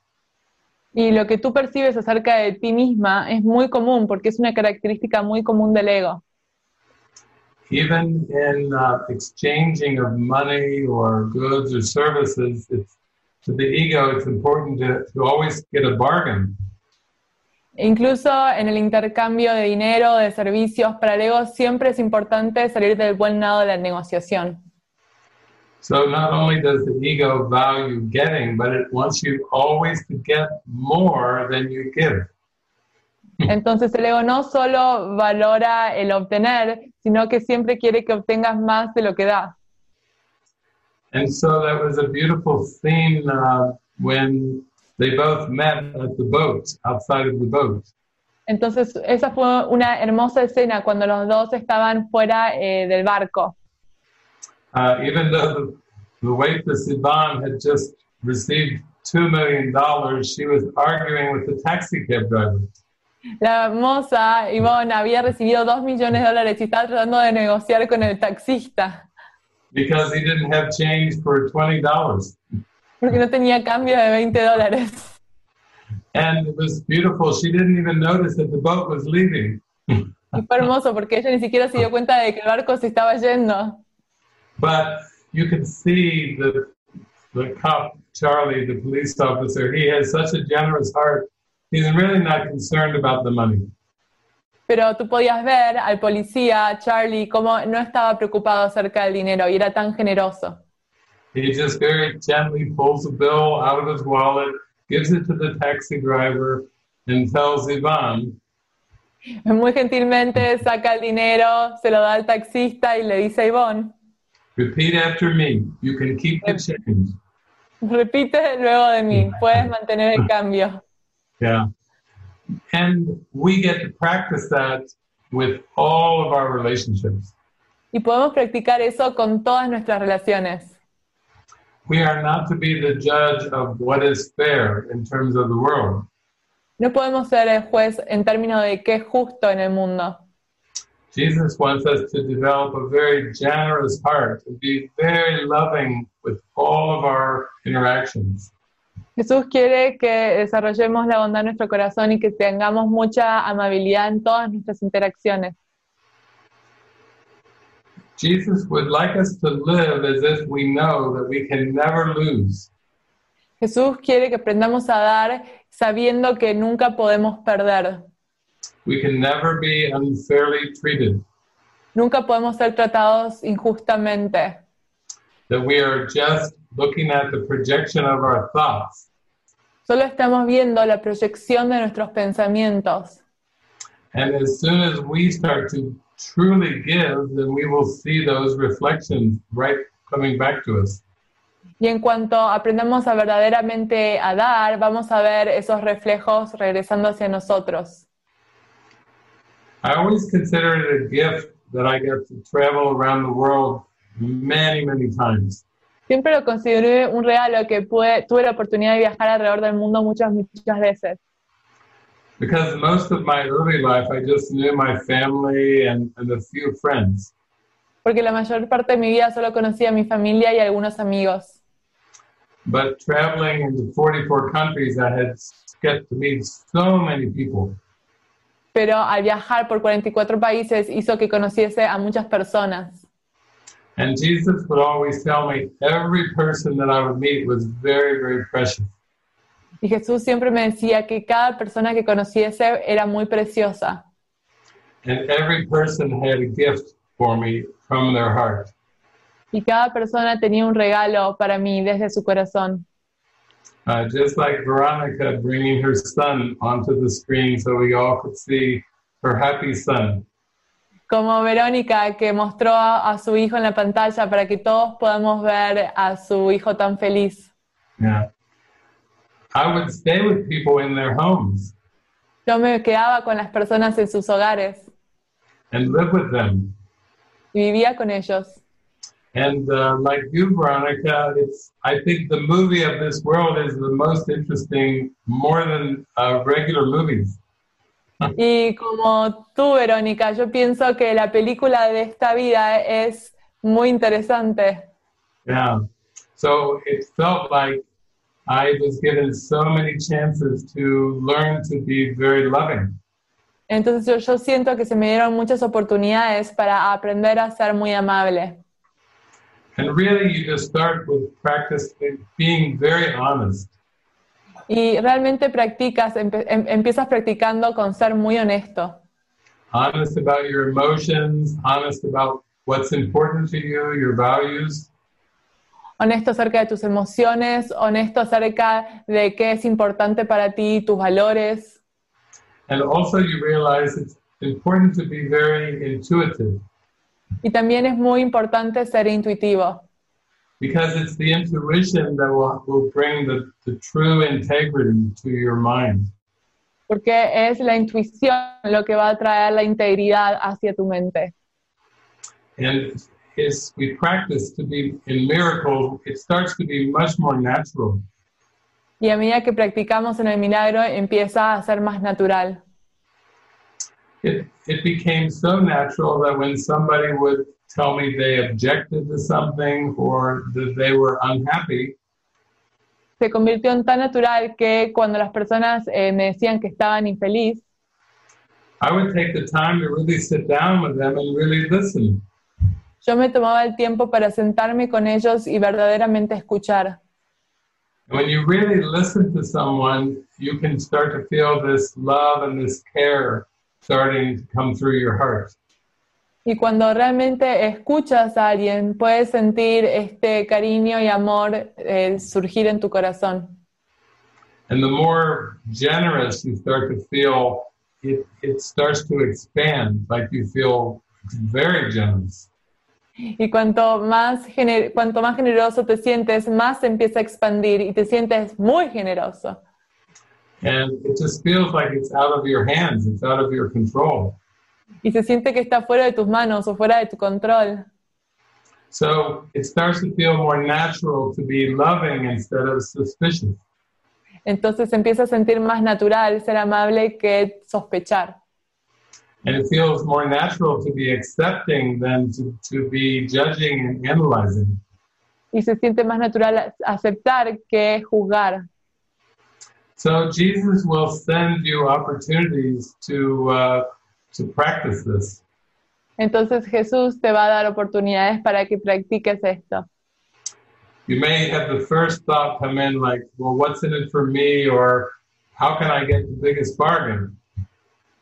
Y lo que tú percibes acerca de ti misma es muy común porque es una característica muy común del ego. Even in uh, exchanging of money or goods or services, it's, to the ego, it's important to, to always get a bargain. Incluso en el intercambio de dinero, de servicios, para el ego siempre es importante salir del buen lado de la negociación. So not only does the ego value getting, but it wants you always to get more than you give. (laughs) Entonces el ego no solo valora el obtener, sino que siempre quiere que obtengas más de lo que da. And so that was a beautiful scene uh, when they both met at the boat, outside of the boat. Entonces esa fue una hermosa escena cuando los dos estaban fuera eh, del barco. Uh, even though the, the waitress Yvonne had just received $2 million, she was arguing with the taxi cab driver. La moza Ivonne había recibido dos millones de dólares y estaba tratando de negociar con el taxista because he didn't have change for $20. Porque no tenía cambio de 20 dólares. And it was beautiful. She didn't even notice that the boat was leaving. Y fue hermoso porque ella ni siquiera se dio cuenta de que el barco se estaba yendo. But you can see the, the cop, Charlie, the police officer, he has such a generous heart. He's really not concerned about the money. Pero tú podías ver al policía, Charlie, cómo no estaba preocupado acerca del dinero y era tan generoso. He just very gently pulls a bill out of his wallet, gives it to the taxi driver, and tells Yvonne, Muy gentilmente saca el dinero, se lo da al taxista y le dice a Ivonne, repeat after me. You can keep the change. repite luego de mí, puedes mantener el cambio. Yeah. And we get to practice that with all of our relationships. Y podemos practicar eso con todas nuestras relaciones. We are not to be the judge of what is fair in terms of the world. No podemos ser el juez en términos de qué es justo en el mundo. Jesus wants us to develop a very generous heart and be very loving with all of our interactions. Jesús quiere que desarrollemos la bondad en nuestro corazón y que tengamos mucha amabilidad en todas nuestras interacciones. Jesus would like us to live as if we know that we can never lose. Jesús quiere que aprendamos a dar sabiendo que nunca podemos perder. We can never be unfairly treated. Nunca podemos ser tratados injustamente. That we are just looking at the projection of our thoughts. Solo estamos viendo la proyección de nuestros pensamientos. And as soon as we start to truly give, then we will see those reflections right coming back to us. Y en cuanto aprendamos a verdaderamente a dar, vamos a ver esos reflejos regresando hacia nosotros. I always consider it a gift that I get to travel around the world many, many times. Siempre lo consideré un regalo que pude- tuve la oportunidad de viajar alrededor del mundo muchas, muchas veces. Because most of my early life, I just knew my family and, and a few friends. Porque la mayor parte de mi vida solo conocía a mi familia y algunos amigos. But traveling into 44 countries, I had get to meet so many people. Pero al viajar por 44 países hizo que conociese a muchas personas. And Jesus would always tell me every person that I would meet was very, very precious. Y Jesús siempre me decía que cada persona que conociese era muy preciosa. And every person had a gift for me from their heart. Y cada persona tenía un regalo para mí desde su corazón. Uh, just like Veronica bringing her son onto the screen so we all could see her happy son. Como Verónica que mostró a, su hijo en la pantalla para que todos podamos ver a su hijo tan feliz. Yeah. I would stay with people in their homes Yo me quedaba con las personas en sus hogares and live with them. y vivía con ellos. And uh, like you, Veronica, it's I think the movie of this world is the most interesting, more than uh, regular movies. (laughs) Y como tú, Verónica, yo pienso que la película de esta vida es muy interesante. Yeah. So it felt like I was given so many chances to learn to be very loving. Entonces yo, yo siento que se me dieron muchas oportunidades para aprender a ser muy amable. And really, you just start with practice being very honest. Y realmente practicas, empe- em- empiezas practicando con ser muy honesto. Honest about your emotions, honest about what's important to you, your values. Honesto acerca de tus emociones, honesto acerca de qué es importante para ti, tus valores. And also, you realize it's important to be very intuitive Y también es muy importante ser intuitivo, because it's the intuition that will, will bring the, the true integrity to your mind. porque es la intuición lo que va a traer la integridad hacia tu mente. And as we practice to be in miracles, it starts to be much more natural. Y a medida que practicamos en el milagro, empieza a ser más natural. It, it became so natural that when somebody would tell me they objected to something or that they were unhappy, Se convirtió en tan natural que cuando las personas eh, me decían que estaban infeliz, I would take the time to really sit down with them and really listen. Yo me tomaba el tiempo para sentarme con ellos y verdaderamente escuchar. When you really listen to someone, you can start to feel this love and this care starting to come through your heart. Y cuando realmente escuchas a alguien, puedes sentir este cariño y amor eh, surgir en tu corazón. And the more generous you start to feel, it, it starts to expand, like you feel very generous. Y cuanto más, gener- cuanto más generoso te sientes, más se empieza a expandir y te sientes muy generoso. And it just feels like it's out of your hands, it's out of your control. Y se siente que está fuera de tus manos o fuera de tu control. So it starts to feel more natural to be loving instead of suspicious. Entonces empieza a sentir más natural ser amable que sospechar. And it feels more natural to be accepting than to, to be judging and analyzing. Y se siente más natural aceptar que juzgar. So Jesus will send you opportunities to, uh, to practice this. Entonces Jesús te va a dar oportunidades para que practiques esto. You may have the first thought come in like, well, what's in it for me? Or how can I get the biggest bargain?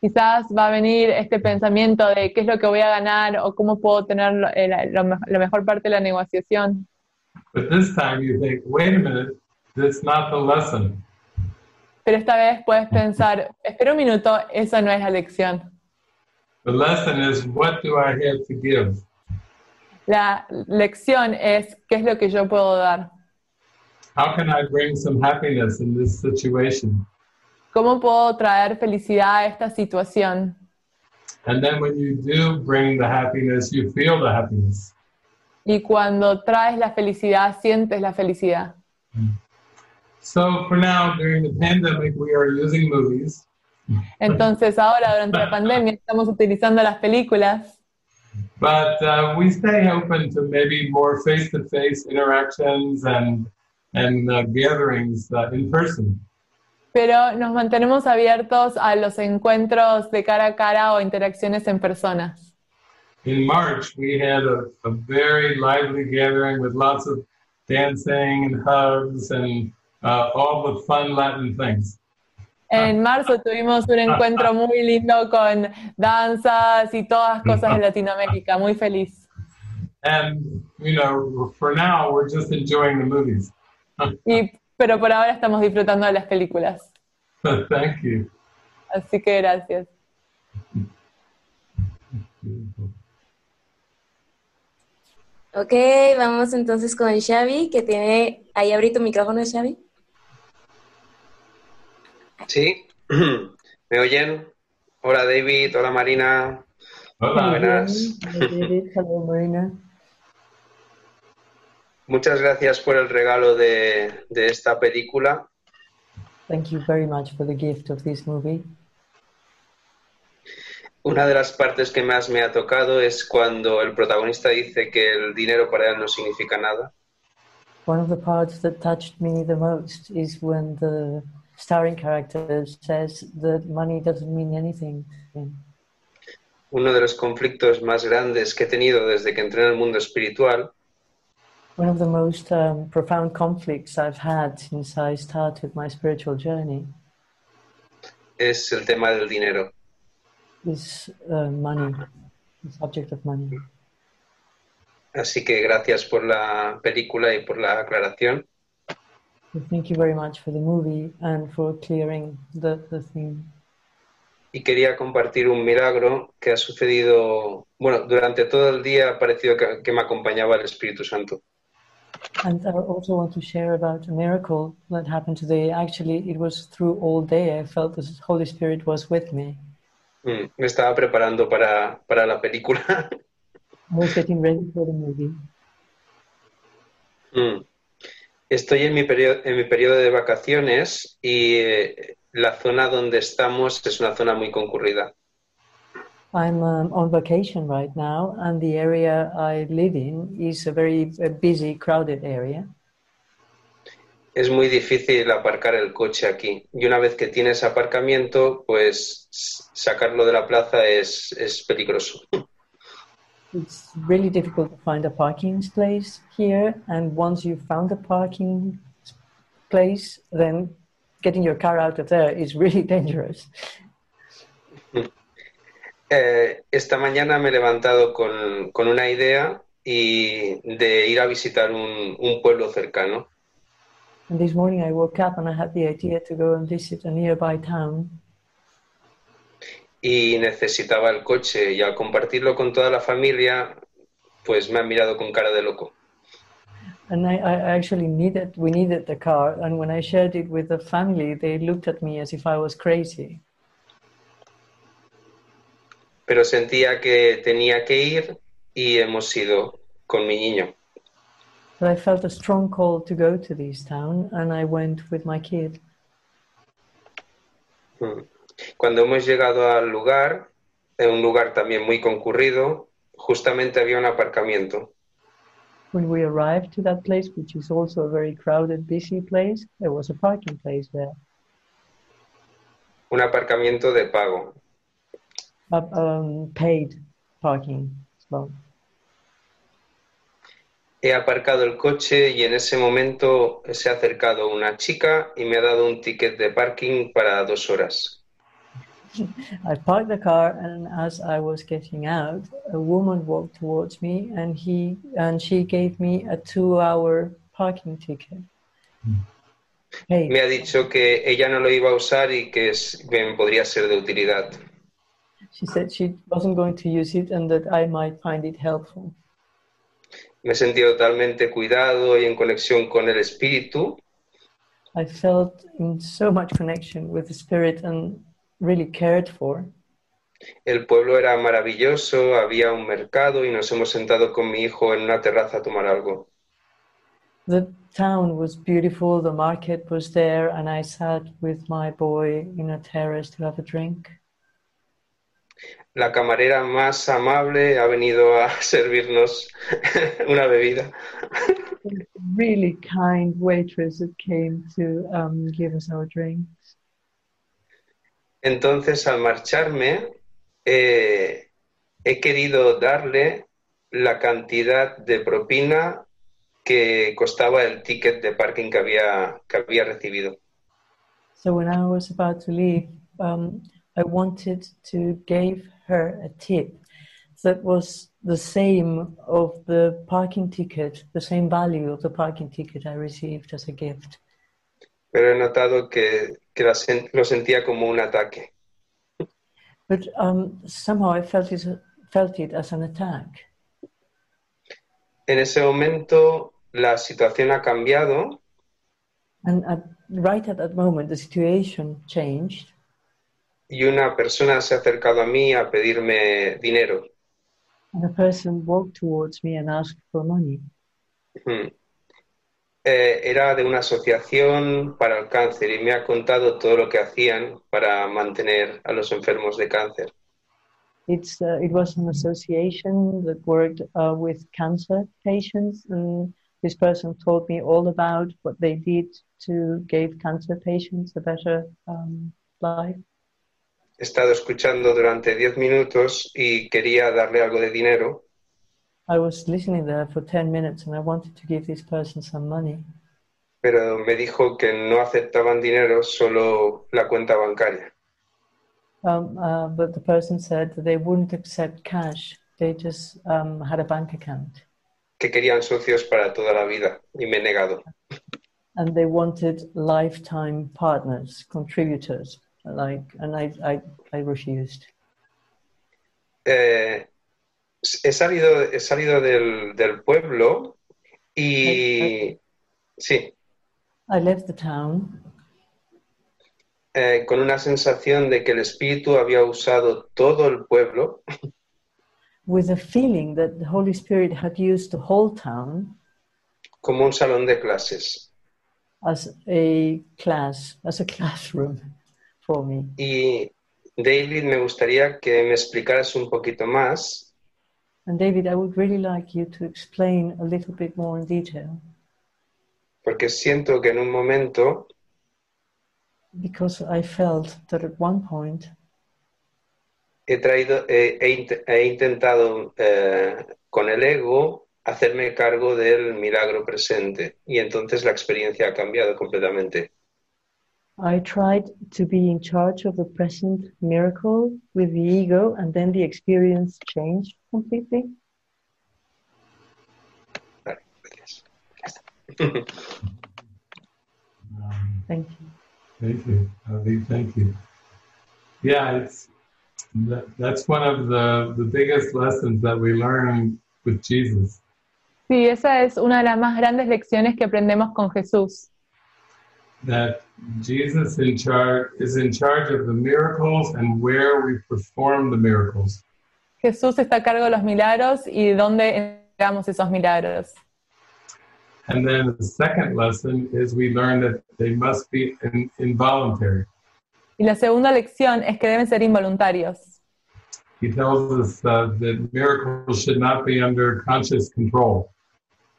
Quizás va a venir este pensamiento de qué es lo que voy a ganar o cómo puedo tener eh, la, la mejor parte de la negociación. But this time you think, wait a minute, that's not the lesson. Pero esta vez puedes pensar, espera un minuto, esa no es la lección. The lesson is, what do I have to give? La lección es qué es lo que yo puedo dar. How can I bring some happiness in this situation? ¿Cómo puedo traer felicidad a esta situación? And then when you do bring the happiness, you feel the happiness. Y cuando traes la felicidad, sientes la felicidad. So for now, during the pandemic, we are using movies. (laughs) Entonces ahora, durante la pandemia, estamos utilizando las películas, But uh, we stay open to maybe more face-to-face interactions and and uh, gatherings uh, in person. Pero nos mantenemos abiertos a los encuentros de cara a cara o interacciones en personas. In March, we had a, a very lively gathering with lots of dancing and hugs and uh, all the fun Latin things. En marzo tuvimos un encuentro muy lindo con danzas y todas cosas de Latinoamérica, muy feliz. And, you know, for now, we're just enjoying the movies. Y, pero por ahora estamos disfrutando de las películas. (laughs) Thank you. Así que gracias. Ok, vamos entonces con Xavi, que tiene... Ahí abrí tu micrófono, Xavi. Sí, (clears throat) ¿me oyen? Hola David, hola Marina. Hola. Buenas. Hello, Marina. Muchas gracias por el regalo de, de esta película. Thank you very much for the gift of this movie. Una de las partes que más me ha tocado es cuando el protagonista dice que el dinero para él no significa nada. One of the parts that touched me the most is when the starring character says that money doesn't mean anything. Uno de los conflictos más grandes que he tenido desde que entré en el mundo espiritual One of the most um, profound conflicts I've had since I started my spiritual journey es el tema del dinero. is uh, money, the subject of money. Así que gracias por la película y por la aclaración. Thank you very much for the movie and for clearing the, the theme. Y quería compartir un milagro que ha sucedido, bueno, durante todo el día ha parecido que, que me acompañaba el Espíritu Santo. And I also want to share about a miracle that happened today. Actually, it was through all day. I felt the Holy Spirit was with me. Mm, me estaba preparando para, para la película. I was getting ready for the movie. Mm. Estoy en mi, periodo, en mi periodo de vacaciones y eh, la zona donde estamos es una zona muy concurrida. I'm um, on vacation right now, and the area I live in is a very uh, busy, crowded area. Es muy difícil aparcar el coche aquí. Y una vez que tienes aparcamiento, pues sacarlo de la plaza es, es peligroso. It's really difficult to find a parking place here, and once you've found a parking place, then getting your car out of there is really (laughs) dangerous. Eh, esta mañana me he levantado con, con una idea y de ir a visitar un, un pueblo cercano. And this morning I woke up and I had the idea to go and visit a nearby town. y necesitaba el coche y al compartirlo con toda la familia, pues me han mirado con cara de loco. And I, I actually needed, we needed the car. And when I shared it with the family, they looked at me as if I was crazy. Pero sentía que tenía que ir y hemos ido con mi niño. But I felt a strong call to go to this town, and I went with my kid. Mm. Cuando hemos llegado al lugar, en un lugar también muy concurrido, justamente había un aparcamiento. When we arrived to that place, which is also a very crowded, busy place, there was a parking place there, Un aparcamiento de pago. Um, paid parking spot. He aparcado el coche y en ese momento se ha acercado una chica y me ha dado un ticket de parking para dos horas. (laughs) I parked the car, and as I was getting out, a woman walked towards me, and he and she gave me a two-hour parking ticket. Paid. Me ha dicho que ella no lo iba a usar y que es- que me podría ser de utilidad. She said she wasn't going to use it, and that I might find it helpful. Me totalmente cuidado y en conexión con el espíritu I felt in so much connection with the spirit and really cared for. El pueblo era maravilloso, había un mercado y nos hemos sentado con mi hijo en una terraza a tomar algo. The town was beautiful, the market was there, and I sat with my boy in a terrace to have a drink. La camarera más amable ha venido a (laughs) servirnos una bebida. Really kind waitress that came to um, give us our drinks. Entonces, al marcharme, eh, he querido darle la cantidad de propina que costaba el ticket de parking que había, que había recibido. So when I was about to leave, um, I wanted to give her a tip that was the same of the parking ticket, the same value of the parking ticket I received as a gift. Pero he notado que, que la sen- lo sentía como un ataque. But um, somehow I felt it, felt it as an attack. En ese momento la situación ha cambiado And at, right at that moment, the situation changed, y una persona se ha acercado a mí a pedirme dinero. and a person walked towards me and asked for money. Ujú. Eh, era de una asociación para el cáncer y me ha contado todo lo que hacían para mantener a los enfermos de cáncer. It's, uh, it was an association that worked uh, with cancer patients, and this person told me all about what they did to give cancer patients a better um, life. He estado escuchando durante 10 minutos y quería darle algo de dinero, I was listening there for 10 minutes and I wanted to give this person some money, pero me dijo que no aceptaban dinero, solo la cuenta bancaria. um, uh, but the person said that they wouldn't accept cash, they just um, had a bank account. que querían socios para toda la vida y me he negado. and they wanted lifetime partners, contributors, like, and I, I, I refused. Eh, he salido, he salido del, del pueblo y sí, I left the town. Eh, con una sensación de que el espíritu había usado todo el pueblo. With a feeling that the Holy Spirit had used the whole town como un salón de clases. as a class, as a classroom Y David, me gustaría que me explicaras un poquito más. And David, I would really like you to explain a little bit more in detail. Porque siento que en un momento because I felt that at one point he traído, he, he int- he intentado eh, con el ego hacerme cargo del milagro presente. Y entonces la experiencia ha cambiado completamente. I tried to be in charge of the present miracle with the ego, and then the experience changed completely. Vale, gracias. (laughs) Thank you. Thank you, Ali. Thank you. Yeah, it's that, that's one of the the biggest lessons that we learn with Jesus. Sí, esa es una de las más grandes lecciones que aprendemos con Jesús. That Jesus in charge is in charge of the miracles and where we perform the miracles. Jesús está a cargo de los milagros y dónde entregamos esos milagros. And then the second lesson is we learn that they must be in, involuntary. Y la segunda lección es que deben ser involuntarios. He tells us uh, that miracles should not be under conscious control.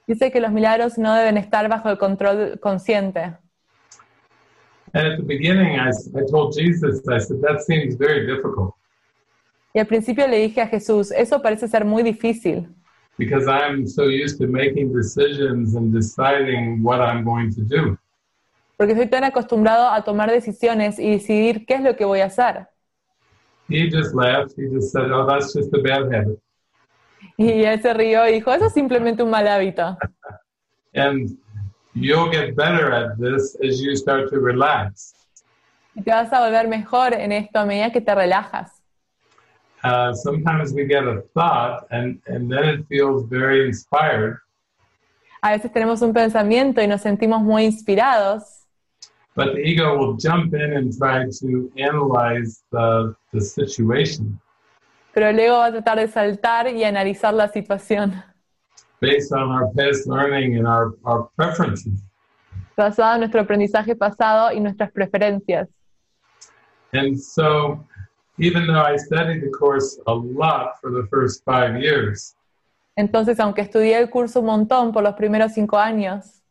Dice que los milagros no deben estar bajo el control consciente. And at the beginning, I, I told Jesus, I said, that seems very difficult Y al principio le dije a Jesús, eso parece ser muy difícil, because I'm so used to making decisions and deciding what I'm going to do. porque estoy tan acostumbrado a tomar decisiones y decidir qué es lo que voy a hacer. He just laughed. He just said, oh, that's just a bad habit. Y él se rió y dijo, eso es simplemente un mal hábito. And you'll get better at this as you start to relax. Y te vas a volver mejor en esto a medida que te relajas. Uh, sometimes we get a thought and, and then it feels very inspired. A veces tenemos un pensamiento y nos sentimos muy inspirados, But the ego will jump in and try to analyze the, the situation pero luego va a tratar de saltar y analizar la situación based on our past learning and our, our preferences. basado en nuestro aprendizaje pasado y nuestras preferencias. And so, even though I studied the course a lot for the first five years, Entonces, aunque estudié el curso un montón por los primeros cinco años,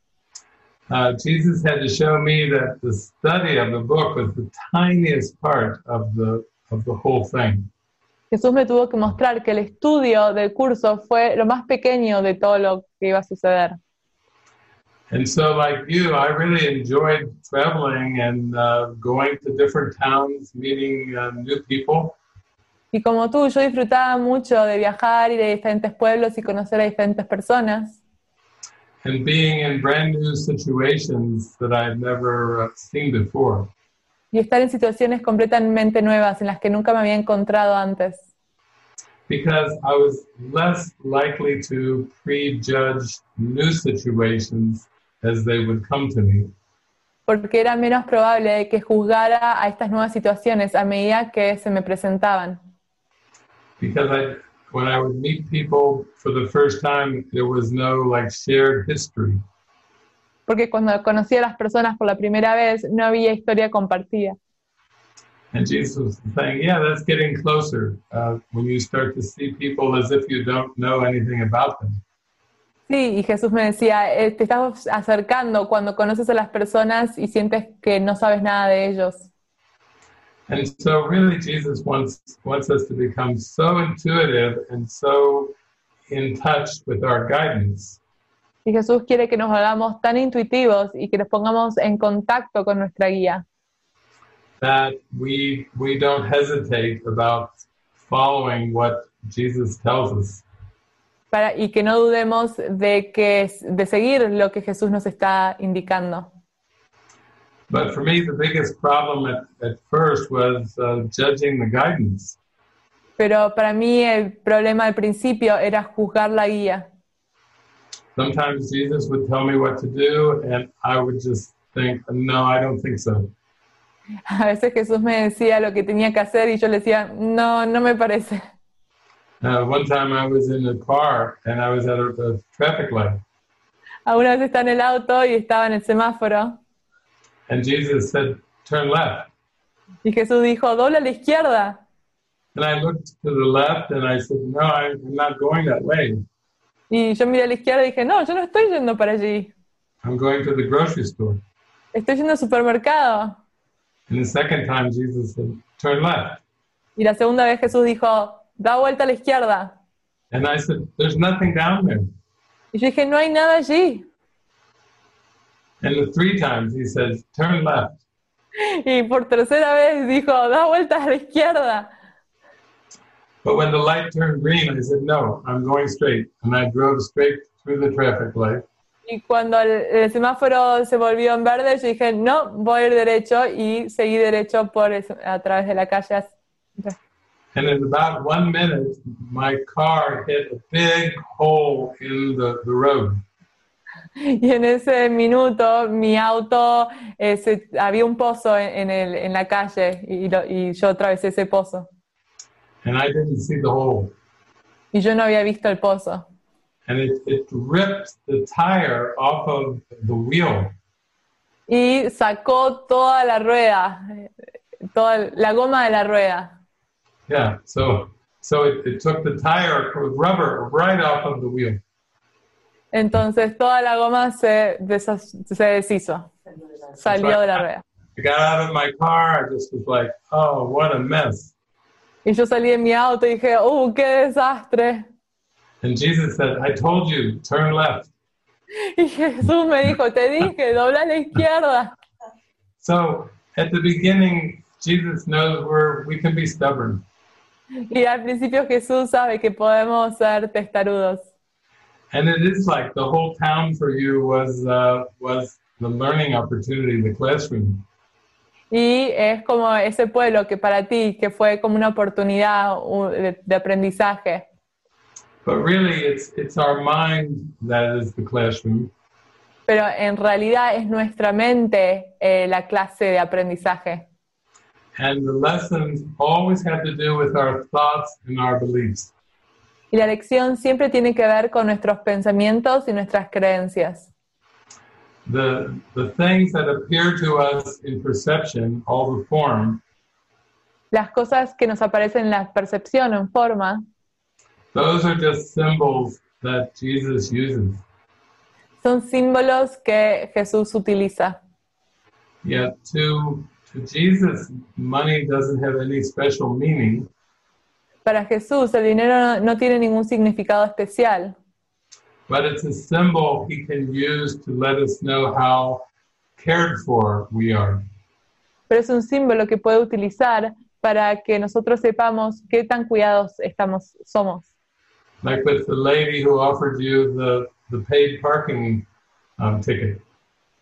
uh, Jesus had to show me that the study of the book was the tiniest part of the of the whole thing. Jesús me tuvo que mostrar que el estudio del curso fue lo más pequeño de todo lo que iba a suceder. And so, like you, I really enjoyed traveling and uh, going to different towns, meeting uh, new people. Y como tú, yo disfrutaba mucho de viajar, ir a diferentes pueblos y conocer a diferentes personas. And being in brand new situations that I'd never uh, seen before. Y estar en situaciones completamente nuevas en las que nunca me había encontrado antes. Because I was less likely to prejudge new situations as they would come to me. Porque era menos probable que juzgara a estas nuevas situaciones a medida que se me presentaban. Because I, when I would meet people for the first time, there was no like shared history. Porque cuando conocí a las personas por la primera vez, no había historia compartida. And Jesus was saying, yeah, that's getting closer uh, when you start to see people as if you don't know anything about them. Sí, y Jesús me decía, eh, te estás acercando cuando conoces a las personas y sientes que no sabes nada de ellos. And so, really, Jesus wants wants us to become so intuitive and so in touch with our guidance Y Jesús quiere que nos hagamos tan intuitivos y que nos pongamos en contacto con nuestra guía, that we we don't hesitate about following what Jesus tells us. para, y que no dudemos de, que, de seguir lo que Jesús nos está indicando. But for me, the biggest problem at, at first was uh, judging the guidance. Pero para mí el problema al principio era juzgar la guía. Sometimes Jesus would tell me what to do, and I would just think, no, I don't think so. (laughs) A veces Jesús me decía lo que tenía que hacer y yo le decía, no, no me parece. Uh, one time I was in a car and I was at a, a traffic light, Alguna vez está en el auto y estaba en el semáforo and Jesus said, turn left. y Jesús dijo, dobla a la izquierda. And I looked to the left and I said, no, I'm not going that way. Y yo miré a la izquierda y dije, no, yo no estoy yendo para allí. I'm going to the grocery store. Estoy yendo al supermercado. And the second time, Jesus said, turn left. Y la segunda vez Jesús dijo, da vuelta a la izquierda. And I said, there's nothing down there. Y yo dije, no hay nada allí. And the three times he says, turn left. Y por tercera vez dijo, da vuelta a la izquierda. But when the light turned green, I said, no, I'm going straight. And I drove straight through the traffic light. Y cuando el, el semáforo se volvió en verde, yo dije, no, voy a ir derecho y seguí derecho por el- a través de la calle. And in about one minute, my car hit a big hole in the, the road. Y en ese minuto mi auto, eh, se- había un pozo en, en el- en la calle y, lo- y yo atravesé ese pozo. And I didn't see the hole. Y yo no había visto el pozo. And it, it ripped the tire off of the wheel. Y sacó toda la rueda, toda la goma de la rueda. Yeah, so so it, it took the tire with rubber right off of the wheel. Entonces toda la goma se, se deshizo, salió de la rueda. I got out of my car, I just was like, oh, what a mess. Y yo salí de mi auto y dije, ¡uh, qué desastre! And Jesus said, I told you, turn left. Y Jesús me dijo, te dije, dobla a la izquierda. So at the beginning, Jesus knows where we can be stubborn. Y al principio Jesús sabe que podemos ser testarudos. And it is like the whole town for you was uh, was the learning opportunity, the classroom. Y es como ese pueblo que para ti, que fue como una oportunidad de, de aprendizaje. But really, it's it's our mind that is the classroom, Pero en realidad es nuestra mente eh, la clase de aprendizaje. and the lessons always have to do with our thoughts and our beliefs. Y la lección siempre tiene que ver con nuestros pensamientos y nuestras creencias. The the things that appear to us in perception, all the form, Las cosas que nos aparecen en la percepción en forma those are just symbols that Jesus uses. son símbolos que Jesús utiliza. Yet to to Jesus, money doesn't have any special meaning. Para Jesús el dinero no, no tiene ningún significado especial, but it's a symbol he can use to let us know how cared for we are. Pero es un símbolo que puede utilizar para que nosotros sepamos qué tan cuidados estamos somos. Like with the lady who offered you the, the paid parking um, ticket.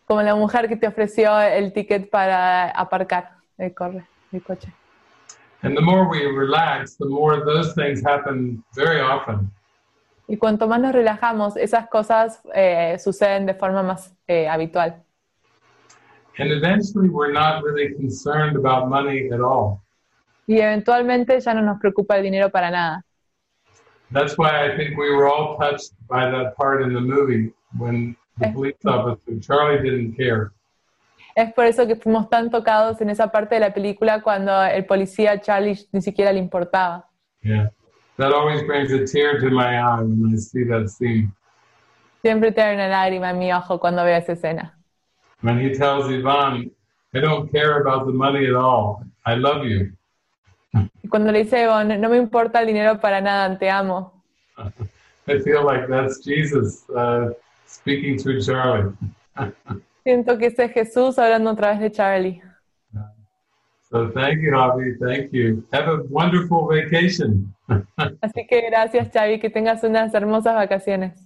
Como la mujer que te ofreció el ticket para aparcar el, corre, el coche. And the more we relax, the more those things happen very often. Y cuanto más nos relajamos, esas cosas eh, suceden de forma más eh, habitual. And eventually we're not really concerned about money at all. Y eventualmente ya no nos preocupa el dinero para nada. That's why I think we were all touched by that part in the movie when the police officer, Charlie didn't care. Es por eso que fuimos tan tocados en esa parte de la película cuando el policía Charlie ni siquiera le importaba. Yeah. That always brings a tear to my eye when I see that scene. Siempre trae una lágrima en mi ojo cuando veo esa escena. When he tells Ivan, I don't care about the money at all. I love you. Cuando le dice, Ivonne, no me importa el dinero para nada, te amo. (laughs) I feel like that's Jesus uh, speaking through Charlie. (laughs) Siento que ese es Jesús hablando a través de Charlie. So thank you, Javi. Thank you. Have a wonderful vacation. Así que gracias, Xavi, que tengas unas hermosas vacaciones.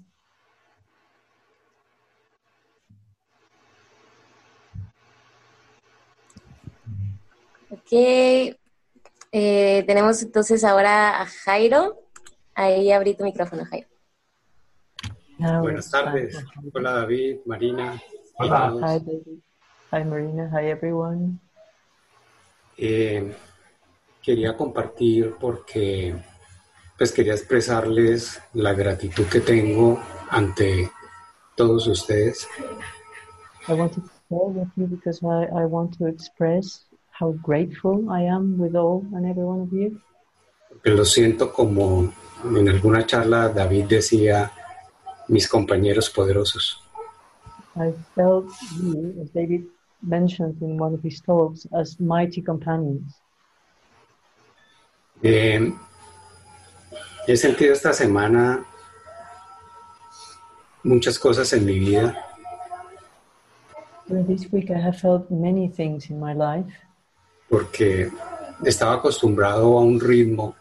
Ok, eh, tenemos entonces ahora a Jairo. Ahí abrí tu micrófono, Jairo. Buenas tardes. Hola David, Marina. Hola. Hi, David. Hi, Marina. Hi, everyone. Eh, quería compartir porque pues quería expresarles la gratitud que tengo ante todos ustedes. I wanted to share with you because I, I want to express how grateful I am with all and every one of you. Porque lo siento como en alguna charla David decía, mis compañeros poderosos. I felt you, as David mentioned in one of his talks, as mighty companions. Eh, he sentido esta semana muchas cosas en mi vida. This week, I have felt many things in my life. Porque estaba acostumbrado a un ritmo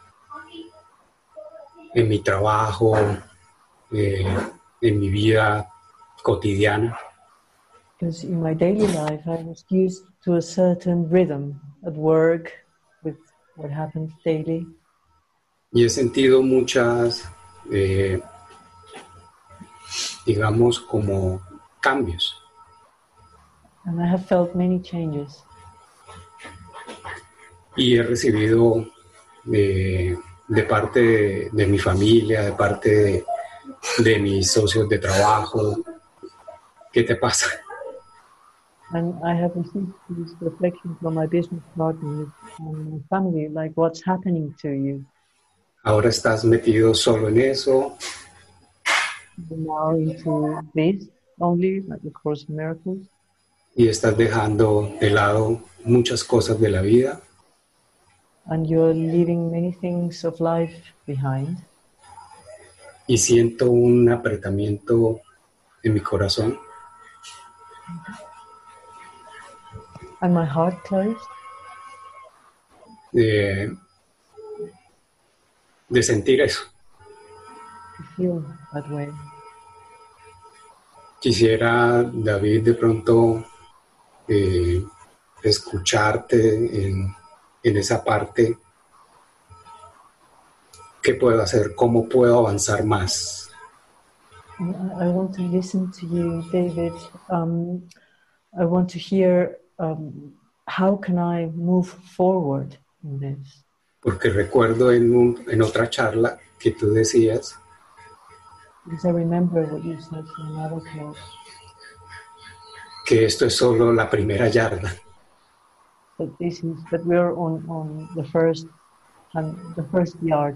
en mi trabajo, eh, en mi vida cotidiana, because in my daily life, I was used to a certain rhythm at work with what happens daily. Y he sentido muchas, eh, digamos, como cambios. And I have felt many changes. Y he recibido de, de parte de, de mi familia, de parte de, de mis socios de trabajo, ¿qué te pasa? And I have received this reflection from my business partners and my family, like what's happening to you. Ahora estás metido solo en eso, now into this only, like the Course in Miracles, y estás dejando de lado muchas cosas de la vida. And you're leaving many things of life behind. y siento un apretamiento en mi corazón. And my heart closed de, de sentir eso. Quisiera, David, de pronto eh, escucharte en, en esa parte. ¿Qué puedo hacer? ¿Cómo puedo avanzar más? I I want to listen to you, David. Um, I want to hear um, how can I move forward in this? Porque recuerdo en, un- en otra charla que tú decías Because I remember what you said in another class, que esto es solo la primera yarda that this is that we're on, on the first and the first yard.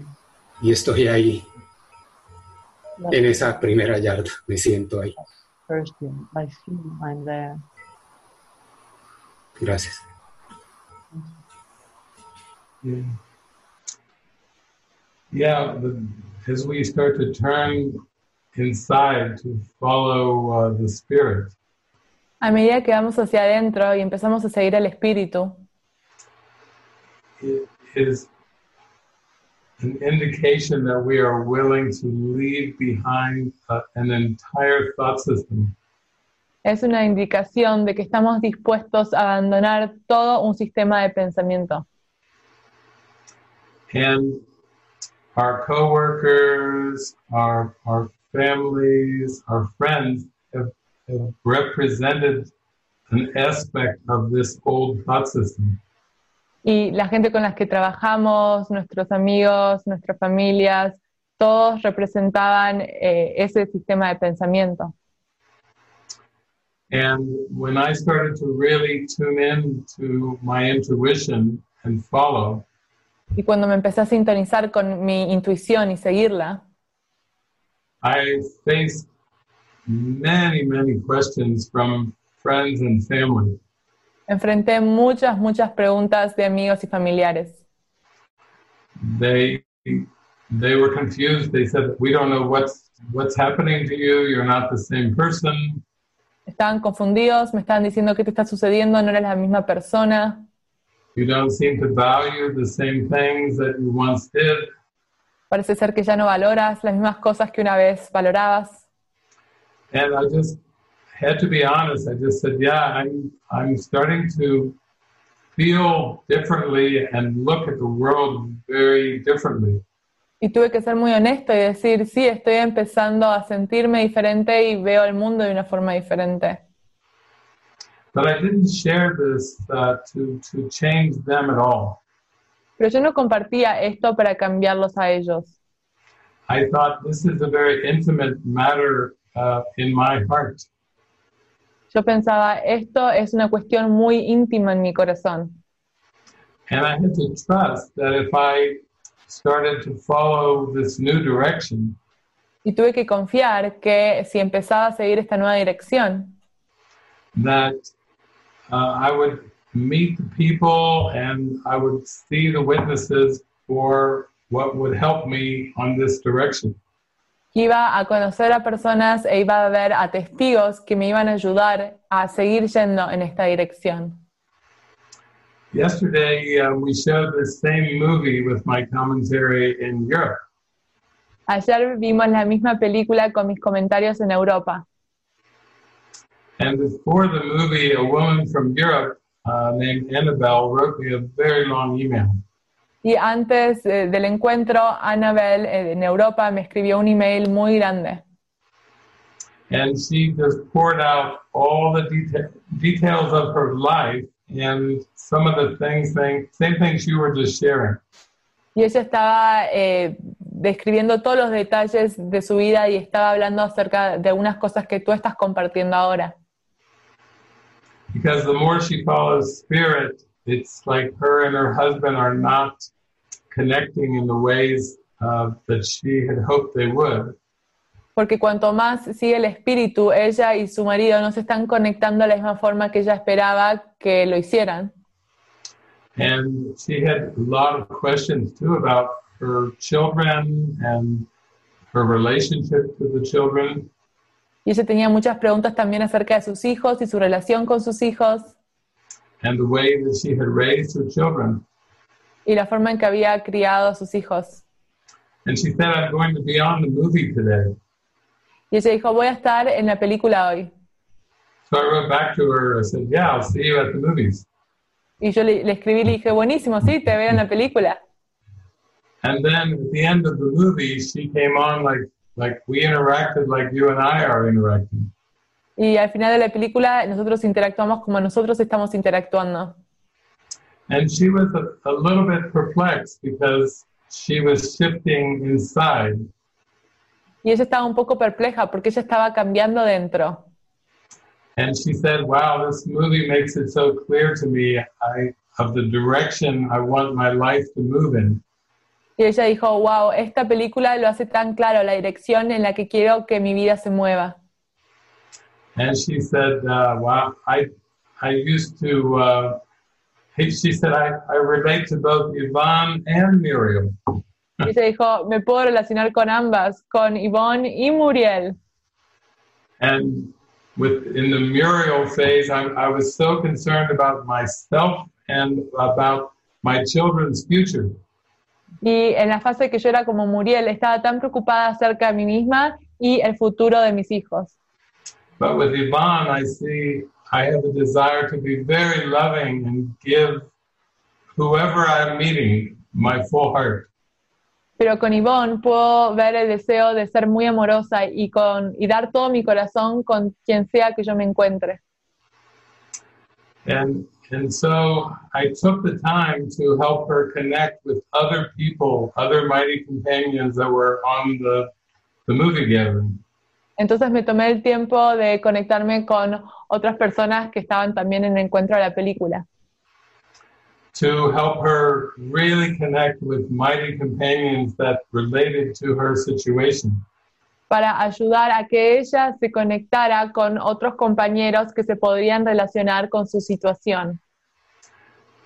y estoy ahí, en esa primera yarda, me siento ahí. first yard. I feel I'm there. Gracias. Yeah. Yeah, the, as we start to turn inside to follow uh, the spirit. A medida que vamos hacia adentro y empezamos a seguir el espíritu, it is an indication that we are willing to leave behind uh, an entire thought system. es una indicación de que estamos dispuestos a abandonar todo un sistema de pensamiento. And our coworkers, our, our families, our friends have, have represented an aspect of this old thought system. Y la gente con la que trabajamos, nuestros amigos, nuestras familias, todos representaban eh, ese sistema de pensamiento. And when I started to really tune in to my intuition and follow, Y cuando me empecé a sintonizar con mi intuición y seguirla, I faced many, many questions from friends and family. enfrenté muchas, muchas preguntas de amigos y familiares. They they were confused. They said, "We don't know what's what's happening to you. You're not the same person." Estaban confundidos, me estaban diciendo qué te está sucediendo, no eres la misma persona, You don't seem to value the same things that you once did. parece ser que ya no valoras las mismas cosas que una vez valorabas. And I just had to be honest. I just said, "Yeah, I'm I'm starting to feel differently and look at the world very differently." Y tuve que ser muy honesto y decir, sí, estoy empezando a sentirme diferente y veo el mundo de una forma diferente. But I didn't share this uh, to to change them at all. Pero yo no compartía esto para cambiarlos a ellos. I thought this is a very intimate matter uh, in my heart. Yo pensaba, esto es una cuestión muy íntima en mi corazón. And I had to trust that if I started to follow this new direction, Y tuve que confiar que si empezaba a seguir esta nueva dirección, that uh, I would meet the people and I would see the witnesses for what would help me on this direction. iba a conocer a personas e iba a ver a testigos que me iban a ayudar a seguir yendo en esta dirección. Yesterday, uh, we showed the same movie with my commentary in Europe. Ayer vimos la misma película con mis comentarios en Europa. And before the movie, a woman from Europe uh, named Annabelle wrote me a very long email. Y antes eh, del encuentro, Annabel eh, en Europa me escribió un email muy grande. And she just poured out all the deta- details of her life and some of the things, thing, same things you were just sharing. Y ella estaba eh, describiendo todos los detalles de su vida y estaba hablando acerca de algunas cosas que tú estás compartiendo ahora. Because the more she follows spirit, it's like her and her husband are not connecting in the ways uh, that she had hoped they would. Porque cuanto más sigue el espíritu, ella y su marido no se están conectando de la misma forma que ella esperaba que lo hicieran. And she had a lot of questions too about her children and her relationship to the children. Y ella tenía muchas preguntas también acerca de sus hijos y su relación con sus hijos and the way that she had raised her children. y la forma en que había criado a sus hijos. And she said, I'm going to be on the movie today. Y ella dijo, voy a estar en la película hoy. So I wrote back to her, I said, Yeah, I'll see you at the movies. Y yo le, le escribí y le dije, buenísimo, sí, te veo en la película. And then at the end of the movie, she came on like, like we interacted like you and I are interacting. Y al final de la película nosotros interactuamos como nosotros estamos interactuando. And she was a, a little bit perplexed because she was shifting inside. Y ella estaba un poco perpleja porque ella estaba cambiando dentro. And she said, Wow, this movie makes it so clear to me I, of the direction I want my life to move in. Y ella dijo, wow, esta película lo hace tan claro, la dirección en la que quiero que mi vida se mueva. And she said, uh, "Wow, I I used to." Uh, he- she said, I, "I relate to both Yvonne and Miriam." Y se dijo, me puedo relacionar con ambas, con Yvonne y Muriel. And with in the Muriel phase, I, I was so concerned about myself and about my children's future. Y en la fase que yo era como Muriel, estaba tan preocupada acerca de mí misma y el futuro de mis hijos. But with I see I have a desire to be very loving and give whoever I'm meeting my full heart. Pero con Yvonne puedo ver el deseo de ser muy amorosa y, con, y dar todo mi corazón con quien sea que yo me encuentre. And, and so I took the time to help her connect with other people, other mighty companions that were on the, the movie gathering. Entonces me tomé el tiempo de conectarme con otras personas que estaban también en el encuentro de la película. To help her really connect with mighty companions that related to her situation. Para ayudar a que ella se conectara con otros compañeros que se podrían relacionar con su situación.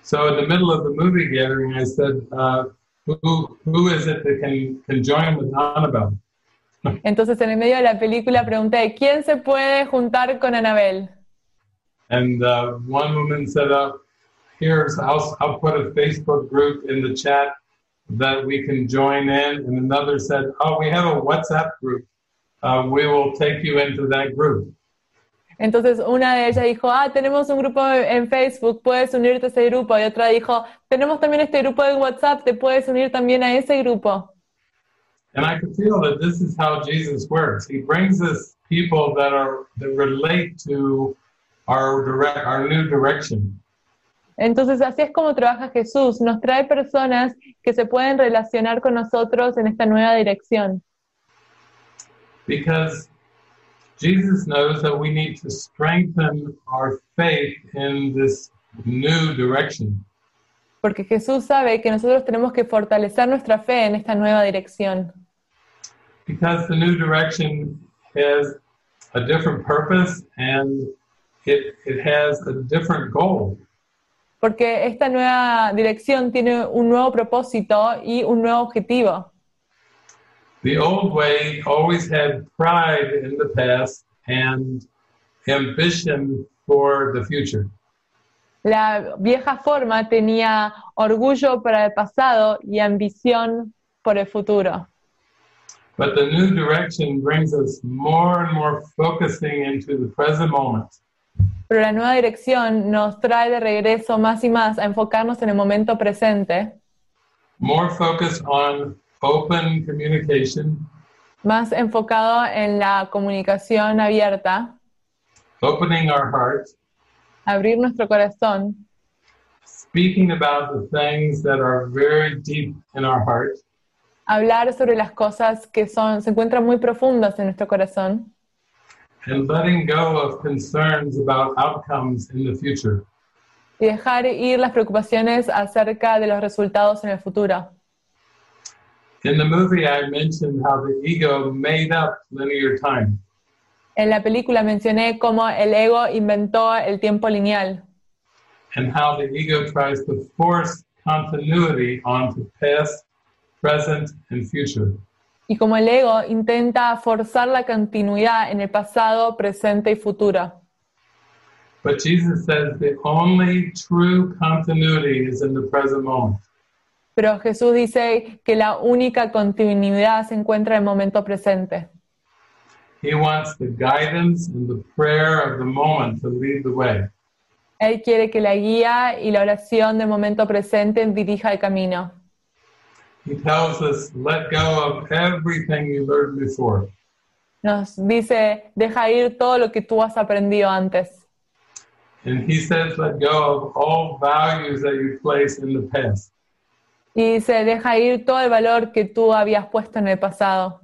So in the middle of the movie gathering, I said, uh, who, who is it that can, can join with Annabelle? (laughs) Entonces en el medio de la película pregunté, ¿quién se puede juntar con Anabel? And uh, one woman said, uh, here's, I'll, I'll put a Facebook group in the chat that we can join in. And another said, oh, we have a WhatsApp group. Uh, we will take you into that group. Entonces una de ellas dijo, ah, tenemos un grupo en Facebook, puedes unirte a ese grupo. Y otra dijo, tenemos también este grupo de WhatsApp, te puedes unir también a ese grupo. And I could feel that this is how Jesus works. He brings us people that are that relate to our direct, our new direction. Entonces así es como trabaja Jesús. Nos trae personas que se pueden relacionar con nosotros en esta nueva dirección. Because Jesus knows that we need to strengthen our faith in this new direction. Porque Jesús sabe que nosotros tenemos que fortalecer nuestra fe en esta nueva dirección. because the new direction has a different purpose and it, it has a different goal. Porque esta nueva dirección tiene un nuevo propósito y un nuevo objetivo. The old way always had pride in the past and ambition for the future. La vieja forma tenía orgullo para el pasado y ambición por el futuro. But the new direction brings us more and more focusing into the present moment. Pero la nueva dirección nos trae de regreso más y más a enfocarnos en el momento presente. More focus on open communication. Más enfocado en la comunicación abierta. Opening our heart. Abrir nuestro corazón. Speaking about the things that are very deep in our heart hablar sobre las cosas que son, se encuentran muy profundas en nuestro corazón. And letting go of concerns about outcomes in the future. Y dejar ir las preocupaciones acerca de los resultados en el futuro. In the movie, I mentioned how the ego made up linear time. En la película mencioné cómo el ego inventó el tiempo lineal. And how the ego tries to force continuity onto past present and future. Y como el ego intenta forzar la continuidad en el pasado, presente y futuro. But Jesus says the only true continuity is in the present moment. Pero Jesús dice que la única continuidad se encuentra en el momento presente. He wants the guidance and the prayer of the moment to lead the way. Él quiere que la guía y la oración del momento presente dirija el camino. He tells us, let go of everything you learned before. Nos dice, deja ir todo lo que tú has aprendido antes. And he says, let go of all values that you placed in the past. Y dice, deja ir todo el valor que tú habías puesto en el pasado.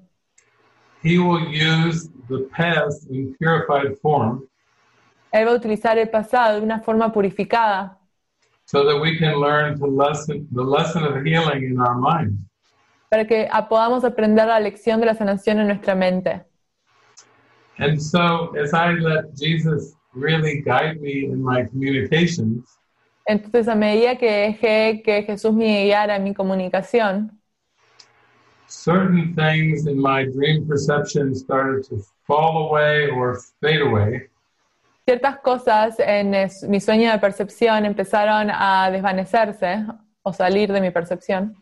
He will use the past in purified form. Él va a utilizar el pasado de una forma purificada. so that we can learn to lesson the lesson of healing in our mind. Para que podamos aprender la lección de la sanación en nuestra mente. And so, as I let Jesus really guide me in my communications, Entonces, a medida que dejé que Jesús me guiara en mi comunicación, certain things in my dream perception started to fall away or fade away. Ciertas cosas en es- mi sueño de percepción empezaron a desvanecerse o salir de mi percepción.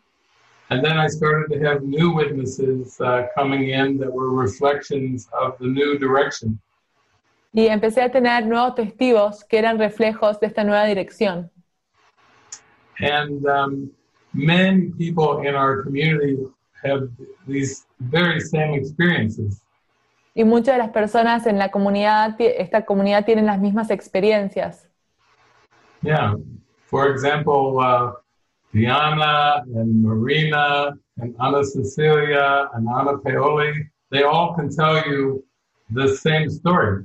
And then I started to have new witnesses uh, coming in that were reflections of the new direction. Y empecé a tener nuevos testigos que eran reflejos de esta nueva dirección. And um, many people in our community have these very same experiences. Y muchas de las personas en la comunidad, esta comunidad tienen las mismas experiencias. Yeah. For example, uh, Diana and Marina and Anna Cecilia and Anna Paoli, they all can tell you the same story.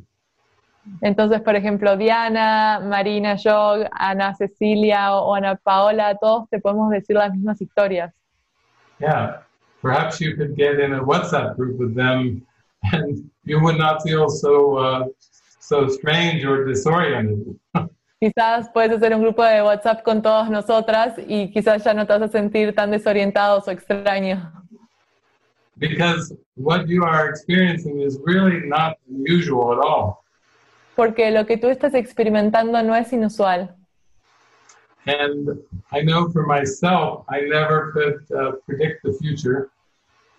Entonces, por ejemplo, Diana, Marina, yo, Ana Cecilia o Ana Paola, todos te podemos decir las mismas historias. Yeah. Perhaps you could get in a WhatsApp group with them (laughs) and you would not feel so uh, so strange or disoriented. (laughs) Quizás puedes hacer un grupo de WhatsApp con todas nosotras y quizás ya no te vas a sentir tan desorientados o extraños. because what you are experiencing is really not unusual at all. Porque lo que tú estás experimentando no es inusual. And I know for myself, I never could uh, predict the future,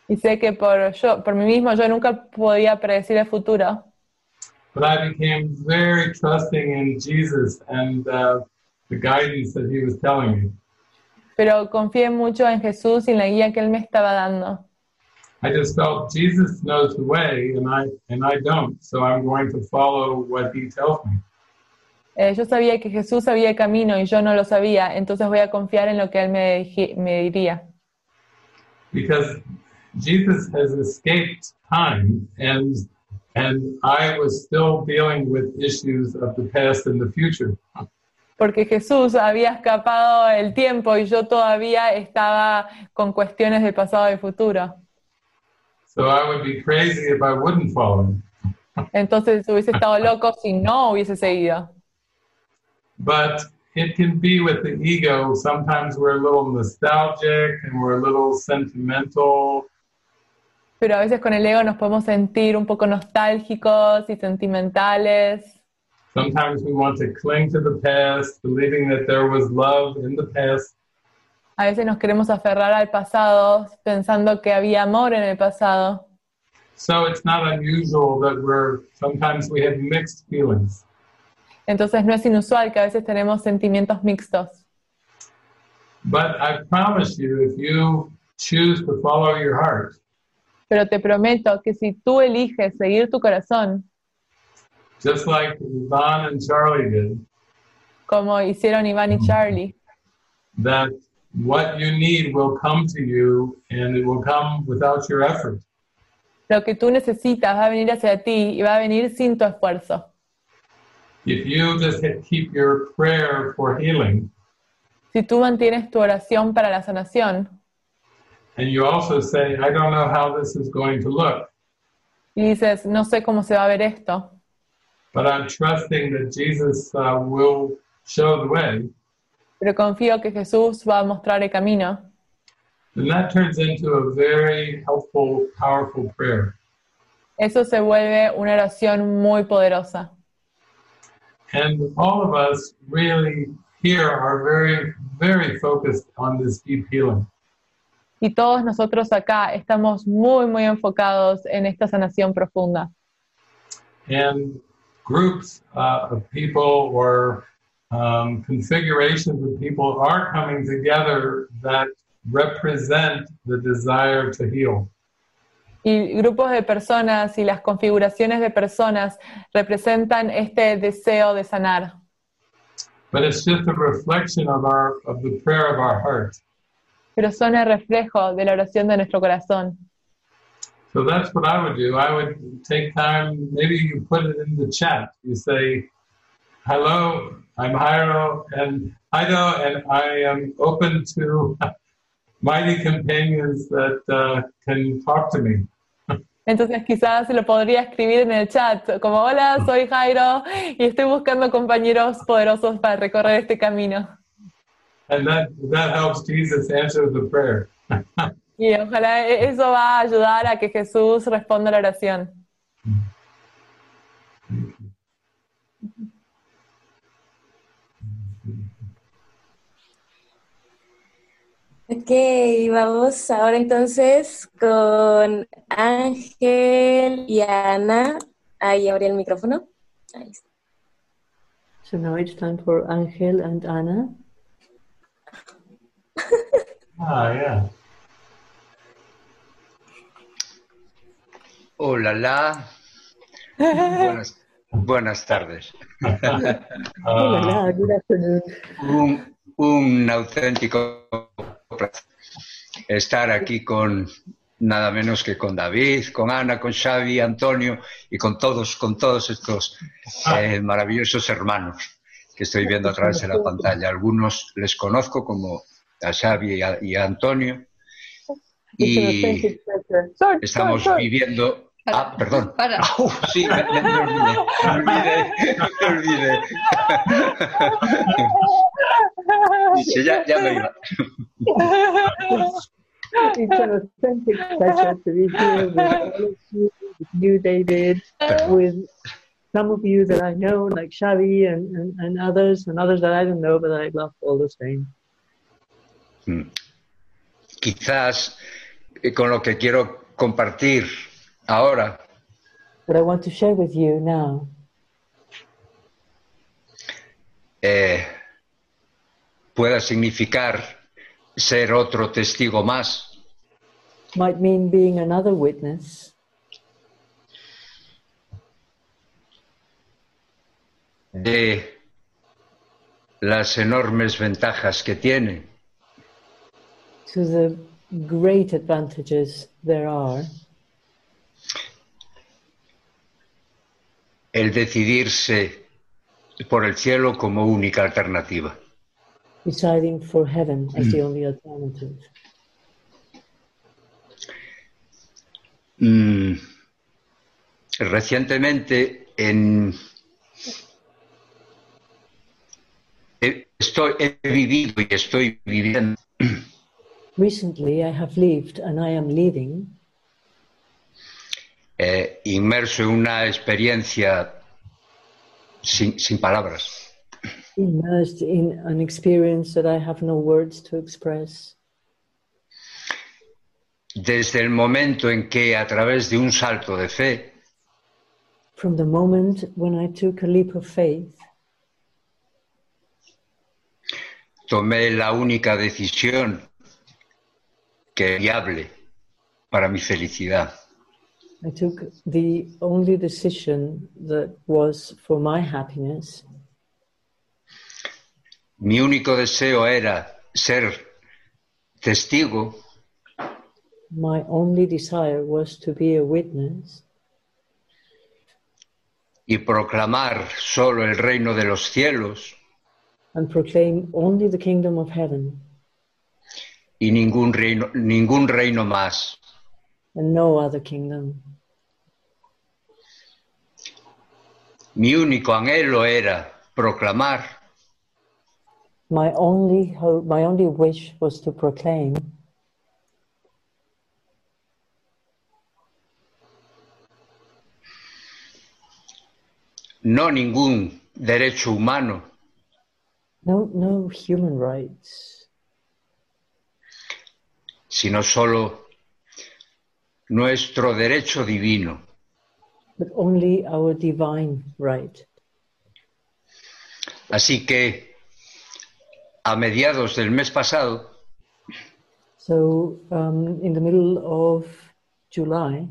Y sé que por, yo, por mí mismo yo nunca podía predecir el futuro, but I became very trusting in Jesus and uh, the guidance that He was telling me. pero confié mucho en Jesús y en la guía que Él me estaba dando. I just felt Jesus knows the way, and I and I don't, so I'm going to follow what He tells me. Eh, yo sabía que Jesús sabía el camino y yo no lo sabía, entonces voy a confiar en lo que Él me, me diría. because Jesus has escaped time and and I was still dealing with issues of the past and the future. Porque Jesús había escapado el tiempo y yo todavía estaba con cuestiones del pasado y futuro. So I would be crazy if I wouldn't follow him. Entonces hubiese estado loco si no hubiese seguido. But it can be with the ego. Sometimes we're a little nostalgic and we're a little sentimental. Pero a veces con el ego nos podemos sentir un poco nostálgicos y sentimentales. Sometimes we want to cling to the past, believing that there was love in the past. A veces nos queremos aferrar al pasado pensando que había amor en el pasado. So it's not unusual that we're sometimes we have mixed feelings. Entonces no es inusual que a veces tenemos sentimientos mixtos. But I promise you, if you choose to follow your heart, Pero te prometo que si tú eliges seguir tu corazón, just like Yvonne and Charlie did, como hicieron Iván y Charlie, that what you need will come to you and it will come without your effort. lo que tú necesitas va a venir hacia ti y va a venir sin tu esfuerzo. If you just keep your prayer for healing Si tú mantienes tu oración para la sanación and you also say, I don't know how this is going to look, y dices, no sé cómo se va a ver esto, but I'm trusting that Jesus uh, will show the way, pero confío que Jesús va a mostrar el camino, then that turns into a very helpful, powerful prayer. eso se vuelve una oración muy poderosa. And all of us really here are very, very focused on this deep healing. Y todos nosotros acá estamos muy, muy enfocados en esta sanación profunda. And groups uh, of people or um, configurations of people are coming together that represent the desire to heal. Y grupos de personas y las configuraciones de personas representan este deseo de sanar. But it's just a reflection of our of the prayer of our heart. pero son el reflejo de la oración de nuestro corazón. So that's what I would do. I would take time, maybe you put it in the chat. You say, Hello, I'm Jairo and Ido, and I am open to mighty companions that uh, can talk to me. Entonces quizás lo podría escribir en el chat, como hola, soy Jairo y estoy buscando compañeros poderosos para recorrer este camino. And that, that helps Jesus answer the prayer. (laughs) Y ojalá e-, eso va a ayudar a que Jesús responda la oración. Ok, vamos ahora entonces con Ángel y Ana. Ahí abrí el micrófono. Ahí está. So now it's time for Ángel and Ana. (laughs) Ah, yeah. Hola, la. Buenas, buenas tardes. Hola, good afternoon. Un, un auténtico estar aquí con nada menos que con David, con Ana, con Xavi, Antonio y con todos, con todos estos eh, maravillosos hermanos que estoy viendo a través de la pantalla. Algunos les conozco como a Xavi y a, y a Antonio. Y estamos viviendo Ah, perdón. (laughs) Para. Ah, uf, sí, me, me- me olvidé. Me olvidé. Me olvidé. (laughs) Dice, ya, ya me iba. It's an authentic pleasure to be here with all of you, with you, David, with some of you that I know, like Xavi and, and, and others, and others that I don't know, but I love all the same. Quizás eh, con lo que quiero compartir ahora. What I want to share with you now. Eh, pueda significar ser otro testigo más. Might mean being another witness. De las enormes ventajas que tiene. To the great advantages there are el decidirse por el cielo como única alternativa. deciding for heaven as the only alternative. Mm, recientemente en he, estoy, he vivido y estoy viviendo Recently, I have lived and I am living eh, inmerso en una experiencia sin, sin palabras. immersed in an experience that I have no words to express. Desde el momento en que a través de un salto de fe From the moment when I took a leap of faith, tomé la única decisión que viable para mi felicidad. I took the only decision that was for my happiness. Mi único deseo era ser testigo My only desire was to be a witness y proclamar solo el reino de los cielos and proclaim only the kingdom of heaven y ningún reino, ningún reino más. And no other kingdom. Mi único anhelo era proclamar. My only hope, my only wish was to proclaim. No ningún derecho humano, no, no human rights, sino solo nuestro derecho divino. but only our divine right. Así que a mediados del mes pasado So, um, in the middle of July,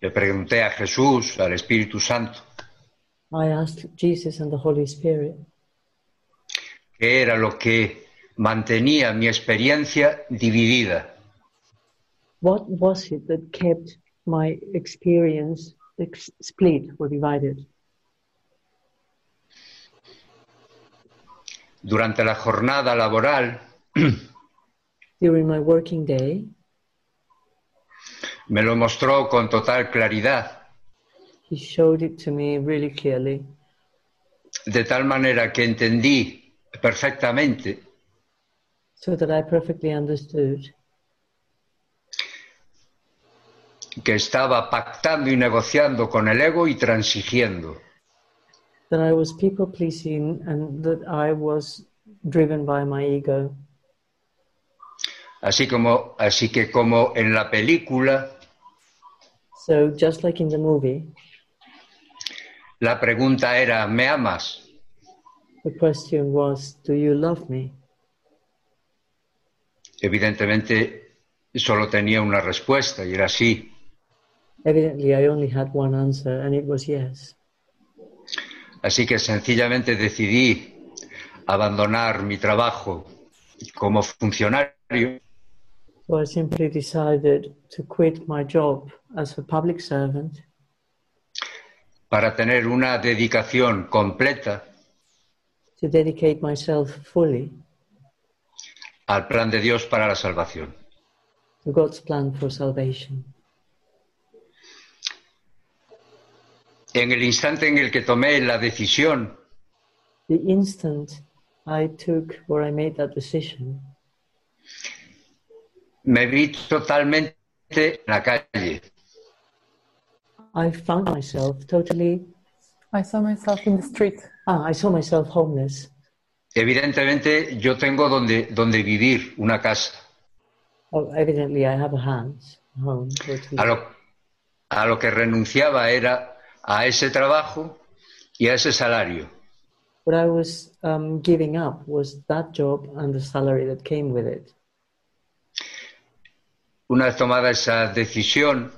le pregunté a Jesús, al Espíritu Santo, I asked Jesus and the Holy Spirit qué era lo que mantenía mi experiencia dividida. What was it that kept my experience ex- split or divided. Durante la jornada laboral (clears throat) During my working day, me lo mostró con total claridad, he showed it to me really clearly, de tal manera que entendí perfectamente. So that I perfectly understood que estaba pactando y negociando con el ego y transigiendo. That I was people pleasing and that I was driven by my ego. Así como así que como en la película So just like in the movie, la pregunta era ¿me amas? the question was, do you love me? Evidentemente solo tenía una respuesta y era sí. Evidently, I only had one answer, and it was yes. Así que sencillamente decidí abandonar mi trabajo como funcionario So I simply decided to quit my job as a public servant para tener una dedicación completa to dedicate myself fully al plan de Dios para la salvación. to God's plan for salvation. En el instante en el que tomé la decisión, The instant I took or I made that decision, me vi totalmente en la calle. I found myself totally. I saw myself in the street. Ah, I saw myself homeless. Evidentemente yo tengo donde, donde vivir, una casa. Oh, evidently, I have a house, a home. A lo, a lo que renunciaba era a ese trabajo y a ese salario. What I was um, giving up was that job and the salary that came with it. Una vez tomada esa decisión,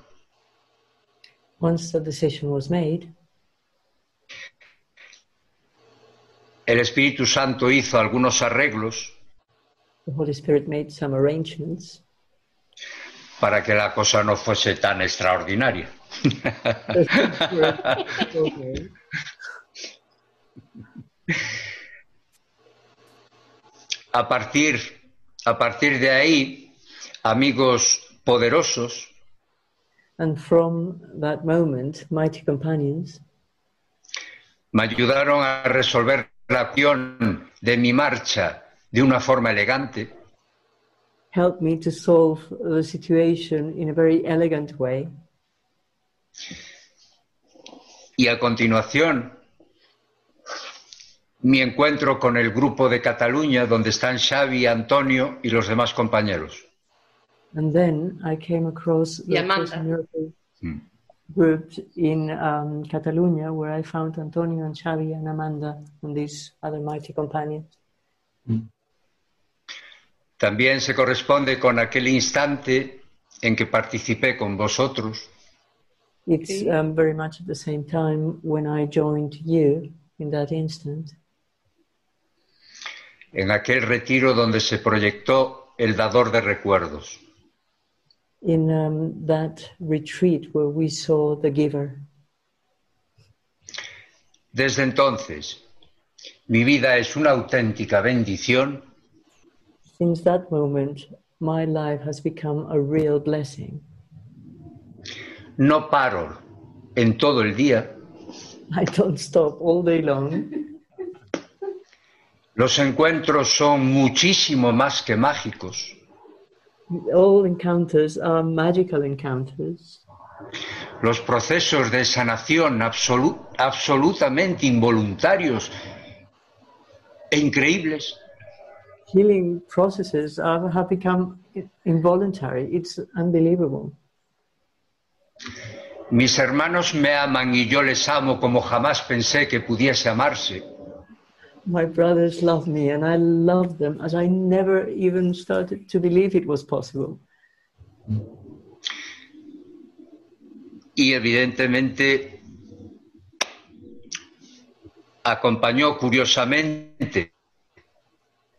Once the decision was made, el Espíritu Santo hizo algunos arreglos the Holy Spirit made some arrangements para que la cosa no fuese tan extraordinaria. Okay. A partir, a partir de ahí, amigos poderosos And from that moment, mighty companions me ayudaron a resolver la cuestión de mi marcha de una forma elegante helped me to solve the situation in a very elegant way. Y a continuación mi encuentro con el grupo de Cataluña donde están Xavi, Antonio y los demás compañeros. And then I came across the Miracle Mm. group in um, Catalonia where I found Antonio and Xavi and Amanda and these other mighty companions. También se corresponde con aquel instante en que participé con vosotros It's um, very much at the same time when I joined you in that instant, en aquel retiro donde se proyectó el dador de recuerdos. in um, that retreat where we saw the giver. Desde entonces, mi vida es una auténtica bendición Since that moment, my life has become a real blessing. No paro en todo el día. I don't stop all day long. Los encuentros son muchísimo más que mágicos. All encounters are magical encounters. Los procesos de sanación absolu- absolutamente involuntarios e increíbles Healing processes are, have become involuntary. It's unbelievable. Mis hermanos me aman y yo les amo como jamás pensé que pudiese amarse. My brothers love me and I love them as I never even started to believe it was possible. Y evidentemente acompañó curiosamente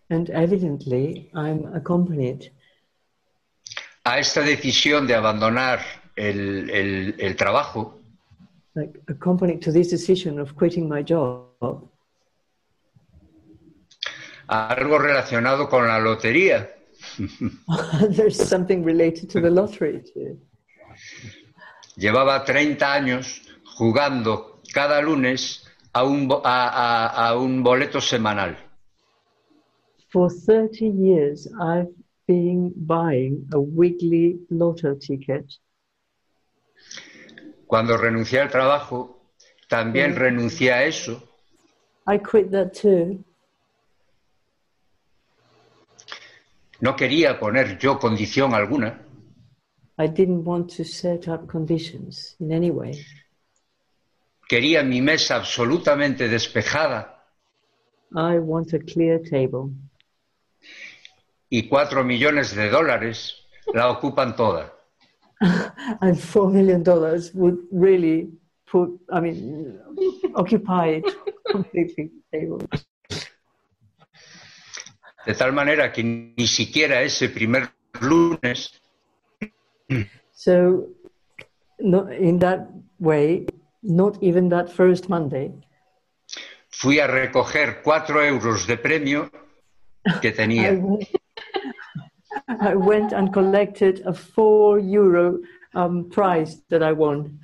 And evidently, I'm accompanied a esta decisión de abandonar el, el- el trabajo like accompanied to this decision of quitting my job algo relacionado con la lotería. (laughs) (laughs) there's something related to the lottery too. Llevaba 30 años jugando cada lunes a un, a- a- a un boleto semanal. for 30 years i've been buying a weekly lotto ticket Cuando renuncié al trabajo, también renuncié a eso. I quit that too. No quería poner yo condición alguna. I didn't want to set up conditions in any way. Quería mi mesa absolutamente despejada I want a clear table. y cuatro millones de dólares la ocupan toda. (laughs) and four million dollars would really put, I mean, occupy it (laughs) completely. Table. De tal manera que ni siquiera ese primer lunes So, no, in that way, not even that first Monday, fui a recoger cuatro euros de premio que tenía. (laughs) I went and collected a four euro um, prize that I won.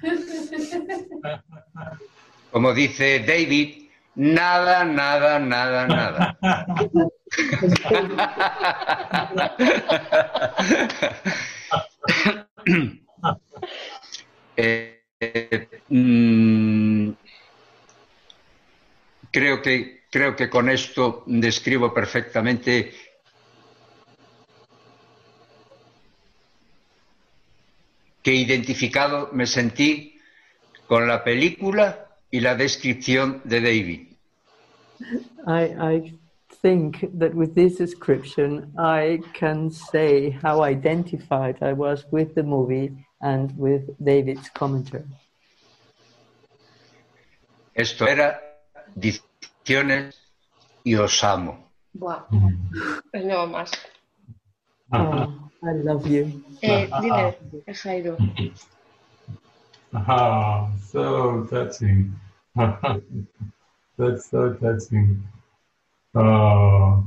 Como dice David, nada, nada, nada, nada. Eh, (laughs) eh, mm, creo que creo que con esto describo perfectamente que identificado me sentí con la película y la descripción de David. I, I think that with this description, I can say how identified I was with the movie and with David's commentary. Esto era Dicciones y os amo. Buah. Pues no más. Oh, I love you. Eh, dime, Jairo. Ah, so touching. (laughs) That's so touching. Oh,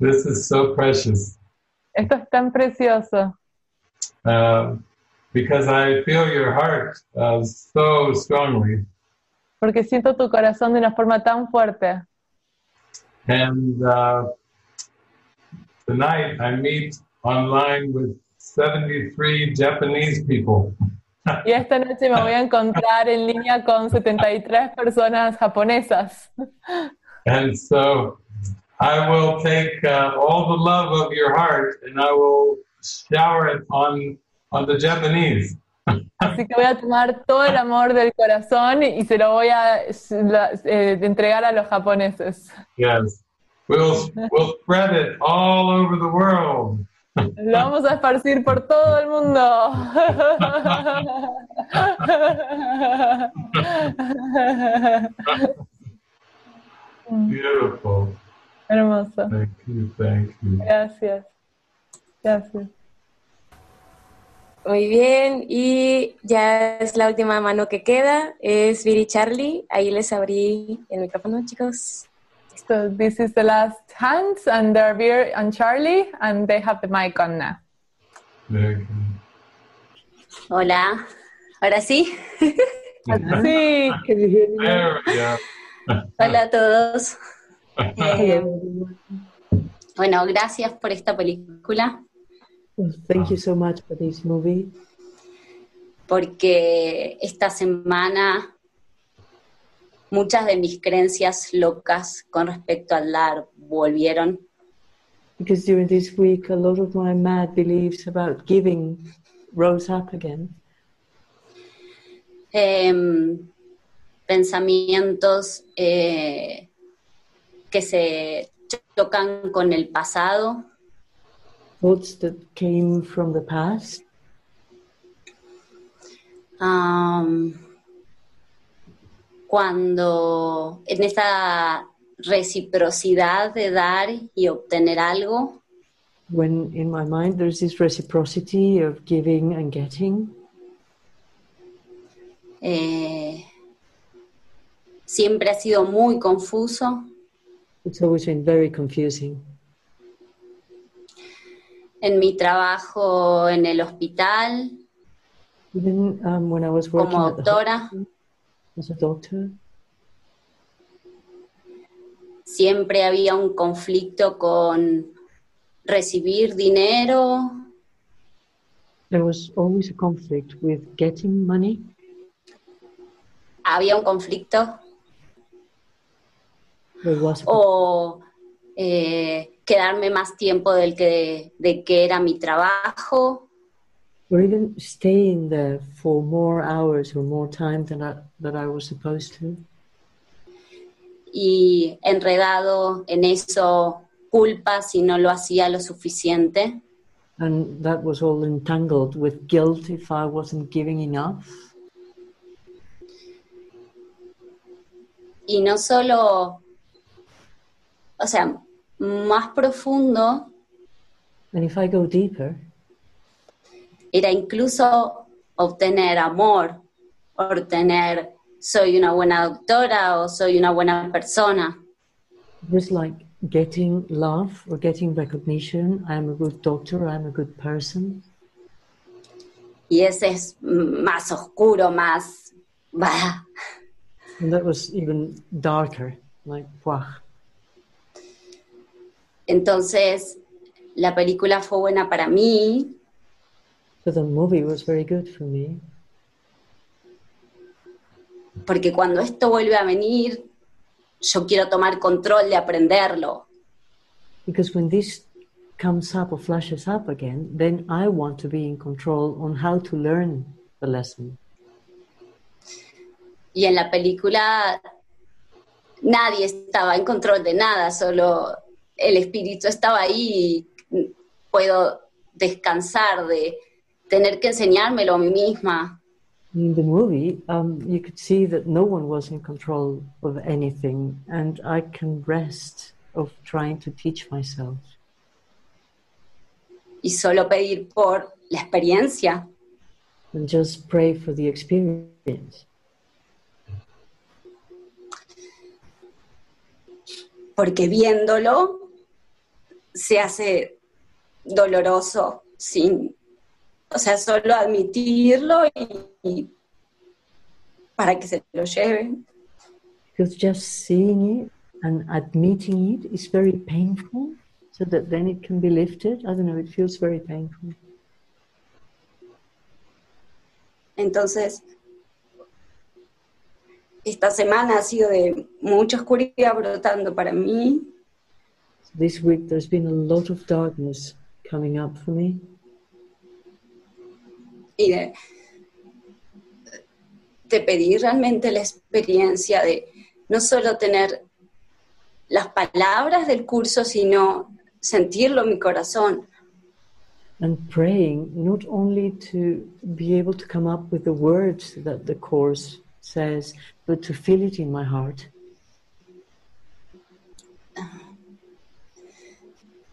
this is so precious Esto es tan precioso, uh, because I feel your heart uh, so strongly. porque siento tu corazón de una forma tan fuerte. And uh, tonight I meet online with 73 Japanese people. Y esta noche me voy a encontrar en línea con 73 personas japonesas. And so I will take uh, all the love of your heart and I will shower it on, on the Japanese. Así que voy a tomar todo el amor del corazón y se lo voy a eh, entregar a los japoneses. Yes. We'll, we'll spread it all over the world. Lo vamos a esparcir por todo el mundo. Beautiful. Hermoso. Thank you, thank you. Gracias. Gracias. Muy bien, y ya es la última mano que queda, es Viri Charlie. Ahí les abrí el micrófono, chicos. So this is the last hands, and they're Veer and Charlie, and they have the mic on now. Very good. Hola, ahora sí. (laughs) Sí. Can you hear me? now? There we go. Hola a todos. (laughs) Eh, bueno, gracias por esta película, thank you so much for this movie porque esta semana muchas de mis creencias locas con respecto al dar volvieron. because during this week, a lot of my mad beliefs about giving rose up again. Em, pensamientos eh, que se chocan con el pasado, Thoughts that came from the past, Am, cuando en esa reciprocidad de dar y obtener algo, when in my mind there's this reciprocity of giving and getting. eh, siempre ha sido muy confuso. It's always been very confusing. En mi trabajo en el hospital, Even um, when I was working como at the doctora, hospital as a doctor, siempre había un conflicto con recibir dinero. There was always a conflict with getting money. Había un conflicto. There was a o eh, quedarme más tiempo del que, de que era mi trabajo or even staying there for more hours or more time than I, that I was supposed to. y enredado en eso culpa si no lo hacía lo suficiente. And that was all entangled with guilt if I wasn't giving enough. Y no solo, o sea, más profundo And if I go deeper, era incluso obtener amor, obtener soy una buena doctora o soy una buena persona. it was like getting love or getting recognition. I am a good doctor, I am a good person. Y ese es más oscuro, más... bah. And that was even darker, like, wow. Entonces, la película fue buena para mí So the movie was very good for me porque cuando esto vuelve a venir, yo quiero tomar control de aprenderlo. because when this comes up or flashes up again, then I want to be in control on how to learn the lesson. Y en la película nadie estaba en control de nada, solo el espíritu estaba ahí y puedo descansar de tener que enseñármelo a mí misma. In the movie, um, you could see that no one was in control of anything, and I can rest of trying to teach myself y solo pedir por la experiencia. and just pray for the experience. porque viéndolo se hace doloroso sin, o sea, solo admitirlo y, y para que se lo lleven. Because just seeing it and admitting it is very painful, so that then it can be lifted. I don't know, it feels very painful. Entonces, esta semana ha sido de mucha oscuridad brotando para mí This week there's been a lot of darkness coming up for me, y de, de pedir realmente la experiencia de no solo tener las palabras del curso, sino sentirlo en mi corazón. and praying not only to be able to come up with the words that the Course says, but to feel it in my heart.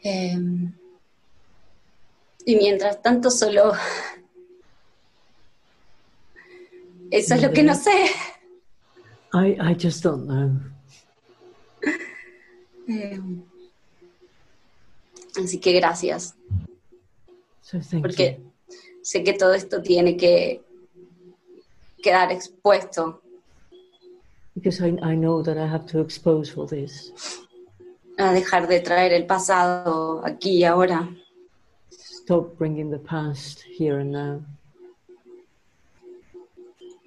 Eh, y mientras tanto solo... Eso es lo que no sé. I, I just don't know. Eh, así que gracias, So porque you. sé que todo esto tiene que quedar expuesto Because I, I know that I have to expose all this. a dejar de traer el pasado aquí y ahora. Stop bringing the past here and now.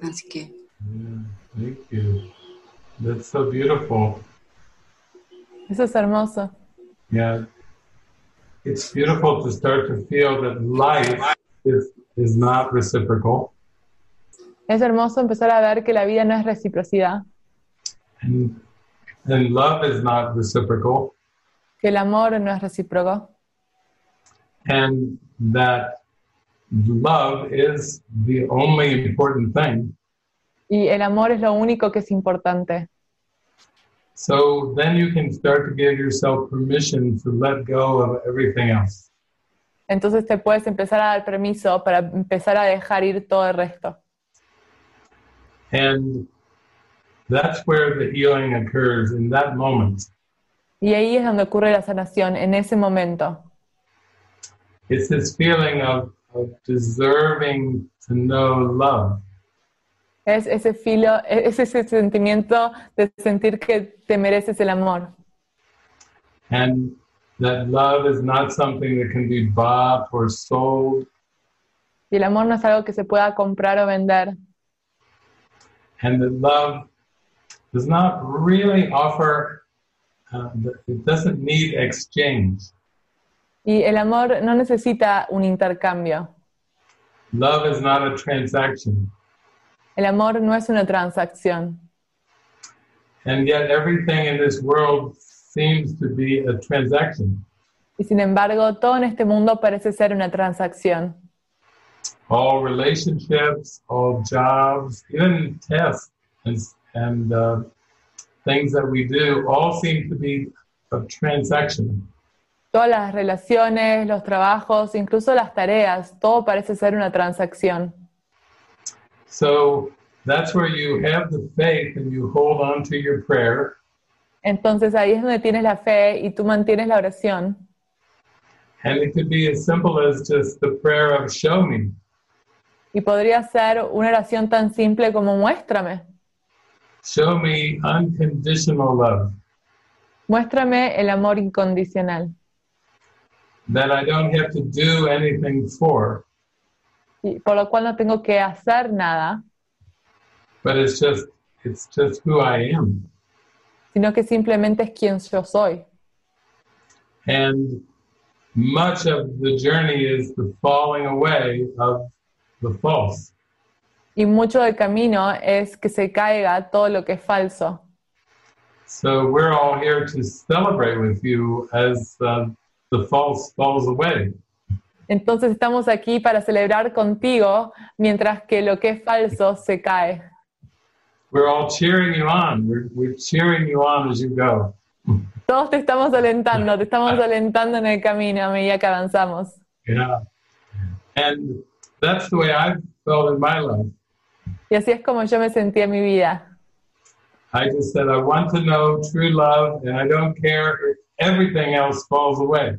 Así que Yeah, thank you. That's so beautiful. Eso es hermoso. Yeah. It's beautiful to start to feel that life is, is not reciprocal. Es hermoso empezar a ver que la vida no es reciprocidad, And, and love is not reciprocal. que el amor no es recíproco And that love is the only important thing. y el amor es lo único que es importante. So then you can start to give yourself permission to let go of everything else. Entonces te puedes empezar a dar permiso para empezar a dejar ir todo el resto. And that's where the healing occurs in that moment. Y ahí es donde ocurre la sanación, en ese momento. It's this feeling of, of deserving to know love. Es ese filo, es ese sentimiento de sentir que te mereces el amor. And that love is not something that can be bought or sold. Y el amor no es algo que se pueda comprar o vender. and that love does not really offer, uh, it doesn't need exchange. Y el amor no necesita un intercambio. Love is not a transaction. El amor no es una transacción. And yet everything in this world seems to be a transaction. Y sin embargo, todo en este mundo parece ser una transacción. All relationships, all jobs, even tests and, and uh, things that we do all seem to be a transaction. Todas las relaciones, los trabajos, incluso las tareas, todo parece ser una transacción. So that's where you have the faith and you hold on to your prayer. Entonces ahí es donde tienes la fe y tú mantienes la oración. And it could be as simple as just the prayer of show me. Y podría ser una oración tan simple como muéstrame. Show me unconditional love Muéstrame el amor incondicional. That I don't have to do anything for, Y por lo cual no tengo que hacer nada, but it's just it's just who I am. sino que simplemente es quien yo soy. And much of the journey is the falling away of the false. Y mucho del camino es que se caiga todo lo que es falso. So we're all here to celebrate with you as uh, the false falls away. Entonces estamos aquí para celebrar contigo mientras que lo que es falso se cae. We're all cheering you on. We're, we're cheering you on as you go. Todos te estamos alentando, te estamos alentando en el camino a medida que avanzamos. Yeah. And that's the way I've felt in my life. Y así es como yo me sentí en mi vida. I just said, I want to know true love, and I don't care if everything else falls away.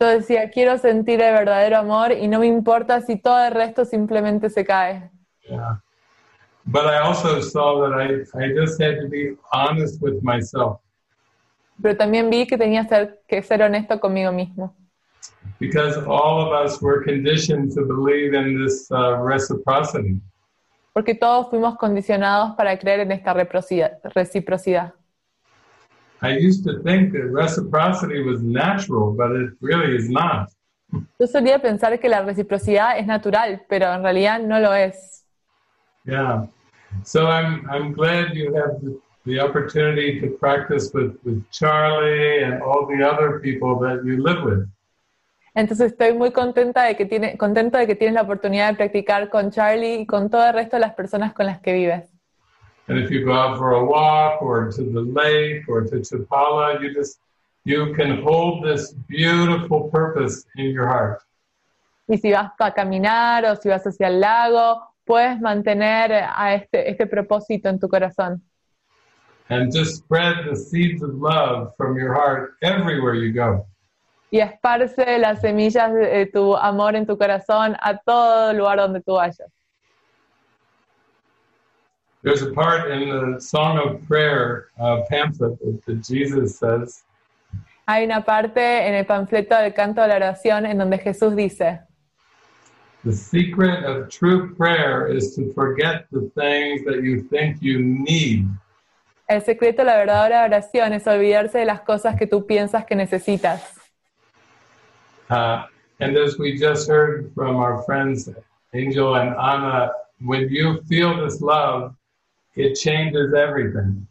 Yo decía, quiero sentir el verdadero amor y no me importa si todo el resto simplemente se cae. Yeah. But I also saw that I, I just had to be honest with myself Pero también vi que tenía ser- que ser honesto conmigo mismo. because all of us were conditioned to believe in this uh, reciprocity. Porque todos fuimos condicionados para creer en esta reciprocidad. I used to think that reciprocity was natural, but it really is not. Yo solía pensar que la reciprocidad es natural, pero en realidad no lo es. Yeah. So I'm I'm glad you have the, the opportunity to practice with, with Charlie and all the other people that you live with. Entonces estoy muy contenta de que tiene, contento de que tienes la oportunidad de practicar con Charlie y con todo el resto de las personas con las que vives. And if you go out for a walk or to the lake or to Chapala, you just you can hold this beautiful purpose in your heart. Y si vas a caminar o si vas hacia el lago, puedes mantener a este, este propósito en tu corazón. And just spread the seeds of love from your heart everywhere you go. Y esparce las semillas de, de tu amor en tu corazón a todo lugar donde tú vayas. There's a part in the Song of Prayer uh, pamphlet that Jesus says, Hay una parte en el panfleto del canto de la oración en donde Jesús dice, The secret of true prayer is to forget the things that you think you need el secreto de la verdadera oración es olvidarse de las cosas que tú piensas que necesitas. Uh, and as we just heard from our friends Angel and Anna, when you feel this love, it changes everything.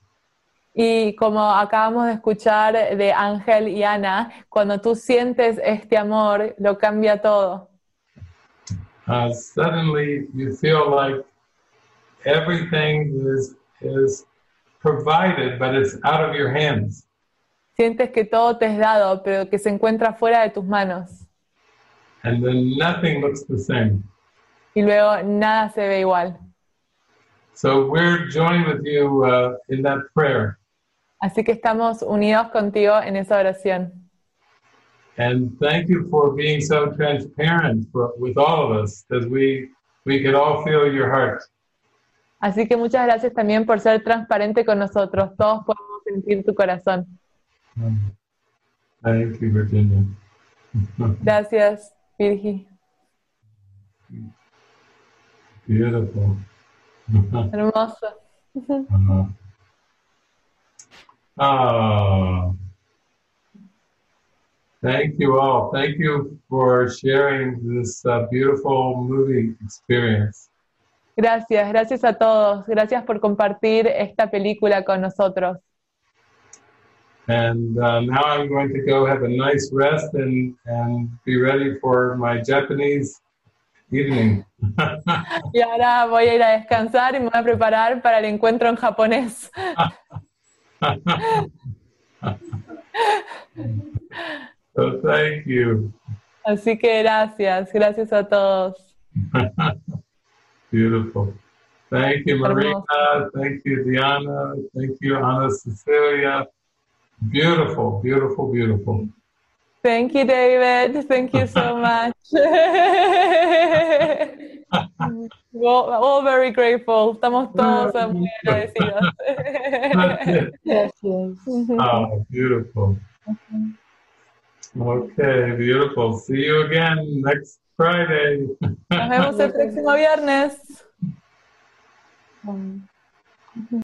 Y como acabamos de escuchar de Ángel y Ana, cuando tú sientes este amor, lo cambia todo. Uh, suddenly, you feel like everything is is provided, but it's out of your hands. Sientes que todo te es dado, pero que se encuentra fuera de tus manos. And then nothing looks the same. Y luego nada se ve igual. So we're joining with you uh, in that prayer. Así que estamos unidos contigo en esa oración. And thank you for being so transparent for, with all of us, because we we could all feel your heart. Así que muchas gracias también por ser transparente con nosotros. Todos podemos sentir tu corazón. Thank you, Virginia. (laughs) Gracias, Virgi. Beautiful. Hermoso. Uh-huh. Oh. Thank you all. Thank you for sharing this uh, beautiful movie experience. Gracias, gracias a todos. Gracias por compartir esta película con nosotros. And uh, now I'm going to go have a nice rest and, and be ready for my Japanese (laughs) y ahora voy a ir a descansar y me voy a preparar para el encuentro en japonés. so (laughs) thank you. Así que gracias, gracias a todos. (laughs) Beautiful. Thank you, Marina. Thank you, Diana. Thank you, Ana Cecilia. Beautiful, beautiful, beautiful. Thank you, David. Thank you so (laughs) much. (laughs) We're all very grateful. Estamos todos muy agradecidos. Gracias. Oh, (laughs) beautiful. Okay, beautiful. See you again next Friday. Nos vemos el próximo viernes.